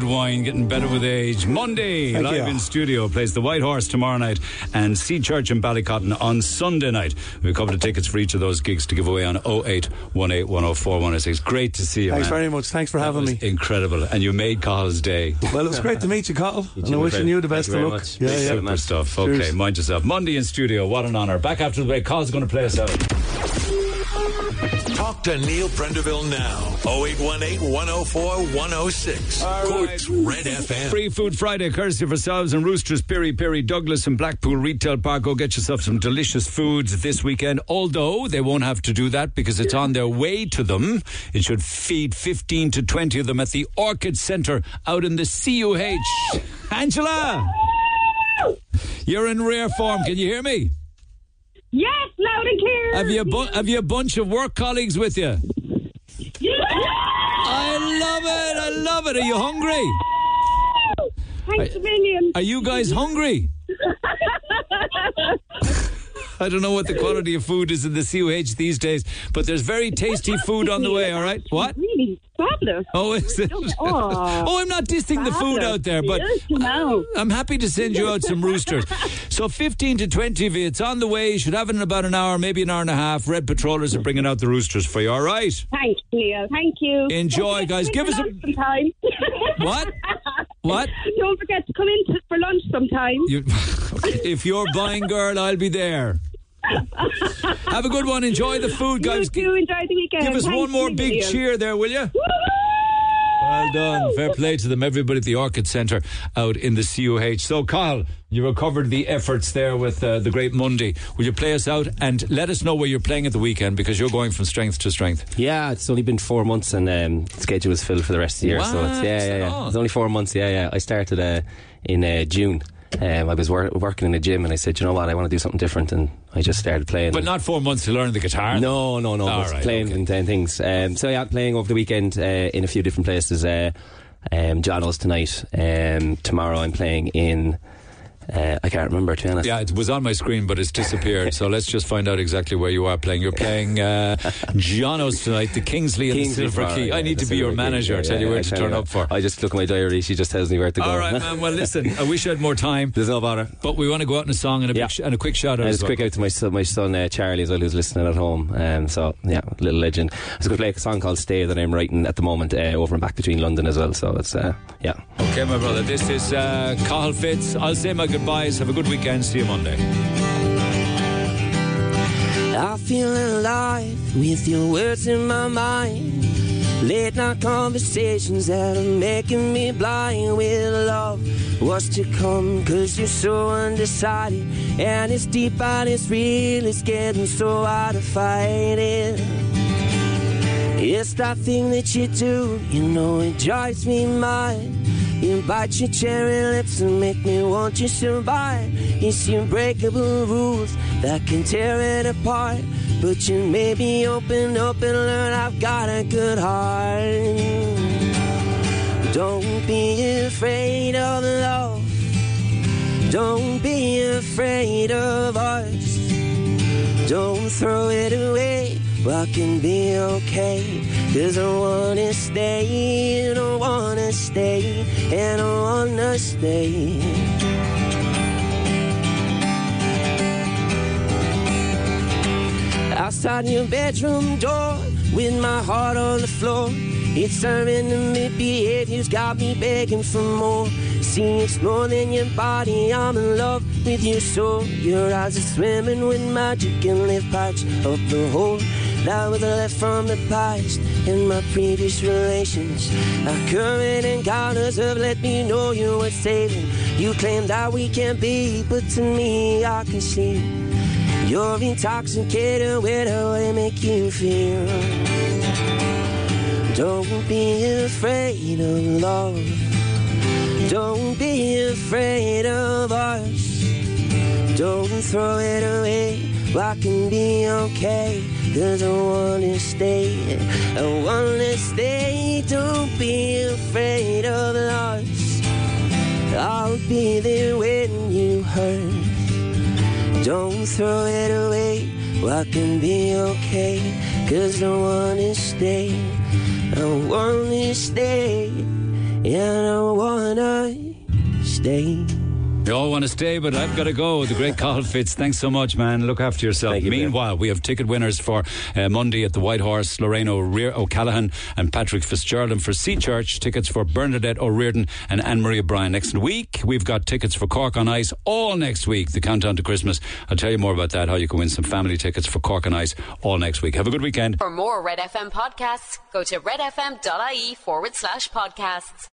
good wine, getting better with age. Mundy, Thank live you. in studio, plays the White Horse tomorrow night and Sea Church in Ballycotton on Sunday night. We have a couple of tickets for each of those gigs to give away on 0818 104 106. Great to see you, Thanks man. very much. Thanks for having me. Incredible. And you made Carl's day. [LAUGHS] Well, it was great to meet you, Carl. and I'm wishing you the best of luck. Yeah, yeah. Super stuff. Okay, Cheers. mind yourself. Mundy in studio. What an honour. Back after the break. Carl's going to play us out. Talk to Neil Prendeville now. 0818 104 106. Cork's Red FM. Free Food Friday, courtesy of ourselves and Roosters, Piri Piri, Douglas, and Blackpool Retail Park. Go get yourself some delicious foods this weekend. Although they won't have to do that because it's on their way to them. It should feed 15 to 20 of them at the Orchid Centre out in the CUH. Angela! You're in rare form. Can you hear me? Yes, loud and clear. Have you a bu- have you a bunch of work colleagues with you? I love it. I love it. Are you hungry? Thanks a million. Are you guys hungry? [LAUGHS] I don't know what the quality of food is in the CUH these days, but there's very tasty food on the way, all right? What? Really fabulous. Oh, is it? [LAUGHS] Oh, Oh, I'm not dissing the food out there, but. I'm happy to send you out some [LAUGHS] roosters. So 15 to 20 of you, it's on the way. You should have it in about an hour, maybe an hour and a half. Red Patrollers are bringing out the roosters for you, all right? Thanks, Neil. Thank you. Enjoy, guys. Give us a- for. [LAUGHS] What? What? Don't forget to come in for lunch sometime. You, if you're buying, girl, I'll be there. Have a good one. Enjoy the food, guys. You do enjoy the weekend. Give us Thanks one more big million. cheer there, will you? Well done. Fair play to them, everybody at the Orchid Centre out in the CUH. So, Carl, you recovered the efforts there with uh, the Great Mundy. Will you play us out and let us know where you're playing at the weekend because you're going from strength to strength? Yeah, it's only been four months and um, the schedule is filled for the rest of the year. So it's yeah, yeah, yeah. Oh. It's only four months. Yeah, yeah. I started uh, in uh, June. Um, I was wor- working in a gym and I said, you know what, I want to do something different, and I just started playing. But not four months to learn the guitar. No, no, no. Right, playing and uh, things. Um, so yeah, playing over the weekend uh, in a few different places. Uh, um, John's tonight. Um, tomorrow I'm playing in. Uh, I can't remember to be honest. Yeah, it was on my screen, but it's disappeared. so let's just find out exactly where you are playing. You're playing uh, Jono's tonight, the Kingsley and Kingsley the Silver Key. I need to be your Silver Key, manager. yeah, tell you where I to turn you up for. I just look at my diary. She just tells me where to go. All right, man. Well, listen, I wish I had more time. There's no bother. But we want to go out in a song and a, big sh- and a quick shout out. And as just well. quick out to my son, my son uh, Charlie as well, who's listening at home. Um, so yeah, little legend. I was going to play a song called "Stay" that I'm writing at the moment uh, over and back between London as well. So it's uh, yeah. Okay, my brother. This is uh, Cahill Fitz. I'll say my goodbyes. Have a good weekend. See you Monday. I feel alive with your words in my mind. Late night conversations that are making me blind with love. What's to come? Cause you're so undecided. And it's deep and it's real. It's getting so hard to fight it. It's that thing that you do, you know it drives me mad. You bite your cherry lips and make me want you so bad. It's the unbreakable rules that can tear it apart. But you made me open up and learn I've got a good heart. Don't be afraid of love. Don't be afraid of us. Don't throw it away. I can be okay. Cause I wanna stay, and I wanna stay, and I wanna stay. Outside your bedroom door, with my heart on the floor. It's to me behavior's got me begging for more. See, it's more than your body, I'm in love with your soul. Your eyes are swimming with magic and live patch of the hole that was left from the past in my previous relations. Our current encounters have let me know you were saving. You claim that we can't be, but to me, I can see you're intoxicated with way they make you feel. Don't be afraid of love. Don't be afraid of us. Don't throw it away. I can be okay. Cause I wanna stay. I wanna stay. Don't be afraid of us. I'll be there when you hurt. Don't throw it away. I can be okay. Cause I wanna stay. I wanna stay. and I wanna stay. You all want to stay, but I've got to go. The great Carl Fitz. Thanks so much, man. Look after yourself. you, Meanwhile, we have ticket winners for uh, Mundy at the White Horse, Lorraine O'Rear- O'Callaghan and Patrick Fitzgerald. And for Sea Church, tickets for Bernadette O'Riordan and Anne Marie O'Brien. Next week, we've got tickets for Cork on Ice all next week, the countdown to Christmas. I'll tell you more about that, how you can win some family tickets for Cork on Ice all next week. Have a good weekend. For more Red FM podcasts, go to redfm.ie forward slash podcasts.